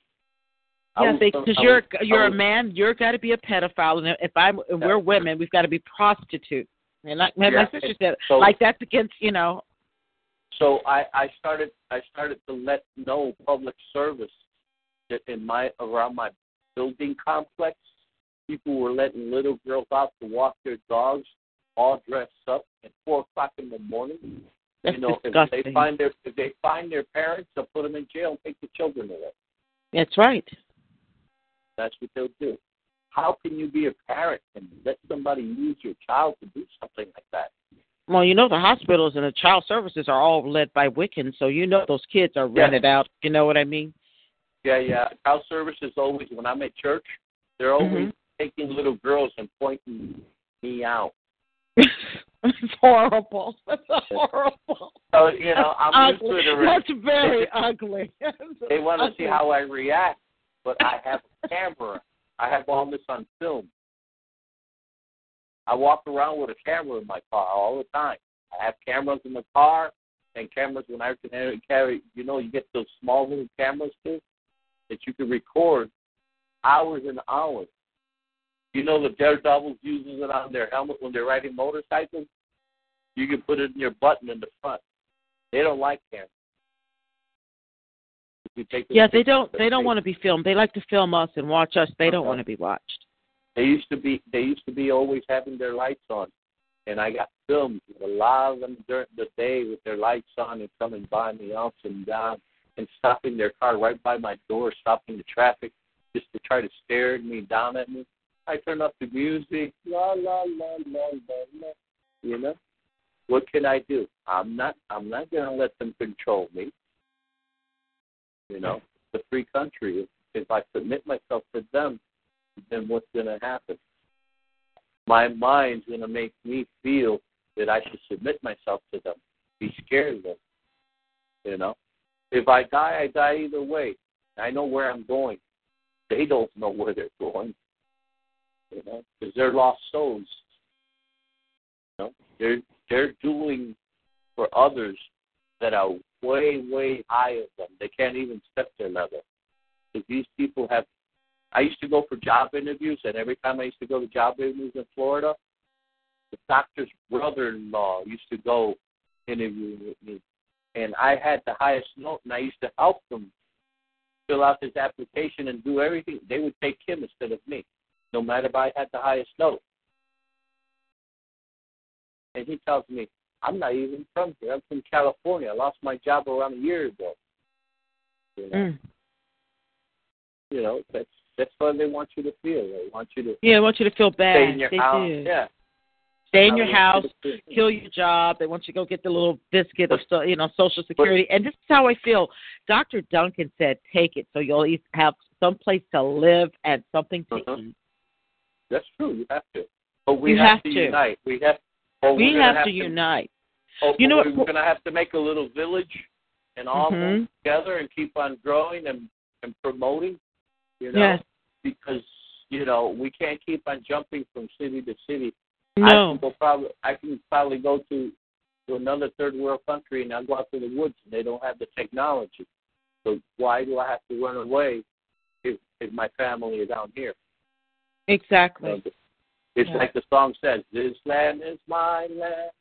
Yeah, because I you're was- you're a man. You're got to be a pedophile, and if I'm and we're women, we've got to be prostitutes. And like my, my sister said, so- like that's against you know. So I, I started I started to let know public service that in my around my building complex, people were letting little girls out to walk their dogs, all dressed up at four o'clock in the morning. That's you know, if disgusting. they find their if they find their parents, they'll put them in jail and take the children away. That's right. That's what they'll do. How can you be a parent and let somebody use your child to do something like that? Well, you know the hospitals and the child services are all led by Wiccans, so you know those kids are Yeah. rented out. You know what I mean? Yeah, yeah. Child services always when I'm at church, they're always Mhm. taking little girls and pointing me out. it's horrible. That's horrible. So you know, I'm That's used to it already. That's very ugly. They want to see how I react, but I have a camera. I have all this on film. I walk around with a camera in my car all the time. I have cameras in the car and cameras when I can carry. You know, you get those small little cameras too that you can record hours and hours. You know, the Daredevils uses it on their helmet when they're riding motorcycles. You can put it in your button in the front. They don't like cameras. You take Yeah, they don't. They don't want to be filmed. They like to film us and watch us. They don't Uh-huh. want to be watched. They used to be they used to be always having their lights on, and I got filmed a lot of them during the day with their lights on and coming by me up and down and stopping their car right by my door, stopping the traffic just to try to stare at me down at me. I turn up the music, la la la la la la. You know, what can I do? I'm not I'm not gonna let them control me. You know, the free country. If, if I submit myself to them, then what's going to happen? My mind's going to make me feel that I should submit myself to them, be scared of them. You know, if I die, I die either way. I know where I'm going. They don't know where they're going. You know, because they're lost souls. You know, they're they're doing for others that are way way high of them. They can't even step their level. Because these people have I used to go for job interviews, and every time I used to go to job interviews in Florida, the doctor's brother-in-law used to go interview with me, and I had the highest note, and I used to help them fill out his application and do everything. They would take him instead of me, no matter if I had the highest note. And he tells me, "I'm not even from here. I'm from California. I lost my job around a year ago." You know, Mm. you know that's that's what they want you to feel. They want you to Yeah, they want you to feel bad. stay in your they house. do. Yeah. Stay in your house, you to feel. kill your job. They want you to go get the little biscuit of so- you know Social Security. And this is how I feel. Dr. Duncan said, "Take it, so you'll at least have some place to live and something to Uh-huh. eat." That's true. You have to. But we have, have to, to. unite. We have. Or we gonna have, to unite. Oh, You know we're what- going to have to make a little village and all Mhm. work together and keep on growing and, and promoting. You know, Yes. because you know we can't keep on jumping from city to city. I No. can go probably I can probably go to to another third world country and I'll go out to the woods and they don't have the technology. So why do I have to run away if if my family is down here? Exactly. It's Yeah. like the song says, "This land is my land."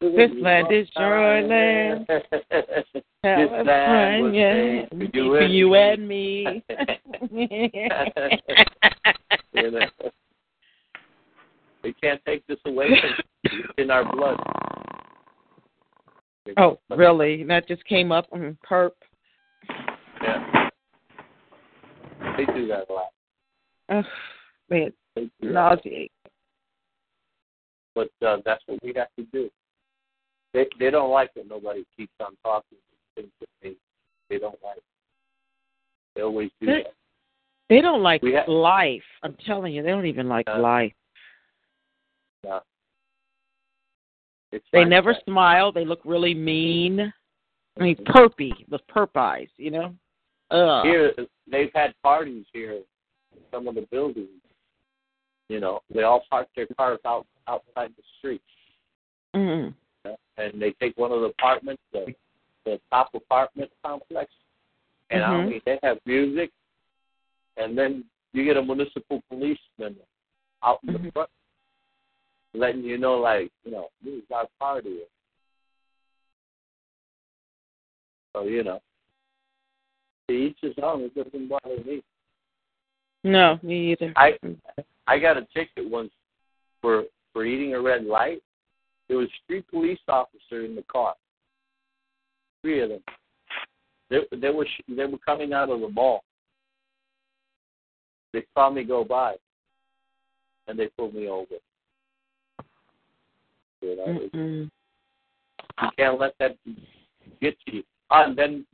This land is your land. this land was made for you, for and, you me. and me. You know? They can't take this away from. It's in our blood. oh, really? That just came up. Mm, perp. Yeah. They do that a lot. Ugh, man, nauseate. But uh, that's what we have to do. They they don't like it. Nobody keeps on talking things that they they don't like. They always do They- that. They don't like We ha- life. I'm telling you, they don't even like Uh, life. No. It's They like never that. smile. They look really mean. I mean, perpy, the perp eyes, you know. Ugh. Here, they've had parties here. in Some of the buildings, you know, they all park their cars out outside the street. Mm. and they take one of the apartments, the the top apartment complex, and I Mhm. mean they have music, and then you get a municipal policeman out in the front, letting you know like you know this is our party. So you know, to each his own. It doesn't bother me. No, me either. I I got a ticket once for for eating a red light. There was three police officers in the car. Three of them. They they were they were coming out of the mall. They saw me go by, and they pulled me over. You, know, you can't let that get to you. Ah, and then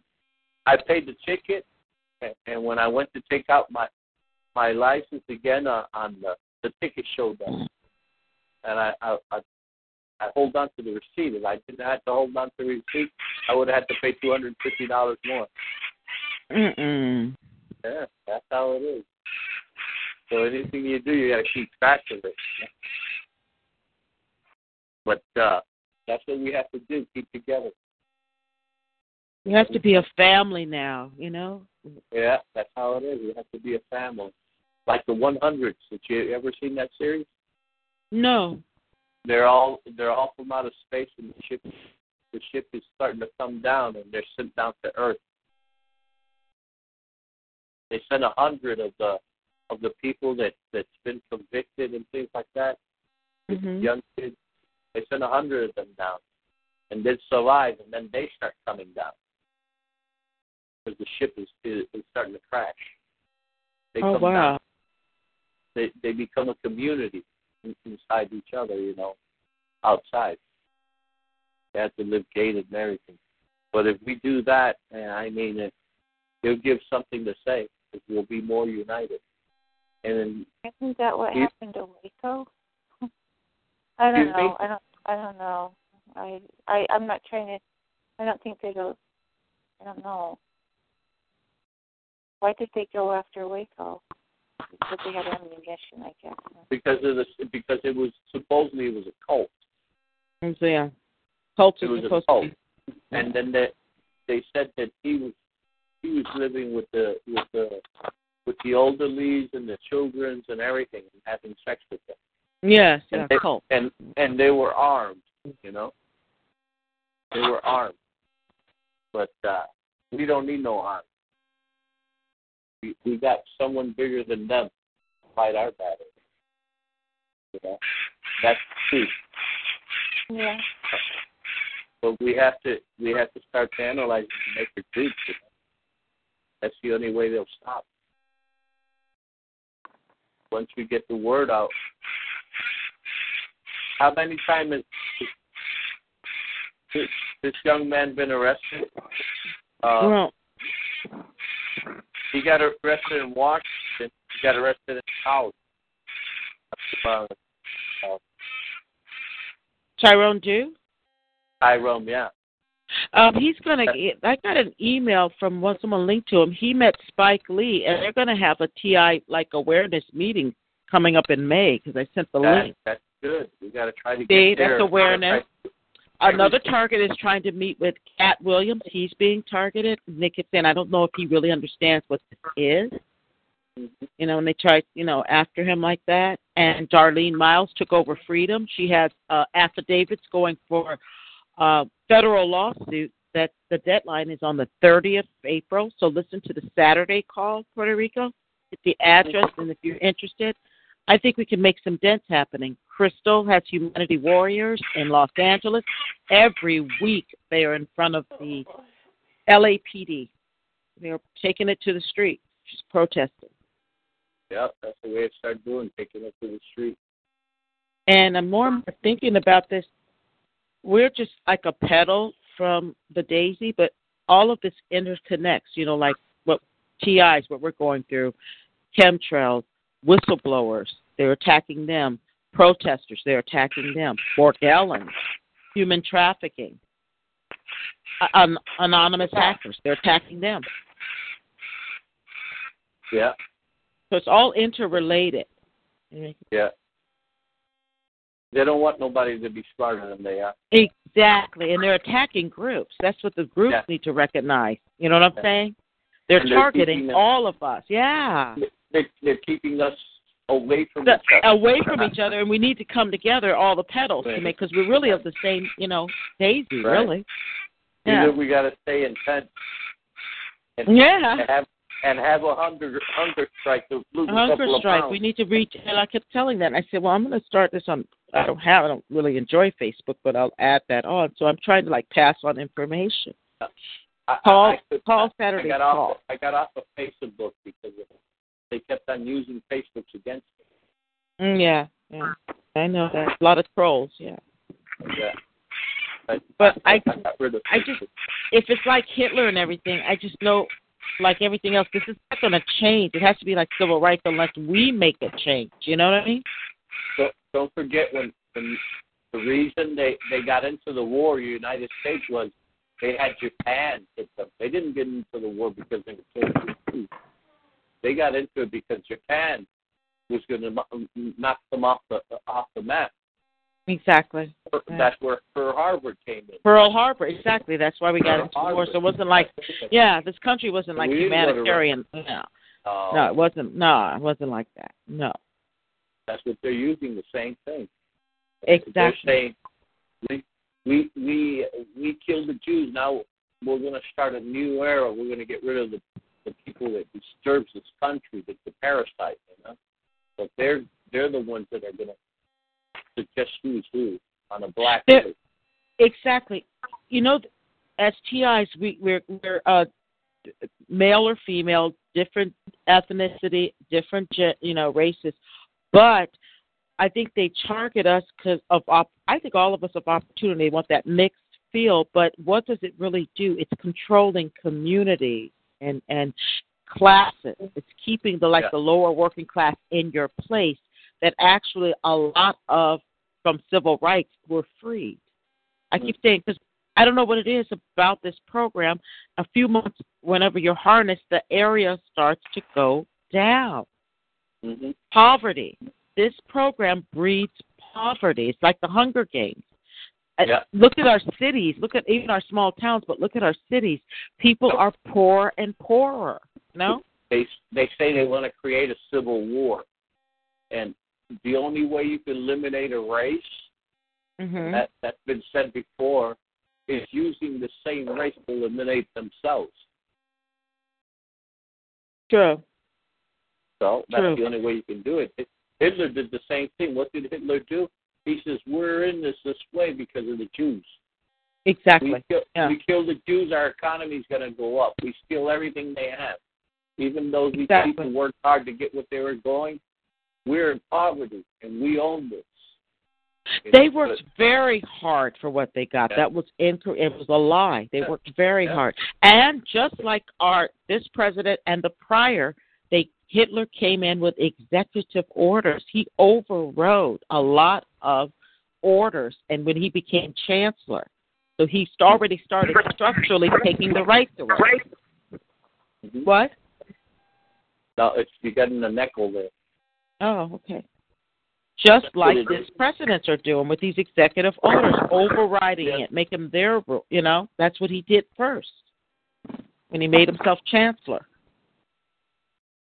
I paid the ticket, and, and when I went to take out my my license again uh, on the the ticket showed up, and I I I, I hold on to the receipt. If I didn't have to hold on to the receipt, I would have had to pay two hundred and fifty dollars more. Mm-mm. Yeah, that's how it is. So anything you do, you got to keep track of it. But uh that's what we have to do: keep together. We have to be a family now, you know. Yeah, that's how it is. We have to be a family. Like the 100s. Did you ever seen that series? No. They're all they're all from outer space, and the ship the ship is starting to come down, and they're sent down to Earth. They sent a hundred of the of the people that that's been convicted and things like that. Mhm. Young kids. They sent a hundred of them down, and they survive, and then they start coming down because the ship is, is is starting to crash. They Oh come wow. down. They they become a community inside each other. You know, outside. They have to live gated and everything. But if we do that, and I mean, it, it'll give something to say. It will be more united. And then, Isn't that what You- happened to Waco? I don't Excuse me? know. I don't. I don't know. I. I. I'm not trying to. I don't think they go. I don't know. Why did they go after Waco? Because they had ammunition, I guess. because of this, because it was supposedly it was a cult. So, yeah. Cults It are was a cult, to be. and then they they said that he was he was living with the with the with the elderlies and the childrens and everything, and having sex with them. Yes, yeah, and they, cult. and and they were armed, you know. They were armed, but uh, we don't need no arms. We we got someone bigger than them to fight our battle. You know, that's the truth. Yeah. But we have to we have to start to analyze and make a group. You know? That's the only way they'll stop. Once we get the word out. How many times has this, this young man been arrested? Uh, well, he got arrested in Washington. He got arrested in House. Uh, Tyrone Jew? Tyrone, yeah. Um, he's gonna. Get, I got an email from one someone linked to him. He met Spike Lee, and they're gonna have a TI like awareness meeting coming up in May because I sent the That, link. that's good. We got to try to See, get there. that's awareness. Another target is trying to meet with Katt Williams. He's being targeted. Nick is saying, I don't know if he really understands what this is. You know, and they tried, you know, after him like that. And Darlene Miles took over Freedom. She has uh, affidavits going for uh, federal lawsuit that the deadline is on the 30th of April. So listen to the Saturday call, Puerto Rico. Get the address, and if you're interested, I think we can make some dents happening. Crystal has Humanity Warriors in Los Angeles. Every week they are in front of the LAPD. They're taking it to the street, She's protesting. Yeah, that's the way it started doing, taking it to the street. And I'm more and more thinking about this. We're just like a petal from the daisy, but all of this interconnects, you know, like what TIs, what we're going through, chemtrails, whistleblowers, they're attacking them, protesters, they're attacking them, Fort human trafficking, an- anonymous hackers, they're attacking them. Yeah, So it's all interrelated. yeah. They don't want nobody to be smarter than they are. Exactly, and they're attacking groups. That's what the groups Yeah. need to recognize. You know what I'm Yeah. saying? They're And they're targeting all of us. Yeah. They, they're keeping us away from The- each other. away from each other, and we need to come together, all the petals, to make because we're really of the same, you know, daisy, Right. really. Either Yeah. we got to stay intense and, Yeah. and have and have a hunger hunger strike to lose A a hunger strike. We need to reach, and I kept telling that. And I said, well, I'm going to start this on. I don't have. I don't really enjoy Facebook, but I'll add that on. So I'm trying to like pass on information. I- Call I, I, call I Saturday got call. off. I got off of Facebook because of, they kept on using Facebook against me. Mm, yeah, yeah. I know that. A lot of trolls. Yeah. Yeah. I, But I, I got rid of I just, if it's like Hitler and everything, I just know, like everything else, this is not going to change. It has to be like civil rights unless we make a change. You know what I mean? Don't, don't forget when, when the reason they they got into the war, the United States was they had Japan hit them. They didn't get into the war because they were Jews. They got into it because Japan was going to knock them off the off the map. Exactly. That's where Pearl Harbor came in. Pearl Harbor, exactly. That's why we got Pearl into war. So it wasn't like, yeah, this country wasn't like We didn't go to humanitarian. No, Uh, no, it wasn't. No, it wasn't like that. No, That's what they're using. The same thing. exactly. They're saying we we we we killed the Jews. Now we're going to start a new era. We're going to get rid of the the people that disturbs this country, the, the parasite. You know, but they're they're the ones that are going to suggest who's who on a black list. Exactly. You know, as TIs, we, we're we're uh, male or female, different ethnicity, different you know races, but I think they target us because of op- I think all of us have opportunity want that mixed feel, but what does it really do? It's controlling communities and and classes. It's keeping the like Yeah. the lower working class in your place. That actually a lot of from civil rights were freed. I keep saying because I don't know what it is about this program. A few months, whenever you're harnessed, the area starts to go down. Mm-hmm. Poverty. This program breeds poverty. It's like the Hunger Games. Uh, Yeah. Look at our cities. Look at even our small towns, but look at our cities. People are poor and poorer. No. They they say they want to create a civil war, and the only way you can eliminate a race Mm-hmm. that that's been said before is using the same race to eliminate themselves. True. So that's True. the only way you can do it. Hitler did the same thing. What did Hitler do? He says we're in this this way because of the Jews. Exactly. We kill, Yeah. we kill the Jews, our economy's going to go up. We steal everything they have. Even though these Exactly. people worked hard to get what they were going, we're in poverty and we own this. You They know, worked but- very hard for what they got. Yeah. That was inc- it was a lie. They Yeah. worked very hard. And just like our this president and the prior, they Hitler came in with executive orders. He overrode a lot of orders and when he became chancellor. So he already started structurally taking the rights away. Mhm. What? No, it's you got in the nickel there. Oh, okay. Just That's like this presidents are doing with these executive orders, overriding Yeah. it, making them their rule. You know, that's what he did first when he made himself chancellor,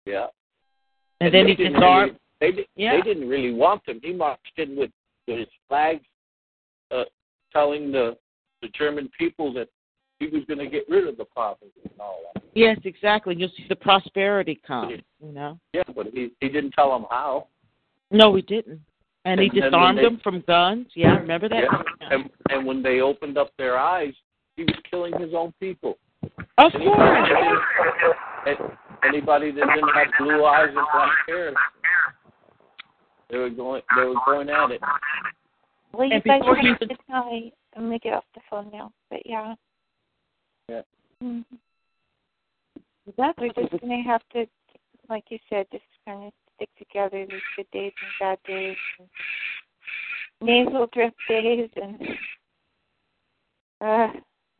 Yeah. And, then they he disarmed. Really, they di- Yeah. they didn't really want them. He marched in with, with his flags, uh, telling the the German people that he was going to get rid of the poverty and all that. Yes, exactly. You'll see the prosperity come. You know. Yeah, but he he didn't tell them how. No, he didn't, and he And then when disarmed they- them from guns. Yeah, remember that? Yeah. And and when they opened up their eyes, he was killing his own people. Of Anybody course. Anybody that didn't have blue eyes and black hair, they were going they were going at it. Well, you And guys before have he a good night. I'm gonna get off the phone now, but yeah. Yeah. hmm That's We're just gonna have to, like you said, just kind of stick together these good days and bad days, and nasal drip days, and uh,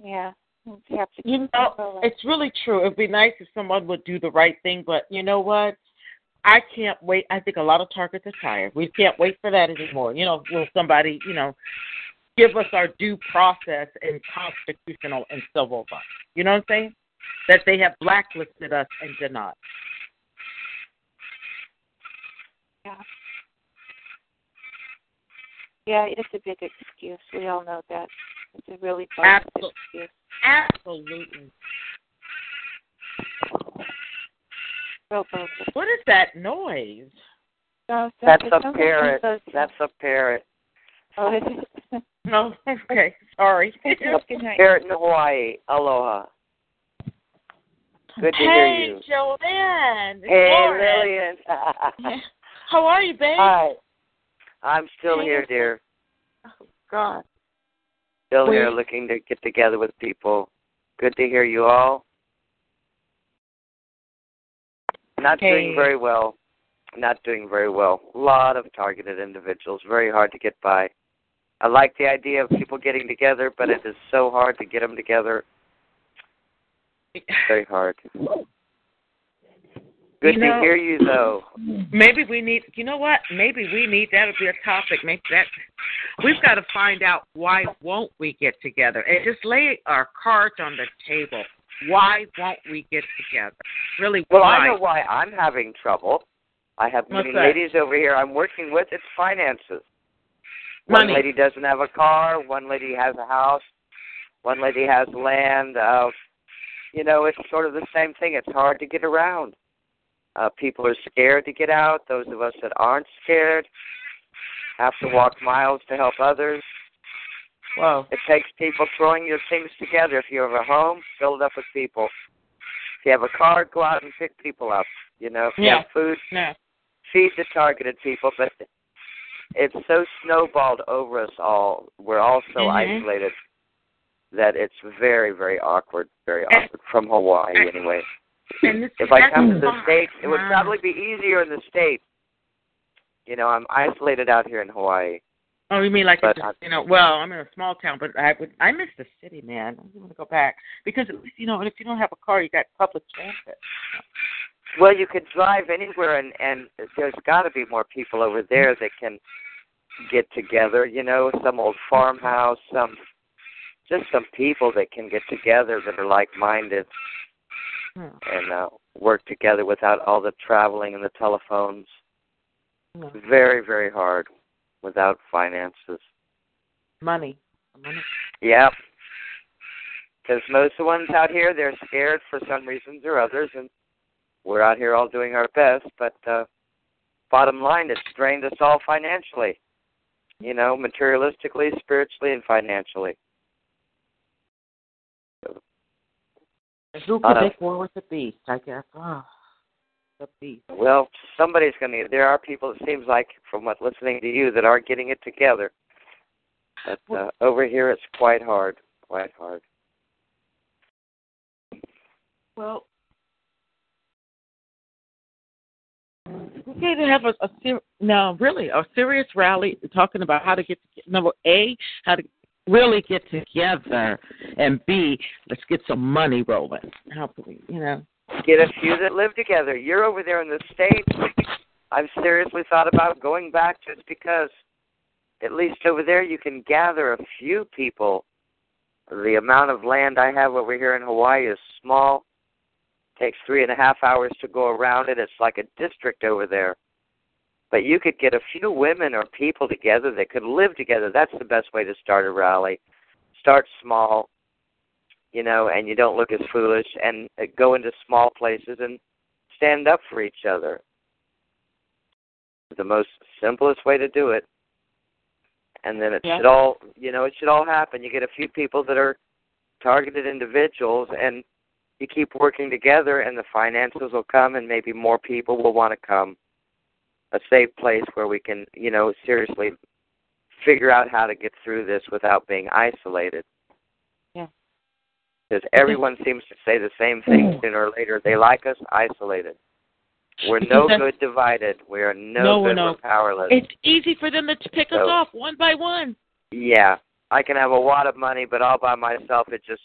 yeah, we'll just have to You know, it's really true. It'd be nice if someone would do the right thing, but you know what? I can't wait. I think a lot of targets are tired. We can't wait for that anymore. You know, will somebody, you know, give us our due process and constitutional and civil rights? You know what I'm saying? That they have blacklisted us and denied. Yeah. Yeah, it's a big excuse. We all know that. It's a really bogus Absol- excuse. Absolutely. Real. What is that noise? No, That's it a like parrot. one of those- That's a parrot. Oh, is? No, oh, okay, sorry. Parrot in Hawaii. Aloha. Good to hear you. hey. Joanne. Hey, Lauren. Lillian. How are you, babe? Hi. I'm still Hey. here, dear. Oh, God. Still We- here looking to get together with people. Good to hear you all. Not doing very well. Not doing very well. A lot of targeted individuals. Very hard to get by. I like the idea of people getting together, but it is so hard to get them together. Very hard. Good You to hear you, though. Maybe we need. You know what? Maybe we need that'll be a topic. Maybe that we've got to find out why won't we get together and just lay our cards on the table. Why won't we get together? Really? Well, why? I know why I'm having trouble. I have What's many that? ladies over here I'm working with. It's finances. Money. One lady doesn't have a car. One lady has a house. One lady has land. Uh, you know, it's sort of the same thing. It's hard to get around. Uh, people are scared to get out. Those of us that aren't scared have to walk miles to help others. Whoa. It takes people throwing your things together. If you have a home, fill it up with people. If you have a car, go out and pick people up. You know, if you Yeah. have food, No. feed the targeted people. But it's so snowballed over us all. We're all so Mhm. isolated that it's very, very awkward. Very awkward from Hawaii, anyway. And this, If I come to the states, it would probably be easier in the states. You know, I'm isolated out here in Hawaii. Oh, you mean like But I- you know? Well, I'm in a small town, but I would. I miss the city, man. I want to go back because at least you know, if you don't have a car, you got public transit. Well, you could drive anywhere, and and there's got to be more people over there that can get together. You know, some old farmhouse, some just some people that can get together that are like-minded Hmm. and uh, work together without all the traveling and the telephones. Hmm. Very, very hard without finances. Money. Money. Yep. Because most of the ones out here, they're scared for some reasons or others, and we're out here all doing our best. But uh, bottom line, it's drained us all financially. You know, materialistically, spiritually, and financially. Who can make war with the beast? I guess. Oh, the beast. Well, somebody's going to. There are people. It seems like, from what listening to you, that are getting it together. But uh, over here, it's quite hard. Quite hard. Well, we need to have a, a ser- no, really, a serious rally talking about how to get number a how to really get together, and b let's get some money rolling. How can we, you know? Get a few that live together. You're over there in the states. I've seriously thought about going back just because, at least over there, you can gather a few people. The amount of land I have over here in Hawaii is small. Takes three and a half hours to go around it. It's like a district over there. But you could get a few women or people together that could live together. That's the best way to start a rally. Start small, you know, and you don't look as foolish, and uh, go into small places and stand up for each other. The most simplest way to do it. And then it Yeah. should all, you know, it should all happen. You get a few people that are targeted individuals, and you keep working together, and the finances will come, and maybe more people will want to come. A safe place where we can, you know, seriously figure out how to get through this without being isolated. Yeah. Because everyone seems to say the same thing mm. sooner or later. They like us isolated. We're no good divided. We are no, No, we're good. no- powerless. It's easy for them to pick us off one by one. Yeah, I can have a wad of money, but all by myself, it just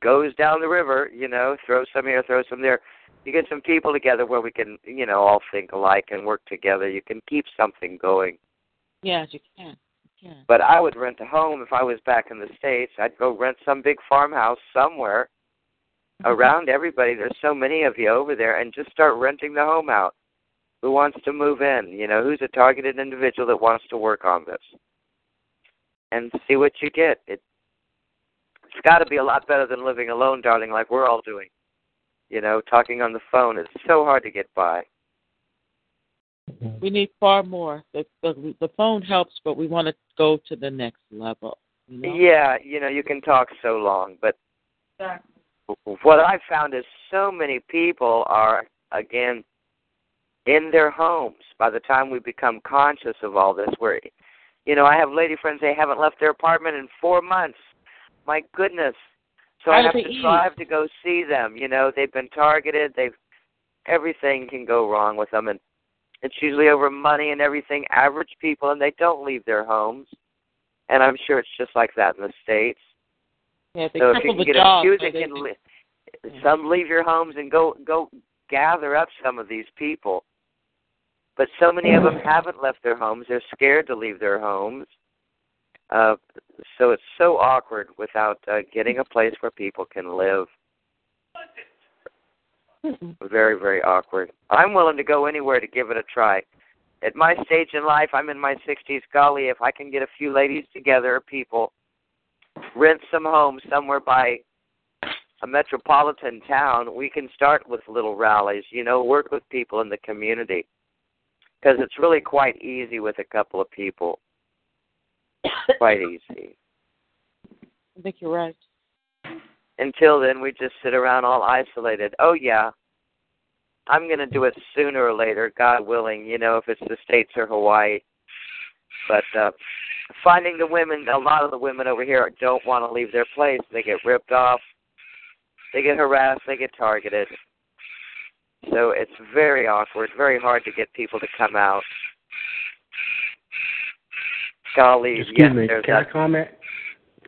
goes down the river. You know, throw some here, throw some there. You get some people together where we can, you know, all think alike and work together. You can keep something going. Yes, you can. Can. But I would rent a home if I was back in the States. I'd go rent some big farmhouse somewhere mm-hmm. around everybody. There's so many of you over there, and just start renting the home out. Who wants to move in? You know, who's a targeted individual that wants to work on this? And see what you get. It, it's got to be a lot better than living alone, darling, like we're all doing. You know, talking on the phone is so hard to get by. We need far more. The, the the phone helps, but we want to go to the next level. You know? Yeah, you know, you can talk so long, but what I've found is so many people are again in their homes by the time we become conscious of all this where you know i have lady friends they haven't left their apartment in four months my goodness so i have to drive to go see them you know they've been targeted they've everything can go wrong with them and it's usually over money and everything average people and they don't leave their homes and i'm sure it's just like that in the states. Yeah, they so if you can get job, a few that they can li- some leave your homes and go go gather up some of these people. But so many of them haven't left their homes they're scared to leave their homes uh so it's so awkward without uh, getting a place where people can live very very awkward i'm willing to go anywhere to give it a try at my stage in life i'm in my 60s golly if i can get a few ladies together or people rent some homes somewhere by a metropolitan town, we can start with little rallies, you know, work with people in the community. Because it's really quite easy with a couple of people. Quite easy. I think you're right. Until then, we just sit around all isolated. Oh, yeah. I'm going to do it sooner or later, God willing, you know, if it's the States or Hawaii. But uh, finding the women, a lot of the women over here don't want to leave their place. They get ripped off, they get harassed, they get targeted. So it's very awkward, very hard to get people to come out. Golly, Excuse yes, me. Can I comment?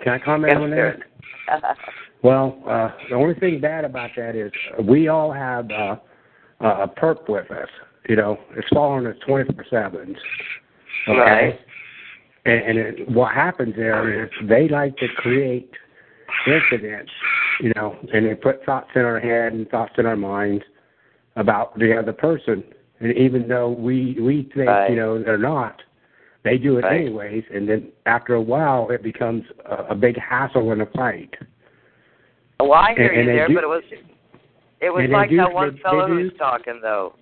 Can I comment Yes, on that? Well, uh, the only thing bad about that is we all have uh, uh, a perp with us. You know, it's following us 24 7. Okay? Right. And, and it, what happens there is they like to create incidents, you know, and they put thoughts in our head and thoughts in our minds about the other person. And even though we we think, Right. you know, they're not, they do it Right. anyways. And then after a while, it becomes a, a big hassle and a fight. Well, I hear And- and you there, do- but it was it was like do- that one they- fellow they do- who's talking though.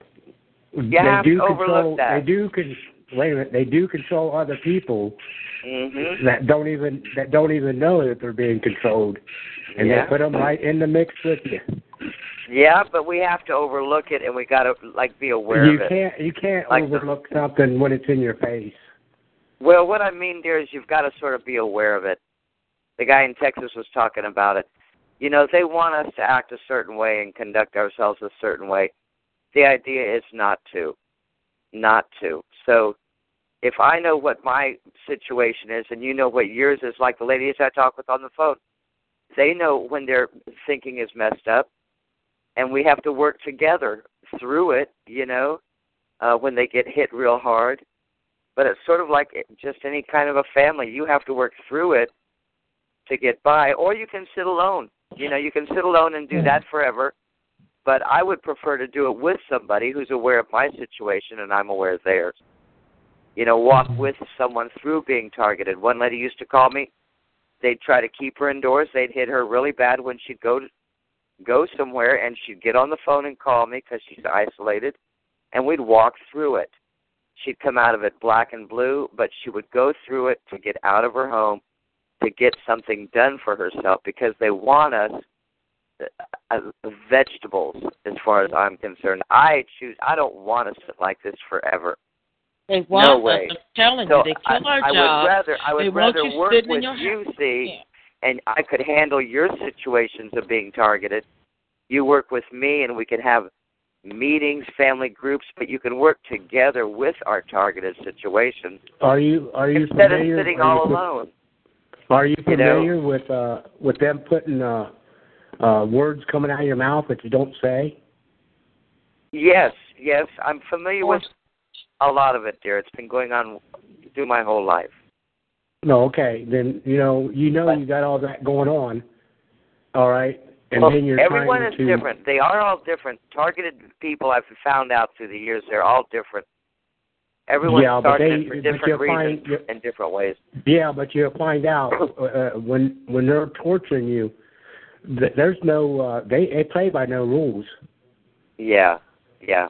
they have do to control. overlook that. They do con- wait a minute. They do control other people Mhm. that don't even that don't even know that they're being controlled, and Yeah. they put them right in the mix with you. Yeah, but we have to overlook it, and we got to like be aware You of it. You can't you can't Like the- overlook something when it's in your face. Well, what I mean, dear, is you've got to sort of be aware of it. The guy in Texas was talking about it. You know, they want us to act a certain way and conduct ourselves a certain way. The idea is not to. Not to. So if I know what my situation is and you know what yours is, like the ladies I talk with on the phone, they know when their thinking is messed up, and we have to work together through it, you know, uh, when they get hit real hard but it's sort of like just any kind of a family. You have to work through it to get by, or you can sit alone. You know, you can sit alone and do that forever. But I would prefer to do it with somebody who's aware of my situation and I'm aware of theirs. You know, walk mm-hmm. with someone through being targeted. One lady used to call me. They'd try to keep her indoors. They'd hit her really bad when she'd go to, go somewhere, and she'd get on the phone and call me because she's isolated, and we'd walk through it she'd come out of it black and blue, but she would go through it to get out of her home, to get something done for herself because they want us uh, vegetables as far as I'm concerned. I choose I don't want to sit like this forever. They want no us. way. I'm telling so you, they kill I, our I job. would rather I would they want rather you work with you, house. see, and I could handle your situations of being targeted. You work with me and we could have meetings, family groups, but you can work together with our targeted situations Are you are you instead of sitting all alone. Are you You know? familiar with uh with them putting uh uh words coming out of your mouth that you don't say? Yes, yes, I'm familiar with a lot of it, dear. It's been going on through my whole life. No, okay. Then you know you know you got all that going on. All right, and well, then you're everyone is to. different. They are all different. Targeted people, I've found out through the years, they're all different. Everyone's Yeah, targeted they- for different reasons find- in different ways. Yeah, but you'll find out uh, when when they're torturing you. That there's no uh, they they play by no rules. Yeah, yeah.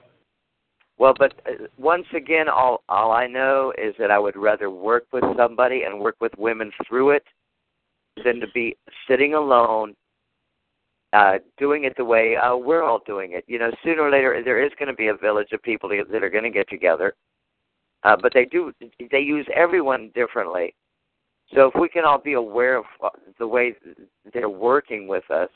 Well, but uh, once again, all all I know is that I would rather work with somebody and work with women through it than to be sitting alone, uh, doing it the way uh, we're all doing it. You know, sooner or later there is going to be a village of people that are going to get together, uh, but they do they use everyone differently. So if we can all be aware of uh, the way they're working with us,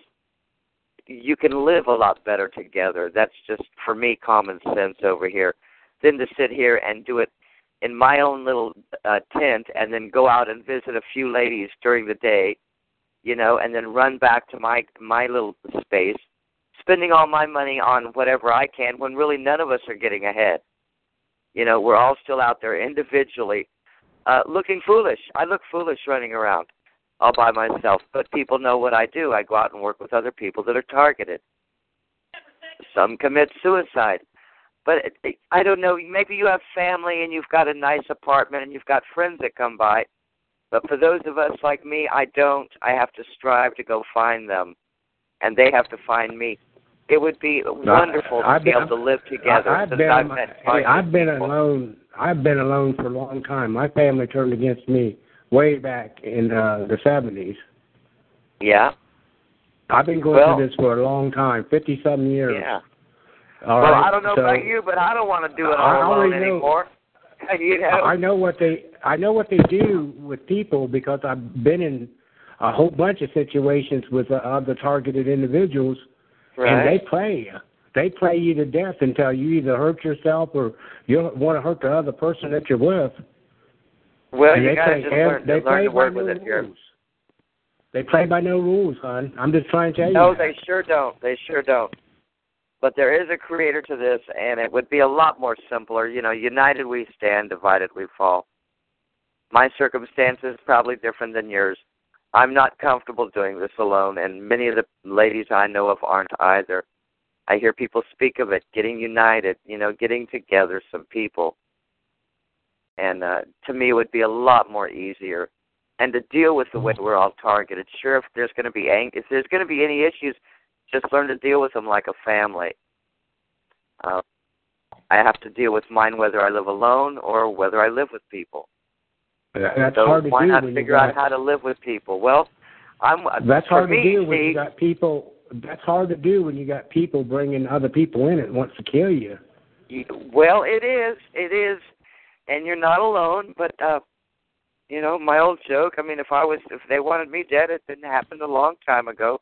you can live a lot better together. That's just for me common sense over here, than to sit here and do it in my own little uh, tent and then go out and visit a few ladies during the day, you know, and then run back to my my little space, spending all my money on whatever I can when really none of us are getting ahead. You know, we're all still out there individually, uh, looking foolish. I look foolish running around all by myself, but people know what I do. I go out and work with other people that are targeted. Some commit suicide. But I don't know, maybe you have family and you've got a nice apartment and you've got friends that come by. But for those of us like me, I don't. I have to strive to go find them, and they have to find me. It would be wonderful to I've be been- able to live together. I, I've been I've hey, I've been alone. I've been alone for a long time. My family turned against me way back in uh, the seventies. Yeah. I've been going Well- through this for a long time, fifty some years. Yeah. All well, right, I don't know so about you, but I don't want to do it I all alone know- anymore. you know. I know what they I know what they do with people because I've been in a whole bunch of situations with uh, other targeted individuals, and they play you. They play you to death until you either hurt yourself or you want to hurt the other person that you're with. Well, And you got to just learn, they learn play to work with no it here. They play by no rules, hon. I'm just trying to tell you. No, they sure don't. They sure don't. But there is a creator to this, and it would be a lot more simpler. You know, united we stand, divided we fall. My circumstances are probably different than yours. I'm not comfortable doing this alone, and many of the ladies I know of aren't either. I hear people speak of it, getting united, you know, getting together, some people. And uh, to me, it would be a lot more easier. And to deal with the way we're all targeted. Sure, if there's going to be ang- if there's going to be any issues, just learn to deal with them like a family. Uh, I have to deal with mine whether I live alone or whether I live with people. That- That's so hard to why do not figure out how to live with people? Well, I'm That's hard me, to do when you got people. That's hard to do when you got people bringing other people in that wants to kill you. You- Well, it is. It is. And you're not alone, but uh you know, my old joke, I mean if I was if they wanted me dead, it didn't happen a long time ago.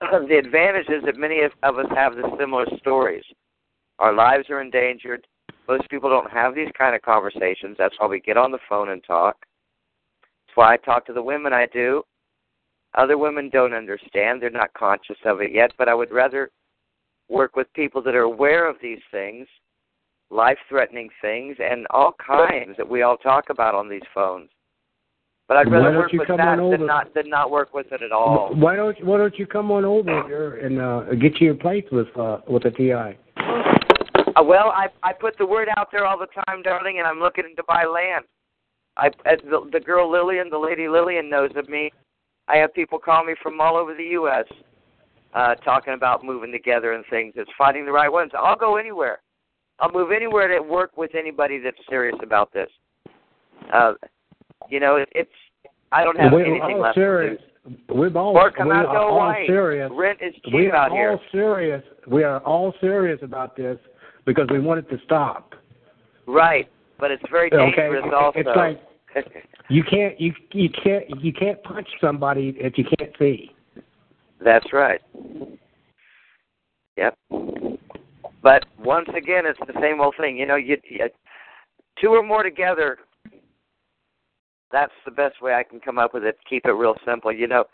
The advantage is that many of, of us have the similar stories. Our lives are endangered. Most people don't have these kind of conversations. That's why we get on the phone and talk. That's why I talk to the women I do. Other women don't understand. They're not conscious of it yet, but I would rather work with people that are aware of these things, life threatening things, and all kinds that we all talk about on these phones. But I'd rather don't work you with come that than not than not work with it at all. Why don't Why don't you come on over here and uh, get you a place with uh, with a TI? Uh, well, I I put the word out there all the time, darling, and I'm looking to buy land. I as the, the girl Lillian, the lady Lillian knows of me. I have people call me from all over the U.S. Uh, talking about moving together and things. It's finding the right ones. I'll go anywhere. I'll move anywhere to work with anybody that's serious about this. Uh, you know, it, it's I don't have we're anything left serious. to We're all Or come we out are all serious. Rent is cheap we are out all here. serious. We are all serious about this because we want it to stop. Right, but it's very Okay, dangerous also. it's like you can't you you can't you can't punch somebody that you can't see. That's right. Yep. But once again, it's the same old thing. You know, you, you two or more together. That's the best way I can come up with it. Keep it real simple. You know,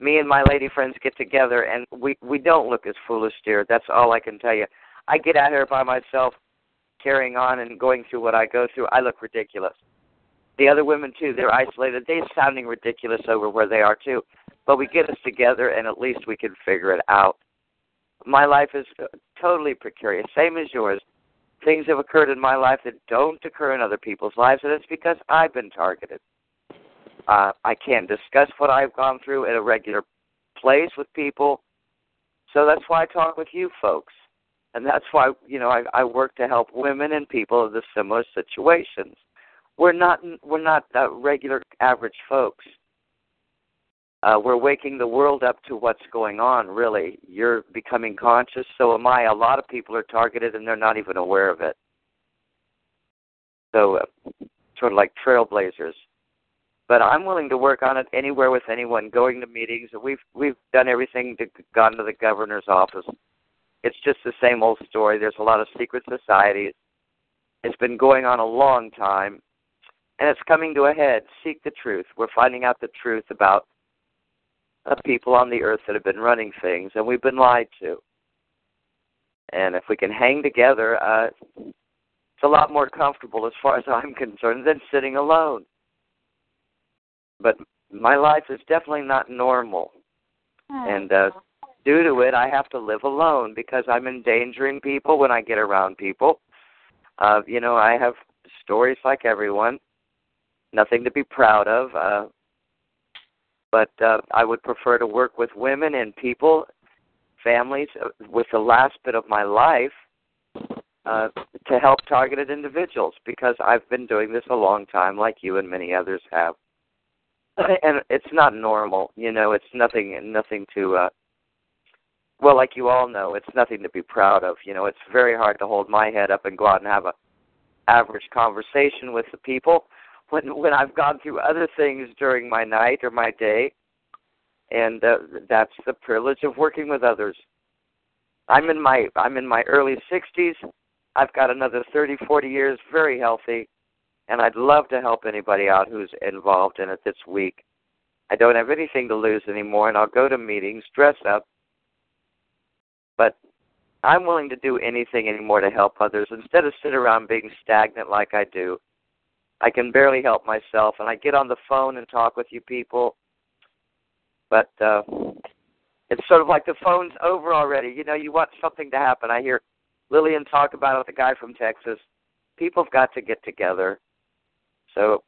me and my lady friends get together, and we we don't look as foolish, dear. That's all I can tell you. I get out here by myself, carrying on and going through what I go through, I look ridiculous. The other women too, they're isolated. They're sounding ridiculous over where they are too. But we get us together, and at least we can figure it out. My life is uh, totally precarious, same as yours. Things have occurred in my life that don't occur in other people's lives, and it's because I've been targeted. Uh, I can't discuss what I've gone through at a regular place with people, so that's why I talk with you folks, and that's why you know I, I work to help women and people in the similar situations. We're not we're not uh, regular average folks uh, we're waking the world up to what's going on, really. You're becoming conscious, so am I. A lot of people are targeted and they're not even aware of it. So, uh, sort of like trailblazers. But I'm willing to work on it anywhere with anyone, going to meetings. We've we've done everything to gone to the governor's office. It's just the same old story. There's a lot of secret societies. It's been going on a long time, and it's coming to a head. Seek the truth. We're finding out the truth about of people on the earth that have been running things, and we've been lied to. And if we can hang together, uh, it's a lot more comfortable, as far as I'm concerned, than sitting alone. But my life is definitely not normal, and uh, due to it, I have to live alone because I'm endangering people when I get around people. Uh, you know, I have stories like everyone, nothing to be proud of. Uh, but uh, I would prefer to work with women and people, families, uh, with the last bit of my life uh, to help targeted individuals because I've been doing this a long time, like you and many others have. And it's not normal, you know. It's nothing, nothing to. uh well, like you all know, it's nothing to be proud of. You know, it's very hard to hold my head up and go out and have a average conversation with the people when when I've gone through other things during my night or my day, and uh, that's the privilege of working with others. I'm in my I'm in my early 60s. I've got another 30, 40 years, very healthy, and I'd love to help anybody out who's involved in it this week. I don't have anything to lose anymore, and I'll go to meetings, dress up, but I'm willing to do anything anymore to help others instead of sit around being stagnant like I do. I can barely help myself, and I get on the phone and talk with you people. But uh, it's sort of like the phone's over already. You know, you want something to happen. I hear Lillian talk about it, the guy from Texas. People have got to get together. So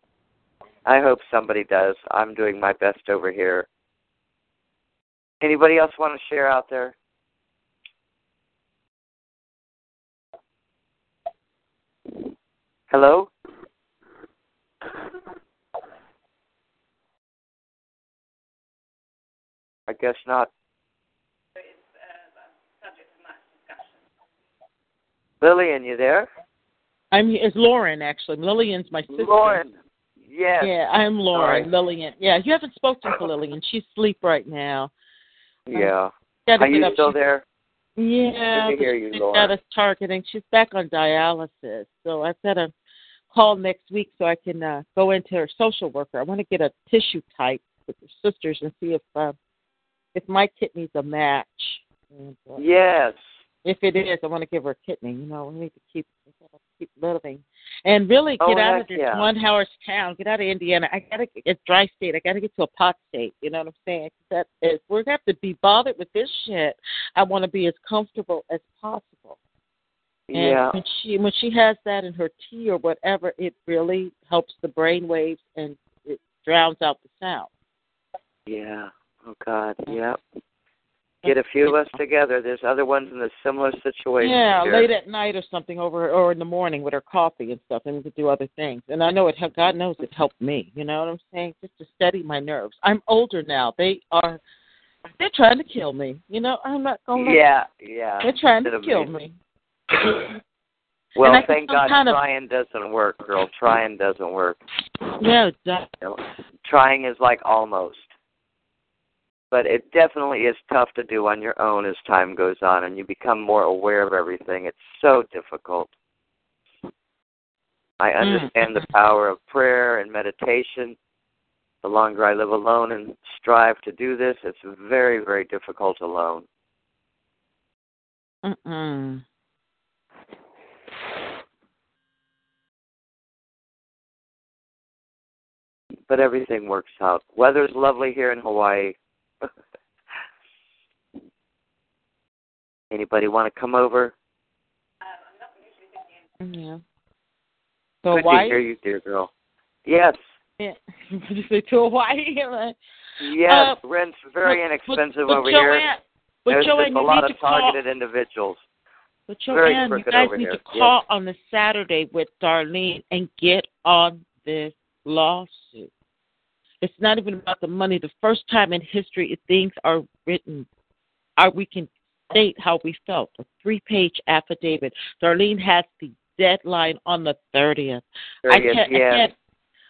I hope somebody does. I'm doing my best over here. Anybody else want to share out there? Hello? I guess not. Lillian, you there? I'm it's Lauren actually. Lillian's my sister. Lauren. Yes. Yeah, I'm Lauren. Sorry. Lillian. Yeah, you haven't spoken to Lillian. She's asleep right now. Yeah. Gotta Are you still She's- there? Yeah, Good to hear you, she's Lauren. got us targeting. She's back on dialysis, so I've got to call next week so I can uh, go into her social worker. I want to get a tissue type with her sisters and see if uh, if my kidney's a match. And, uh, Yes. If it is, I want to give her a kidney. You know, we need to keep keep living, and really Oh, get out of this yeah. one Howard's town. Get out of Indiana. I gotta get dry state. I gotta get to a pot state. You know what I'm saying? That is, we're gonna have to be bothered with this shit. I want to be as comfortable as possible. And Yeah. when she when she has that in her tea or whatever, it really helps the brain waves and it drowns out the sound. Yeah. Oh God. Yep. Get a few of us together. There's other ones in a similar situation. Yeah, here. late at night or something over or in the morning with her coffee and stuff and we could do other things. And I know it God knows it helped me. You know what I'm saying? Just to steady my nerves. I'm older now. They are they're trying to kill me. You know, I'm not gonna Yeah. Yeah. They're trying to kill me. Well, thank God kind of- trying doesn't work, girl. Trying doesn't work. Yeah, that, You know, trying is like almost but it definitely is tough to do on your own as time goes on and you become more aware of everything. It's so difficult. I mm. understand the power of prayer and meditation. The longer I live alone and strive to do this, it's very, very difficult alone. Mm-mm. But everything works out. Weather's lovely here in Hawaii. Anybody want to come over? Yeah. So Good Hawaii? to hear you, dear girl. Yes, Yeah. Did you say to Hawaii? yes. Uh, Rent's very but- inexpensive but over Joanne, here. But There's Joanne, just a lot of to call. targeted individuals. But Joanne, you guys need here. to call on the Saturday with Darlene and get on this lawsuit. It's not even about the money. The first time in history if things are written, are we can state how we felt. A three-page affidavit. Darlene has the deadline on the thirtieth. I 30th, can't. I yes. can't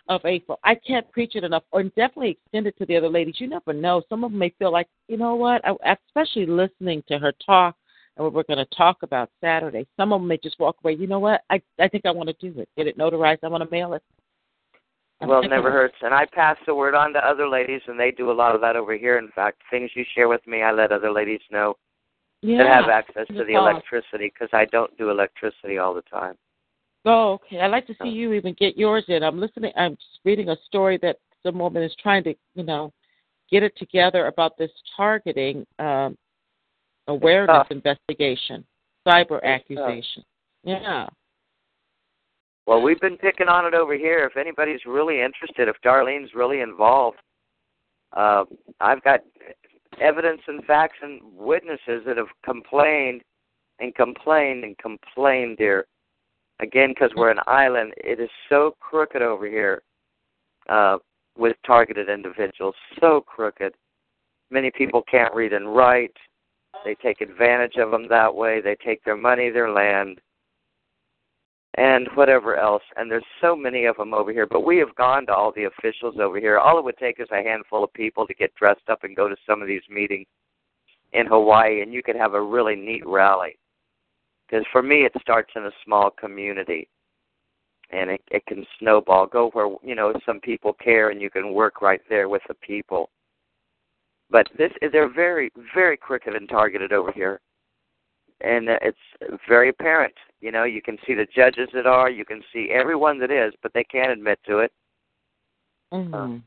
of April. I can't preach it enough, or definitely extend it to the other ladies. You never know. Some of them may feel like, you know what? I, especially listening to her talk and what we're going to talk about Saturday. Some of them may just walk away. You know what? I I think I want to do it. Get it notarized. I want to mail it. Well, it never hurts. And I pass the word on to other ladies, and they do a lot of that over here. In fact, things you share with me, I let other ladies know Yeah. that have access to the electricity because I don't do electricity all the time. Oh, okay. I'd like to see you even get yours in. I'm listening. I'm just reading a story that some woman is trying to, you know, get it together about this targeting um, awareness investigation, cyber accusation. Yeah. Well, we've been picking on it over here. If anybody's really interested, if Darlene's really involved, uh, I've got evidence and facts and witnesses that have complained and complained and complained, dear. Again, because we're an island, it is so crooked over here uh, with targeted individuals. So crooked. Many people can't read and write. They take advantage of them that way. They take their money, their land, and whatever else. And there's so many of them over here. But we have gone to all the officials over here. All it would take is a handful of people to get dressed up and go to some of these meetings in Hawaii, and you could have a really neat rally. Because for me, it starts in a small community, and it, it can snowball. Go where you know some people care, and you can work right there with the people. But this, they're very, very crooked and targeted over here and it's very apparent. You know, you can see the judges that are, you can see everyone that is, but they can't admit to it. Mm-hmm.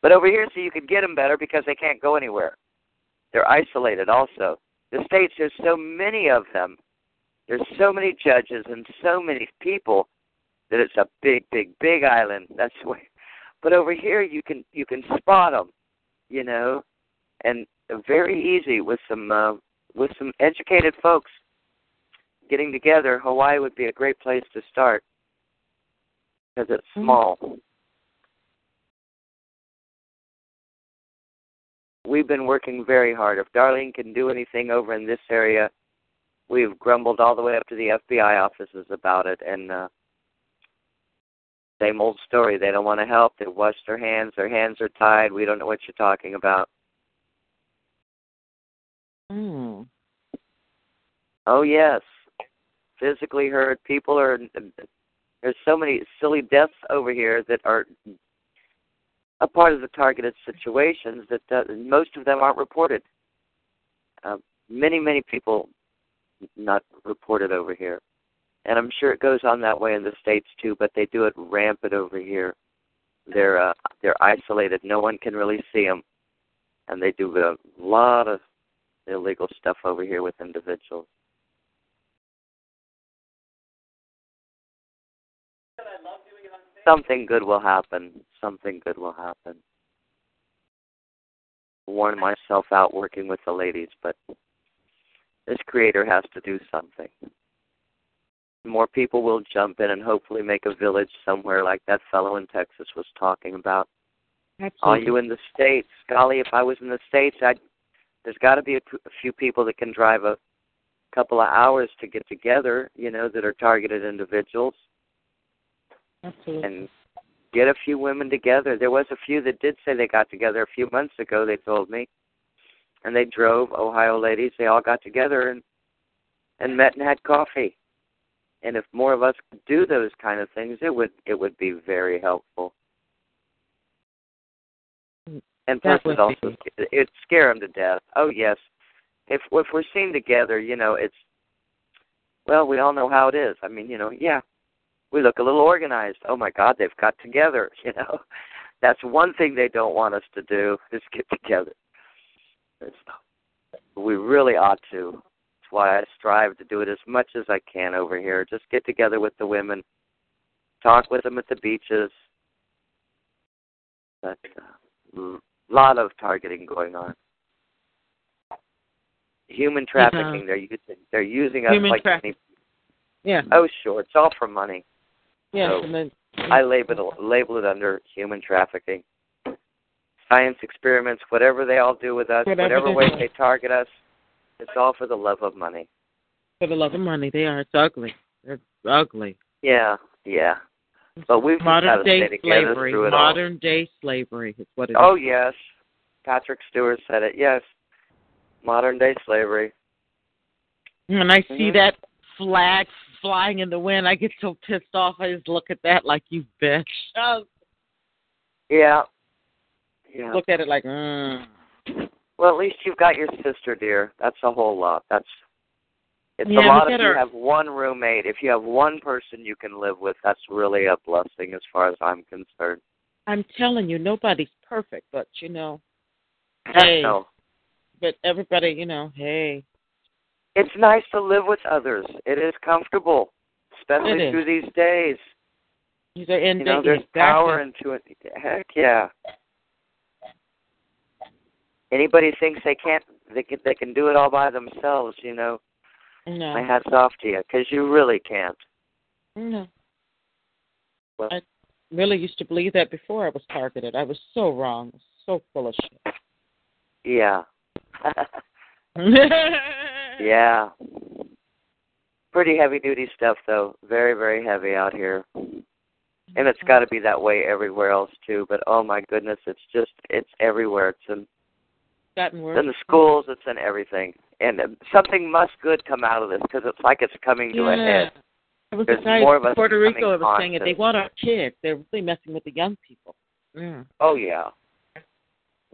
But over here, see, you can get them better because they can't go anywhere. They're isolated also. The states, there's so many of them. There's so many judges and so many people that it's a big, big, big island. That's why. But over here, you can you can spot them, you know, and very easy with some uh, with some educated folks getting together. Hawaii would be a great place to start because it's small. We've been working very hard. If Darlene can do anything over in this area, we've grumbled all the way up to the FBI offices about it, and uh, same old story. They don't want to help. They wash their hands. Their hands are tied. We don't know what you're talking about. Mm. Oh yes, physically hurt. People are. There's so many silly deaths over here that are a part of the targeted situations that uh, most of them aren't reported. Uh, many, many people not reported over here, and I'm sure it goes on that way in the states too. But they do it rampant over here. They're uh, they're isolated. No one can really see them, and they do a lot of illegal stuff over here with individuals. Something good will happen. Something good will happen. Worn myself out working with the ladies, but this creator has to do something. More people will jump in and hopefully make a village somewhere like that fellow in Texas was talking about. Are you in the states, golly, if I was in the states, I'd there's got to be a, p- a few people that can drive a couple of hours to get together, you know, that are targeted individuals, Absolutely. And get a few women together. There was a few that did say they got together a few months ago. They told me, and they drove Ohio ladies. They all got together and and met and had coffee. And if more of us could do those kind of things, it would it would be very helpful. And plus, would it also it'd scare them to death. Oh yes, if if we're seen together, you know, it's well, we all know how it is. I mean, you know, yeah, we look a little organized. Oh my God, they've got together. You know, That's one thing they don't want us to do is get together. It's, we really ought to. That's why I strive to do it as much as I can over here. Just get together with the women, talk with them at the beaches. But a uh, lot of targeting going on. Human trafficking. They're using they're using us Human like trafficking. any. Yeah. Oh, sure. It's all for money. Yes, So, and then I label it, label it under human trafficking. Science experiments, whatever they all do with us, Whatever whatever way they target us, it's all for the love of money. for the love of money, they are. It's ugly. They're ugly. Yeah, yeah. But we've Modern day slavery. through it Modern day slavery is what it is. all. Oh yes, Patrick Stewart said it. Yes, modern day slavery. When I see Mhm. that flag flying in the wind, I get so pissed off. I just look at that like you bitch. Oh, Yeah. Yeah. look at it like, mm. Well, at least you've got your sister, dear. That's a whole lot. That's it's Yeah, a lot look if you her. have one roommate. If you have one person you can live with, that's really a blessing as far as I'm concerned. I'm telling you, nobody's perfect, but you know, hey, No. but everybody, you know, hey, It's nice to live with others. It is comfortable, especially is. through these days. these are in You know, the- there's exactly. power into it. Heck yeah. Anybody thinks they can't, they can, they can do it all by themselves. You know, No, my hat's off to you because you really can't. no. Well- I really used to believe that before I was targeted. I was so wrong, so full of shit. Yeah. yeah. Pretty heavy duty stuff though. Very, very heavy out here. And it's got to be that way everywhere else too. But oh my goodness, it's just it's everywhere. It's in, Gotten worse. it's in the schools. It's in everything. And uh, something must good come out of this because it's like it's coming to a head. There was There's more of us Puerto Rico was saying it. They want our kids. They're really messing with the young people. Yeah. Oh yeah.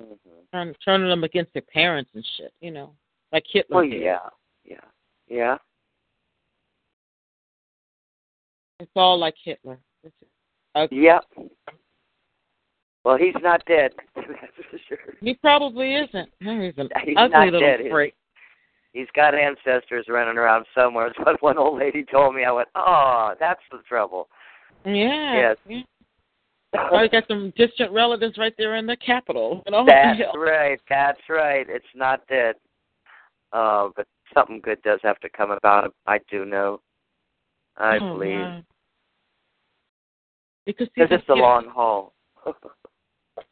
hmm Turn, turning them against their parents and shit, you know, like Hitler Well, did. yeah, yeah, yeah. It's all like Hitler. Ugly. Yep. Well, he's not dead. That's for sure. He probably isn't. He's an He's ugly little dead. Freak. He's got ancestors running around somewhere. That's what one old lady told me. I went, oh, that's the trouble. Yeah. Yes. yeah. Probably got some distant relatives right there in the capital. You know? That's right. That's right. It's not dead. Uh, but something good does have to come about. I do know. I Oh, believe. wow. Because see, it's the you- long haul.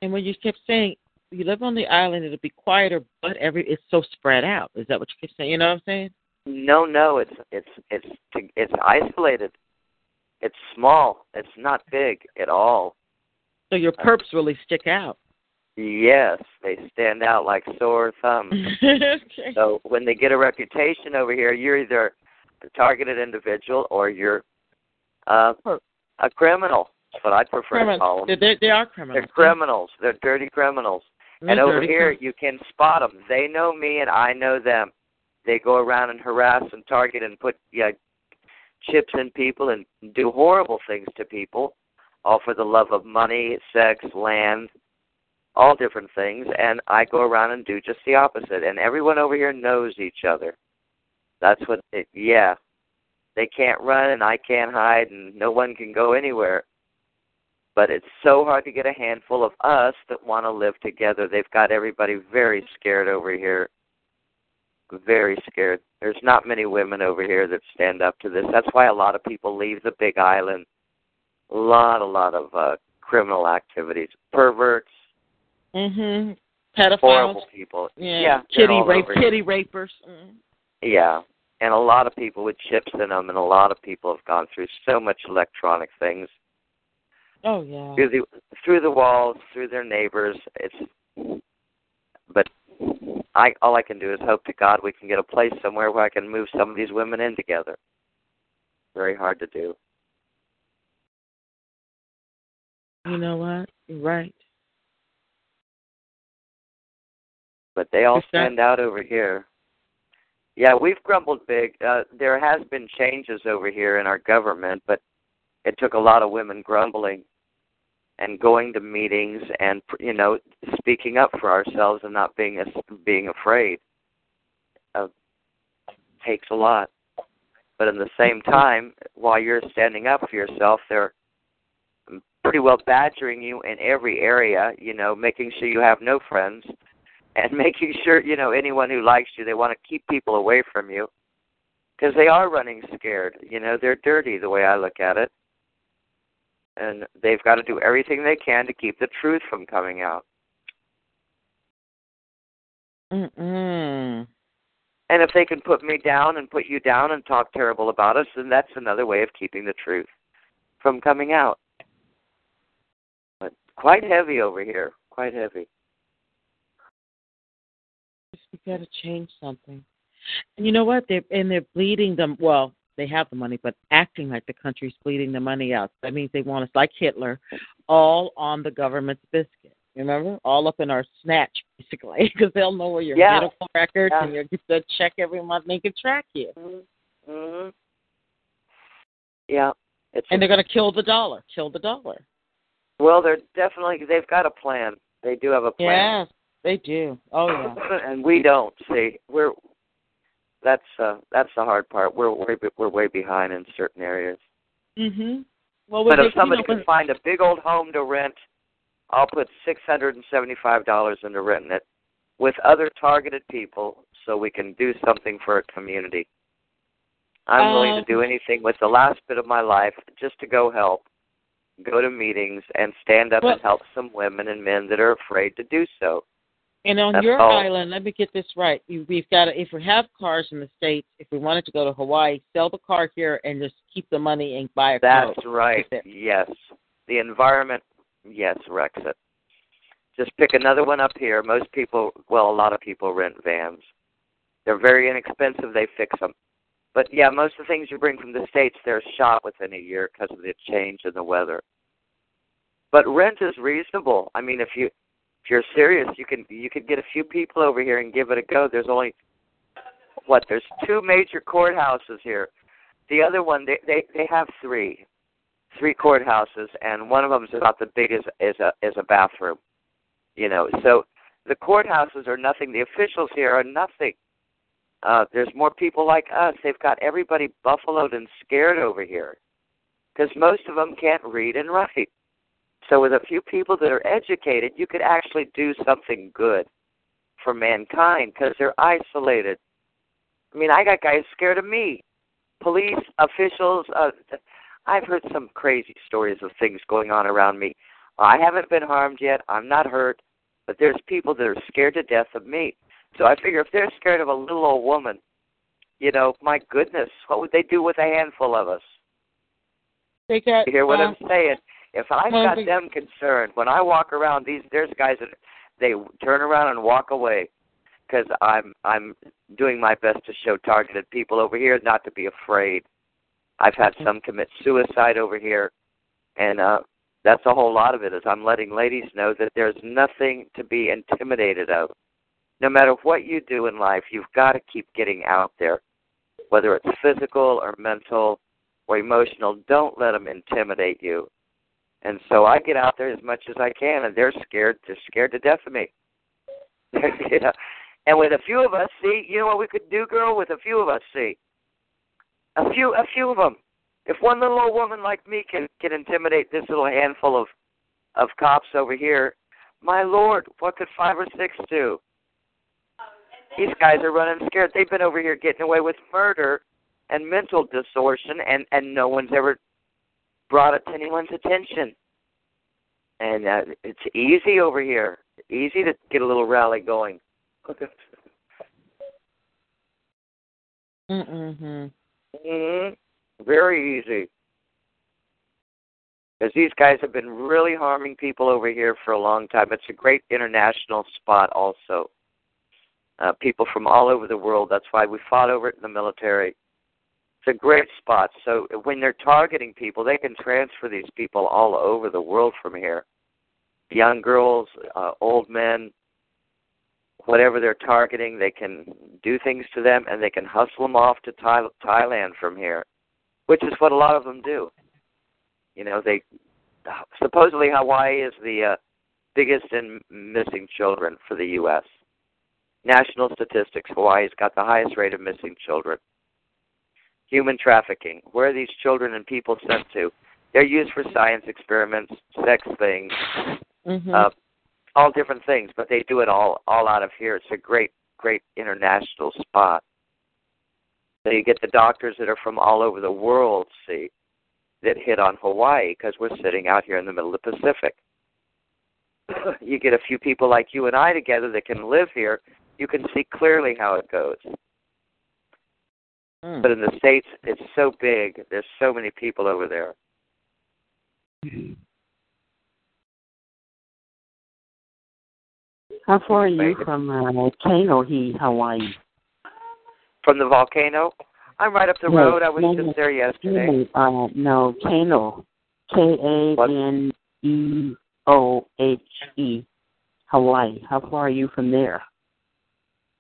And when you kept saying you live on the island, it'll be quieter, but every it's so spread out. Is that what you keep saying? You know what I'm saying? No, no, it's it's it's it's isolated. It's small. It's not big at all. So your perps really stick out. Yes, they stand out like sore thumbs. okay. So when they get a reputation over here, you're either a targeted individual or you're uh, a criminal. That's what I prefer to call them. They, they are criminals. They're criminals. They're dirty criminals. They're and over here, criminals. you can spot them. They know me, and I know them. They go around and harass and target and put yeah, chips in people and do horrible things to people, all for the love of money, sex, land, all different things. And I go around and do just the opposite. And everyone over here knows each other. That's what. It, yeah, they can't run, and I can't hide, and no one can go anywhere but it's so hard to get a handful of us that want to live together. They've got everybody very scared over here. Very scared. There's not many women over here that stand up to this. That's why a lot of people leave the big island. A lot, a lot of uh criminal activities. Perverts, Mhm. Pedophiles. horrible people. Yeah. yeah kitty rape, kitty rapers. Mm. Yeah. And a lot of people with chips in them, and a lot of people have gone through so much electronic things. Oh yeah. through the through the walls, through their neighbors. It's but I all I can do is hope to God we can get a place somewhere where I can move some of these women in together. Very hard to do. You know what? You're right. But they all stand out over here. Yeah, we've grumbled big. Uh, there has been changes over here in our government, but it took a lot of women grumbling and going to meetings and you know speaking up for ourselves and not being being afraid uh, takes a lot. But in the same time, while you're standing up for yourself, they're pretty well badgering you in every area. You know, making sure you have no friends, and making sure you know anyone who likes you. They want to keep people away from you because they are running scared. You know, they're dirty the way I look at it and they've got to do everything they can to keep the truth from coming out. Mm-mm. And if they can put me down and put you down and talk terrible about us, then that's another way of keeping the truth from coming out. But quite heavy over here, quite heavy. Got to change something. And you know what? They're and they're bleeding them. Well, they have the money, but acting like the country's bleeding the money out. That means they want us, like Hitler, all on the government's biscuit. Remember, all up in our snatch, basically, because they'll know where your yeah. medical records yeah. and your the check every month. And they can track you. Mm-hmm. Yeah, it's and they're going to kill the dollar. Kill the dollar. Well, they're definitely they've got a plan. They do have a plan. Yes, they do. Oh yeah. and we don't. See, we're that's uh that's the hard part. We're way we're way behind in certain areas. Mhm. Well, but they, if somebody you know, can find a big old home to rent, I'll put six hundred and seventy-five dollars into renting it with other targeted people, so we can do something for a community. I'm um, willing to do anything with the last bit of my life just to go help, go to meetings, and stand up well, and help some women and men that are afraid to do so. And on That's your all. island, let me get this right. You, we've got to, if we have cars in the states, if we wanted to go to Hawaii, sell the car here and just keep the money and buy a car. That's right. Yes. The environment, yes, wrecks it. Just pick another one up here. Most people, well, a lot of people rent vans. They're very inexpensive. They fix them. But yeah, most of the things you bring from the states, they're shot within a year because of the change in the weather. But rent is reasonable. I mean, if you if you're serious, you can you could get a few people over here and give it a go. There's only what there's two major courthouses here. The other one they they they have three, three courthouses, and one of them is about the big as as a as a bathroom. You know, so the courthouses are nothing. The officials here are nothing. Uh, there's more people like us. They've got everybody buffaloed and scared over here because most of them can't read and write. So, with a few people that are educated, you could actually do something good for mankind because they're isolated. I mean, I got guys scared of me. Police officials. Uh, I've heard some crazy stories of things going on around me. I haven't been harmed yet. I'm not hurt, but there's people that are scared to death of me. So I figure if they're scared of a little old woman, you know, my goodness, what would they do with a handful of us? They got. You hear what I'm saying? If I've got them concerned, when I walk around, these there's guys that they turn around and walk away because I'm I'm doing my best to show targeted people over here not to be afraid. I've had some commit suicide over here, and uh that's a whole lot of it. Is I'm letting ladies know that there's nothing to be intimidated of. No matter what you do in life, you've got to keep getting out there, whether it's physical or mental or emotional. Don't let them intimidate you. And so I get out there as much as I can, and they're scared. They're scared to death of me. know? And with a few of us, see, you know what we could do, girl? With a few of us, see, a few, a few of them. If one little old woman like me can can intimidate this little handful of of cops over here, my lord, what could five or six do? These guys are running scared. They've been over here getting away with murder and mental distortion, and and no one's ever brought it to anyone's attention. And uh, it's easy over here. Easy to get a little rally going. Mm-hmm. hmm Very easy. Because these guys have been really harming people over here for a long time. It's a great international spot, also. Uh, people from all over the world. That's why we fought over it in the military. It's a great spot. So when they're targeting people, they can transfer these people all over the world from here. Young girls, uh, old men, whatever they're targeting, they can do things to them and they can hustle them off to Thai- Thailand from here, which is what a lot of them do. You know, they supposedly Hawaii is the uh, biggest in missing children for the U.S. National statistics: Hawaii's got the highest rate of missing children. Human trafficking: Where are these children and people sent to? They're used for science experiments, sex things, Mm-hmm. uh, all different things, but they do it all all out of here. It's a great, great international spot. So you get the doctors that are from all over the world, see, that hit on Hawaii because we're sitting out here in the middle of the Pacific. you get a few people like you and I together that can live here, you can see clearly how it goes. Mm. But in the States, it's so big. There's so many people over there. How far are you from uh, Kaneohe, Hawaii? From the volcano, I'm right up the No, road. I was no, just there yesterday. Uh, no, Kano. K A N E O H E, Hawaii. How far are you from there?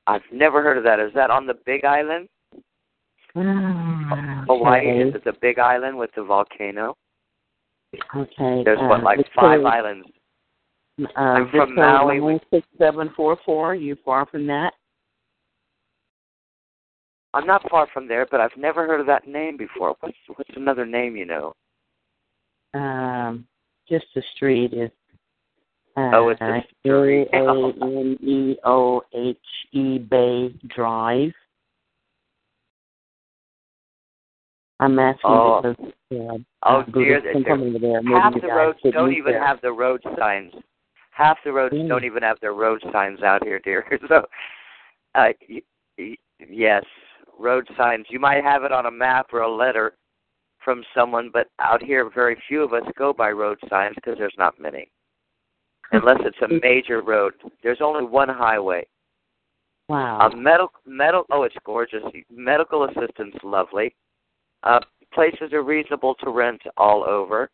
I've never heard of that. Is that on the Big Island? Hawaii Okay. is it the Big Island with the volcano? Okay. There's uh, what, like five islands. Uh, I'm from Maui. six seven four four. You far from that? I'm not far from there, but I've never heard of that name before. What's what's another name you know? Um, just the street is. Uh, Oh, it's the street. A N E O H E Bay Drive. I'm asking Oh. because Oh uh, dear, Buddhists can there- come there. Maybe half you the roads don't even there. have the road signs. Half the roads Mm. don't even have their road signs out here, dear. So, uh, y- y- yes, road signs. You might have it on a map or a letter from someone, but out here, very few of us go by road signs because there's not many. Unless it's a major road, there's only one highway. Wow. A medical, medical. Oh, it's gorgeous. Medical assistance, lovely. Uh, places are reasonable to rent all over.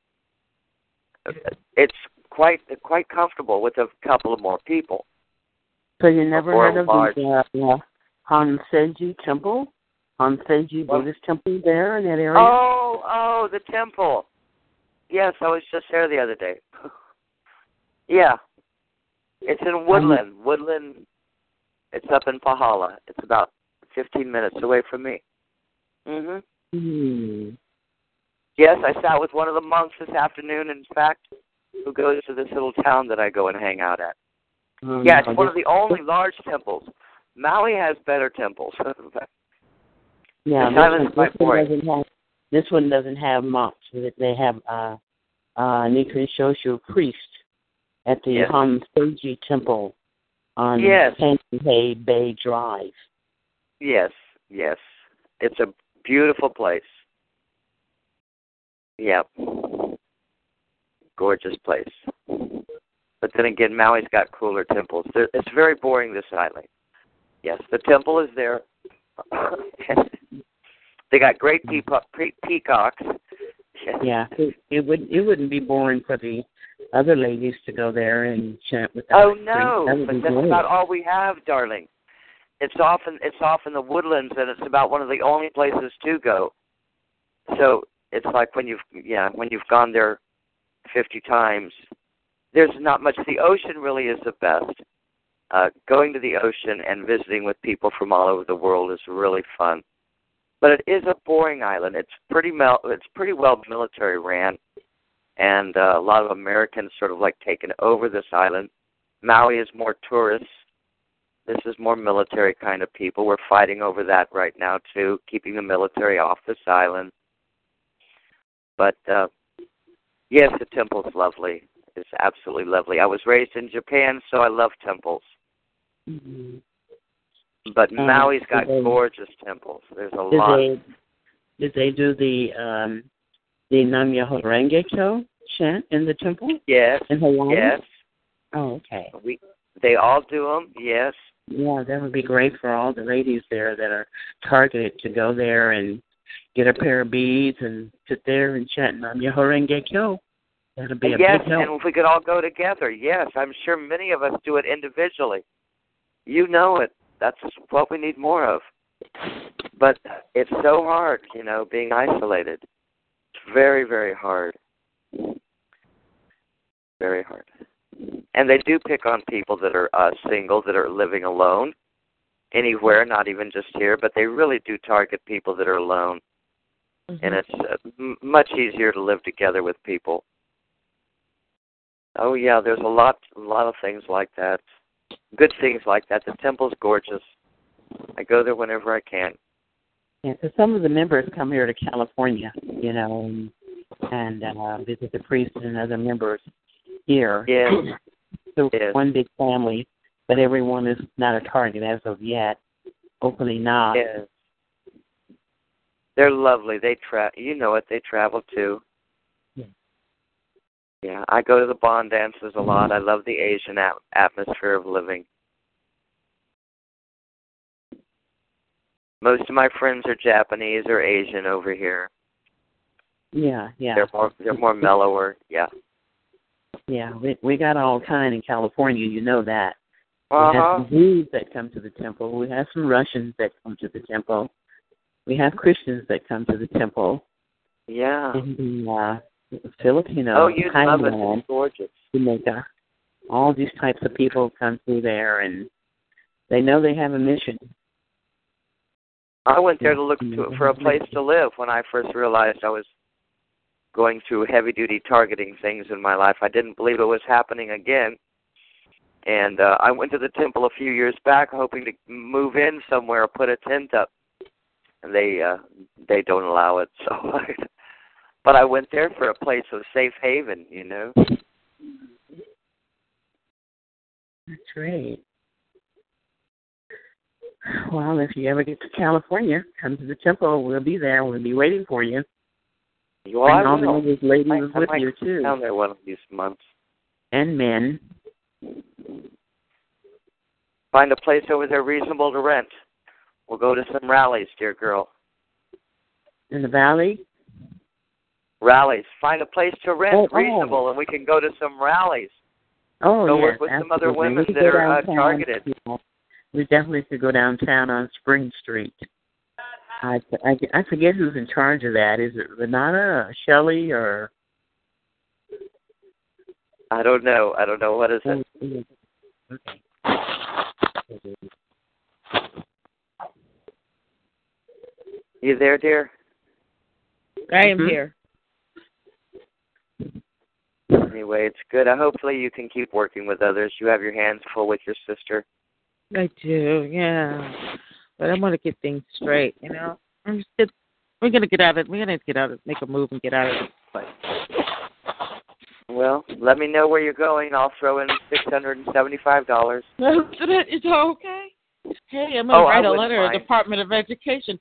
It's quite quite comfortable with a couple of more people. So you never heard of large- the uh, Hanseji Temple? Hanseji Buddhist Temple there in that area? Oh, oh, the temple. Yes, I was just there the other day. yeah, it's in Woodland. Woodland. It's up in Pahala. It's about 15 minutes away from me. Mhm. Hmm. Yes, I sat with one of the monks this afternoon. In fact, who goes to this little town that I go and hang out at. Oh, yeah, it's one of the only large temples. Maui has better temples. Yeah, this one, this one doesn't have this one doesn't have monks. They have uh uh Nichiren Shoshu priest at the Yes. Temple on Yes. Kaneohe Bay Drive. Yes, yes. It's a beautiful place. Yep. Gorgeous place. But then again, Maui's got cooler temples. It's very boring, this island. Yes, the temple is there. they got great peaco- pe- peacocks. Yeah, it, it would it wouldn't be boring for the other ladies to go there and chant with the Oh no, That but that's great. about all we have, darling. It's off in it's off in the woodlands, and it's about one of the only places to go. So it's like when you've yeah when you've gone there fifty times, there's not much. The ocean really is the best. Uh, going to the ocean and visiting with people from all over the world is really fun. But it is a boring island. It's pretty mel- it's pretty well military ran, and uh, a lot of Americans sort of like taken over this island. Maui is more tourists. This is more military kind of people. We're fighting over that right now too, keeping the military off this island. But uh yes, the temple's lovely. It's absolutely lovely. I was raised in Japan, so I love temples. Mhm. But Um, Maui's got they- gorgeous temples. There's a Did lot. they did they do the um the Nam Myoho Renge Kyo chant in the temple Yes. in Hawaii? Yes. Oh, okay. We they all do them. Yes. Yeah, that would be great for all the ladies there that are targeted to go there and get a pair of beads and sit there and chant Nam Myoho Renge Kyo. That'd be a yes, big help. and if we could all go together, yes, I'm sure many of us do it individually. You know it. That's what we need more of. But it's so hard, you know, being isolated. It's very, very hard. Very hard. And they do pick on people that are uh, single, that are living alone anywhere, not even just here, but they really do target people that are alone. Mm-hmm. And it's uh, m- much easier to live together with people. Oh yeah, there's a lot, a lot of things like that. Good things like that. The temple's gorgeous. I go there whenever I can. Yeah, because some of the members come here to California, you know, and, and uh, visit the priests and other members here. Yes. So Yes. one big family, but everyone is not a target as of yet. Hopefully not. Yes. They're lovely. They tra you know it, they travel too. Yeah. Yeah, I go to the bon dances a lot. I love the Asian at- atmosphere of living. Most of my friends are Japanese or Asian over here. Yeah, yeah. They're more they're more mellower. Yeah. Yeah, we we got all kind in California, you know that. We Uh-huh. have some Jews that come to the temple. We have some Russians that come to the temple. We have Christians that come to the temple. Yeah. And the uh, Filipino, Oh, you'd love it. It's gorgeous. Jamaica. All these types of people come through there, and they know they have a mission. I went there to look to, for a place to live when I first realized I was going through heavy duty targeting things in my life. I didn't believe it was happening again. And uh, I went to the temple a few years back hoping to move in somewhere or put a tent up. And they uh they don't allow it. So but I went there for a place of safe haven, you know. That's great. Well, if you ever get to California, come to the temple. We'll be there. We'll be waiting for you. I Bring all the will. ladies I, I with might you too, down there one of these months. and men. Find a place over there reasonable to rent. We'll go to some rallies, dear girl. In the valley. Rallies. Find a place to rent Oh, oh. reasonable, and we can go to some rallies. Oh, Go yes, work with some other women that are, uh, targeted. We definitely could go downtown on Spring Street. I, I, I forget who's in charge of that. Is it Renata or Shelley or? I don't know. I don't know what is it. Okay. You there, dear? I am Mhm. here. Anyway, it's good. Uh, hopefully, you can keep working with others. You have your hands full with your sister. I do, yeah. But I want to get things straight, you know. I'm just get, we're gonna get out of it. we're gonna get out of it. make a move and get out of this place. Well, let me know where you're going. I'll throw in six hundred and seventy-five dollars. Is that okay? Hey, I'm gonna Oh, write a letter to the Department of Education.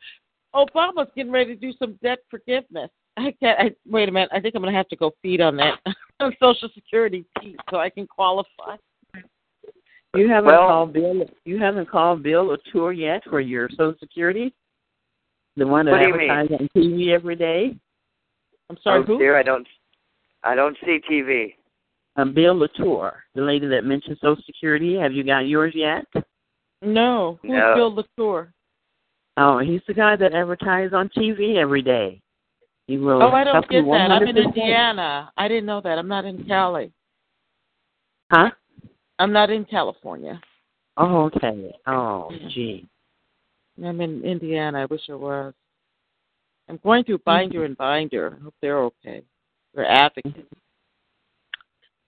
Obama's getting ready to do some debt forgiveness. I can't. I, wait a minute. I think I'm gonna have to go feed on that on Social Security piece so I can qualify. You haven't Well- called Bill. You haven't called Bill O'Toole yet for your Social Security. The one that What do you mean? advertises on TV every day. I'm sorry, oh, who? dear, I don't. I don't see TV. Um, Bill Latour, the lady that mentioned Social Security. Have you got yours yet? No, who's No. Bill Latour? Oh, he's the guy that advertises on TV every day. He will. Oh, I don't get that. i am in Indiana. I didn't know that. I'm not in Cali. Huh? I'm not in California. Oh, okay. Oh, gee. I'm in Indiana. I wish I was. I'm going through Binder and Binder. I hope they're okay. They're advocates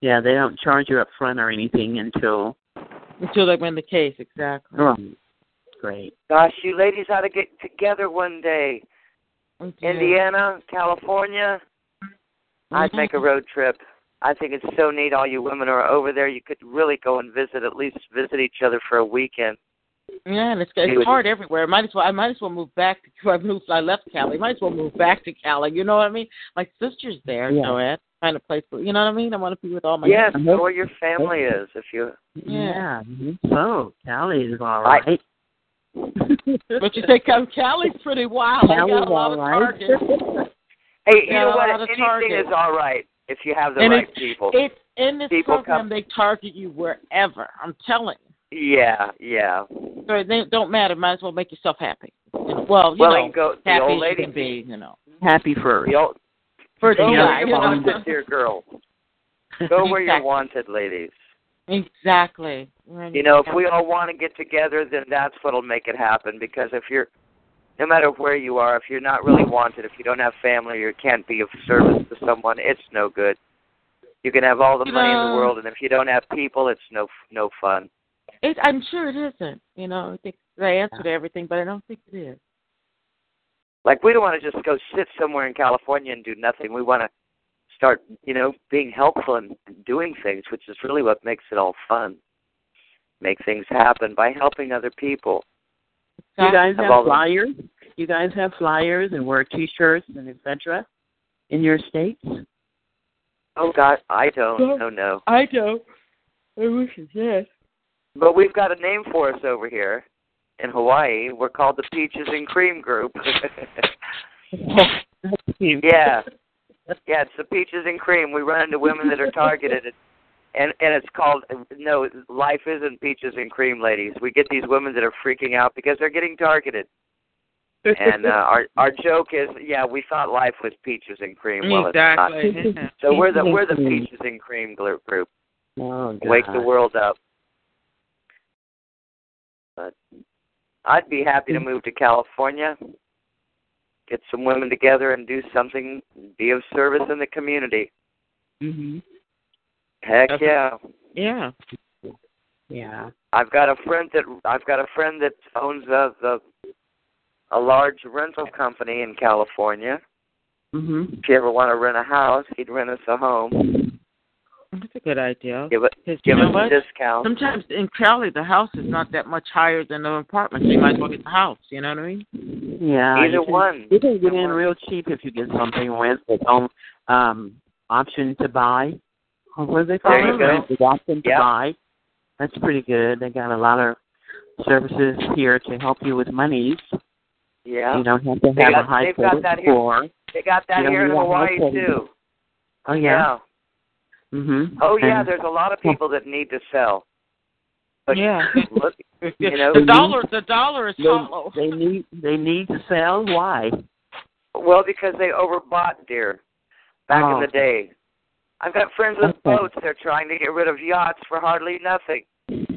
Yeah, they don't charge you up front or anything until. until they win the case. Exactly. Oh, great. Gosh, you ladies ought to get together one day. Indiana, California. I'd make a road trip. I think it's so neat. All you women are over there. You could really go and visit, at least visit each other for a weekend. Yeah, and it's, You it's hard everywhere. I might as well. I might as well move back. To, I moved. I left Cali. Might as well move back to Cali. You know what I mean? My sister's there, Yeah. Joanne. Find a place. For, you know what I mean? I want to be with all my. yes, I'm know where your family is. If you, Yeah. mhm. So, Cali is all I- but you think I'm Cali's pretty wild. I Cali's got a lot of right. targets. hey, you know a what? lot Anything targets. is all right if you have the And right it's- people. It's in this People program. come- They target you wherever. I'm telling you. yeah, yeah. So they don't matter. Might as well make yourself happy. Well, you well, know, you can go. The happy old as you lady. can be. You know, mm-hmm. Happy furry. The old. for The the old guy. lady You know. wants it, dear girl. Go where you're Exactly. wanted, ladies. Exactly. Right. You know, if we all want to get together, then that's what'll make it happen. Because if you're, no matter where you are, if you're not really wanted, if you don't have family, or you can't be of service to someone, it's no good. You can have all the money in the world, and if you don't have people, it's no no fun. It, I'm sure it isn't. You know, I think the answer to everything, but I don't think it is. Like we don't want to just go sit somewhere in California and do nothing. We want to start, you know, being helpful and doing things, which is really what makes it all fun. Make things happen by helping other people. You guys Have have all the- flyers? You guys have flyers and wear T-shirts and etc. in your states? Oh God, I don't. No. Oh, no, no. I don't. I wish it did. But we've got a name for us over here in Hawaii. We're called the Peaches and Cream Group. yeah. Yeah, it's the Peaches and Cream. We run into women that are targeted and and it's called no, life isn't peaches and cream, ladies. We get these women that are freaking out because they're getting targeted. And uh, our our joke is, yeah, we thought life was peaches and cream. Well, Exactly. it's not. So we're the we're the peaches and cream group. Oh, Wake the world up. But I'd be happy to move to California, get some women together and do something, be of service in the community. Mhm. Heck That's- yeah. Yeah. Yeah. I've got a friend that I've got a friend that owns a the a large rental company in California. Mhm. If you ever want to rent a house, he'd rent us a home. That's a good idea. Give it give you know us what? a discount. Sometimes in Cali, the house is not that much higher than the apartment. So you might as well get the house. You know what I mean? Yeah. Either you can, one. You can get in real cheap if you get something rent with home um option to buy. Or What do they call There you it? go. Rent with option to Yep. buy. That's pretty good. They got a lot of services here to help you with monies. Yeah. You don't have to They have got- a high they've got credit that here. They got that here in need a high Hawaii too. Oh yeah. Mhm. Oh yeah, And- there's a lot of people that need to sell. But Yeah. look, you know, the dollar, the dollar is They, hollow. they need they need to sell. Why? Well, because they overbought, dear, back Oh. in the day. I've got friends with Okay. boats. They're trying to get rid of yachts for hardly nothing.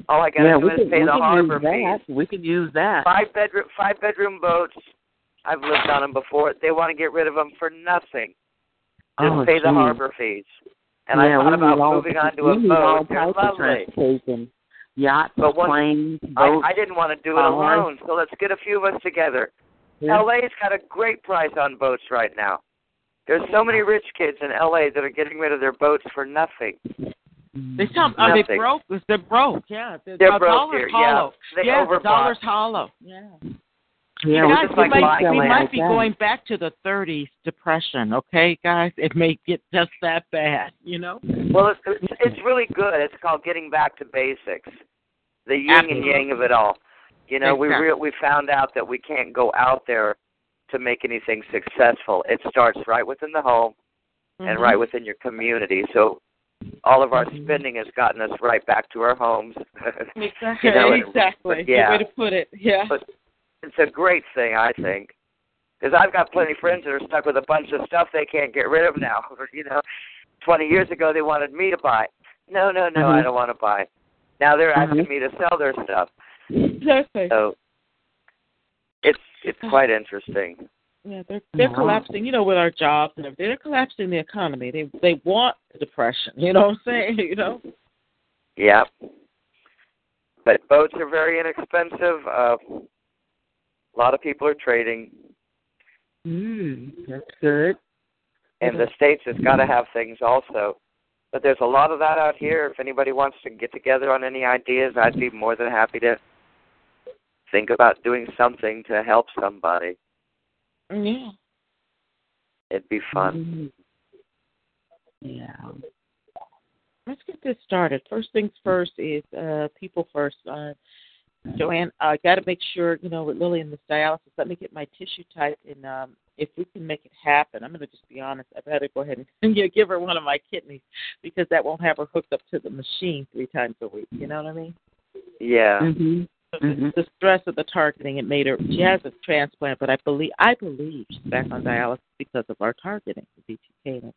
All I got to yeah, do we is could, pay the harbor fees. that. We could use that. Five bedroom, five bedroom boats. I've lived on them before. They want to get rid of them for nothing. Just oh, pay the harbor fees. And yeah, I thought about all, moving on to a boat. They're lovely. Yachts, But one- planes, I. I didn't want to do it cars. alone, so let's get a few of us together. Yeah. LA's got a great price on boats right now. There's so many rich kids in LA that are getting rid of their boats for nothing. They sound, are they broke? They're broke. Yeah. The, They're broke dollar's here, yeah. hollow. They yeah, the dollar's hollow. Yeah. Yeah, guys, we just could we like might, we might like be that. going back to the 30s depression, okay, guys? It may get just that bad, you know? Well, it's, it's, it's really good. It's called getting back to basics, the yin and yang of it all. You know, we Exactly. re- we found out that we can't go out there to make anything successful. It starts right within the home and Mhm. right within your community. So all of our spending has gotten us right back to our homes. Exactly. you know, exactly. yeah. Good way to put it. Yeah. But it's a great thing, I think, because I've got plenty of friends that are stuck with a bunch of stuff they can't get rid of now. you know, twenty years ago they wanted me to buy. No, no, no, I Mhm. don't want to buy. Now they're asking Mhm. me to sell their stuff. Exactly. So it's it's quite interesting. Yeah, they're they're Wow. collapsing. You know, with our jobs and everything, they're collapsing the economy. They they want the depression. You know what I'm saying? You know. Yeah. But boats are very inexpensive. Uh, a lot of people are trading, Mm, that's good. and the states has got to have things also. But there's a lot of that out here. If anybody wants to get together on any ideas, I'd be more than happy to think about doing something to help somebody. Yeah. It'd be fun. Mm. Yeah. Let's get this started. First things first is uh people first. Uh Joanne, I got to make sure, you know, with Lily and this dialysis, let me get my tissue type, and um, if we can make it happen, I'm going to just be honest. I better go ahead and give her one of my kidneys because that won't have her hooked up to the machine three times a week. You know what I mean? Yeah. Mhm. So the, mm-hmm. the stress of the targeting, it made her. She has a transplant, but I believe I believe she's back on dialysis because of our targeting, the BTK and everything.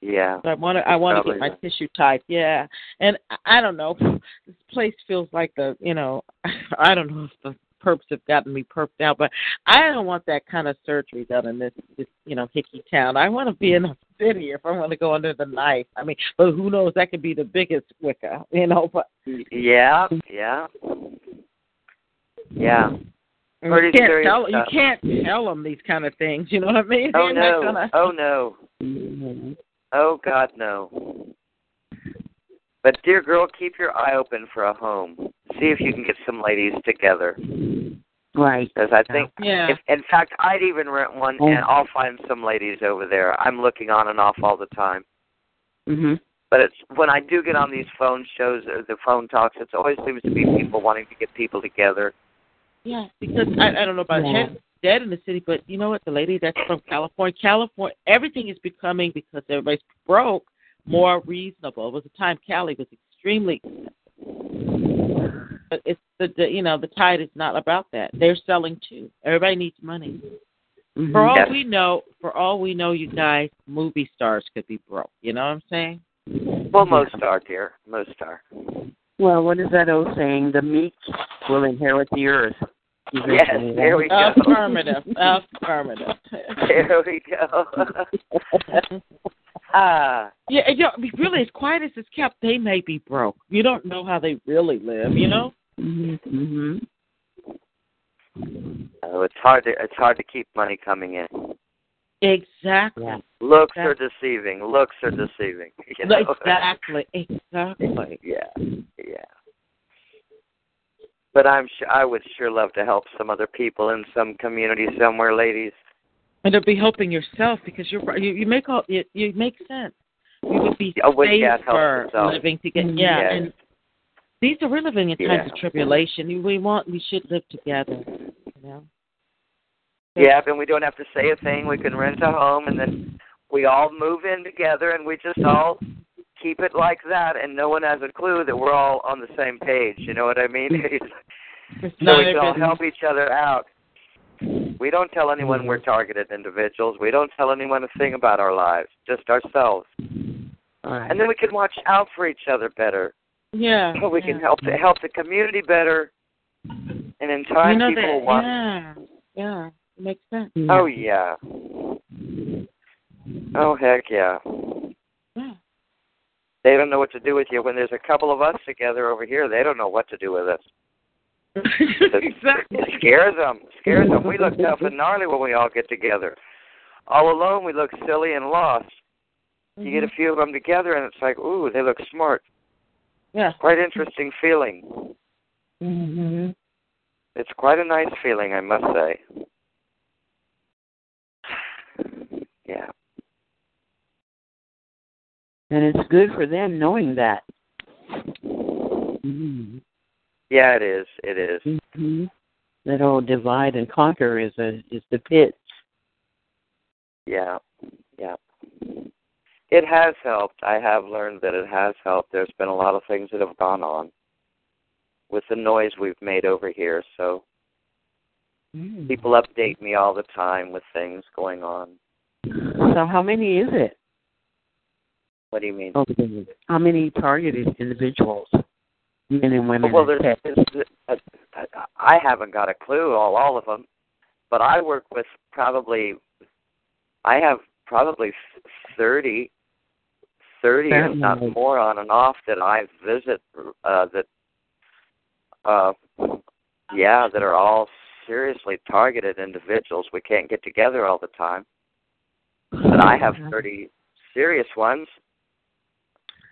Yeah. So I want to I want to get my tissue tied. Yeah, and I- I don't know. This place feels like the you know I don't know if the perps have gotten me perped out, but I don't want that kind of surgery done in this this you know hickey town. I want to be in a city if I want to go under the knife. I mean, but who knows? That could be the biggest Wicca, you know. But Yeah, yeah, yeah. you can't serious tell you can't tell them these kind of things. You know what I mean? Oh They're no! gonna- Oh no! Oh God, no! But dear girl, keep your eye open for a home. See if you can get some ladies together. Right. Because I think, Yeah. if, in fact, I'd even rent one, and I'll find some ladies over there. I'm looking on and off all the time. Mhm. But it's when I do get on these phone shows or the phone talks, it always seems to be people wanting to get people together. Yeah, because I, I don't know about Yeah. dead, dead in the city, but you know what? The lady that's from California, California, everything is becoming because everybody's broke more reasonable. It was a time Cali was extremely, but it's the, the you know the tide is not about that. They're selling too. Everybody needs money. Mm-hmm. For all Yes. we know, for all we know, you guys, movie stars could be broke. You know what I'm saying? Well, most are, dear. Most are. Well, what is that old saying? The meek will inherit the earth. Yes, there we go. Affirmative. Affirmative. There we go. ah. Yeah, you know, I really, as quiet as it's kept, they may be broke. You don't know how they really live, you know? Mm-hmm. Oh, it's hard to it's hard to keep money coming in. Exactly. Looks are deceiving. Looks are deceiving. You know? Exactly. Exactly. yeah. Yeah. But I'm sure I would sure love to help some other people in some community somewhere, ladies. And to be helping yourself because you're you, you make all you, you make sense. You would be Oh, well, yeah, it helps safer living together. Yeah, Yes. and these are we're living in times Yeah. of tribulation. We want we should live together. You know. Yeah, and we don't have to say a thing. We can rent a home and then we all move in together and we just all keep it like that and no one has a clue that we're all on the same page. You know what I mean? so not we can all help each other out. We don't tell anyone we're mm-hmm. targeted individuals. We don't tell anyone a thing about our lives, just ourselves. And then we can watch out for each other better. Yeah. So we can help the, help the community better. And in time, you know people that, will want. Yeah. Yeah. It makes sense. Oh yeah. Oh heck yeah. Yeah. They don't know what to do with you when there's a couple of us together over here. They don't know what to do with us. exactly. It scares them. Scares them. We look tough and gnarly when we all get together. All alone, we look silly and lost. You get a few of them together, and it's like, ooh, they look smart. Yeah. Quite interesting feeling. Mm-hmm. It's quite a nice feeling, I must say. Yeah. And it's good for them knowing that. Mm-hmm. Yeah, it is. It is. hmm That old divide and conquer is a is the pit. Yeah. Yeah. It has helped. I have learned that it has helped. There's been a lot of things that have gone on with the noise we've made over here. So people update me all the time with things going on. So how many is it? What do you mean? How many targeted individuals, men and women? Well, there's, there's uh, I haven't got a clue all all of them, but I work with probably I have probably thirty, thirty if not more on and off that I visit uh that uh yeah, that are all seriously targeted individuals. We can't get together all the time. But I have thirty serious ones.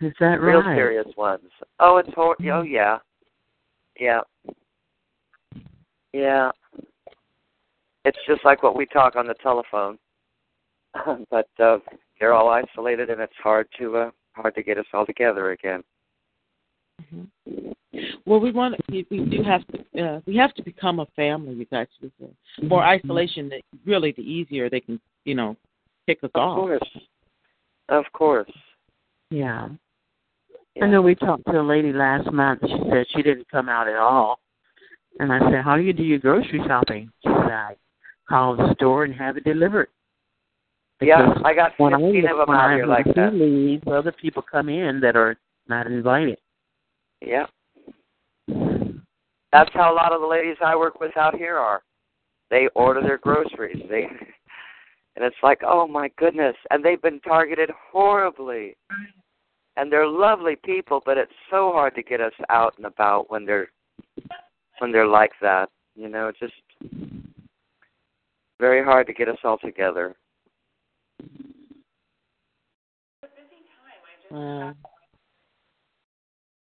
Is that real right? serious ones. Oh, it's hor- oh yeah, yeah, yeah. It's just like what we talk on the telephone, but uh, they're all isolated, and it's hard to uh, hard to get us all together again. Well, we want we, we do have to uh, we have to become a family. You guys, the more Mm-hmm. isolation, the, really, the easier they can you know kick us Of off. course, of course. Yeah. I know we talked to a lady last month. She said she didn't come out at all. And I said, How do you do your grocery shopping? She said, I call the store and have it delivered. Yeah, I got when I, 15 of them out here like that. other people come in that are not invited. Yeah. That's how a lot of the ladies I work with out here are. They order their groceries. They and it's like, "Oh my goodness." And they've been targeted horribly. And they're lovely people, but it's so hard to get us out and about when they're when they're like that. You know, it's just very hard to get us all together. Uh,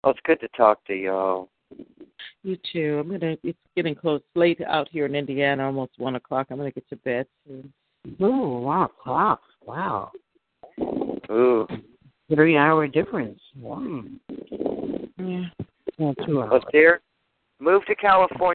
Well, it's good to talk to y'all. you too. I'm gonna. It's getting close. Late out here in Indiana, almost one o'clock. I'm gonna get to bed soon. Oh, wow, clock. Wow. Ooh. Three hour difference. Wow. Yeah. Yeah, two hours. Well, dear, move to California.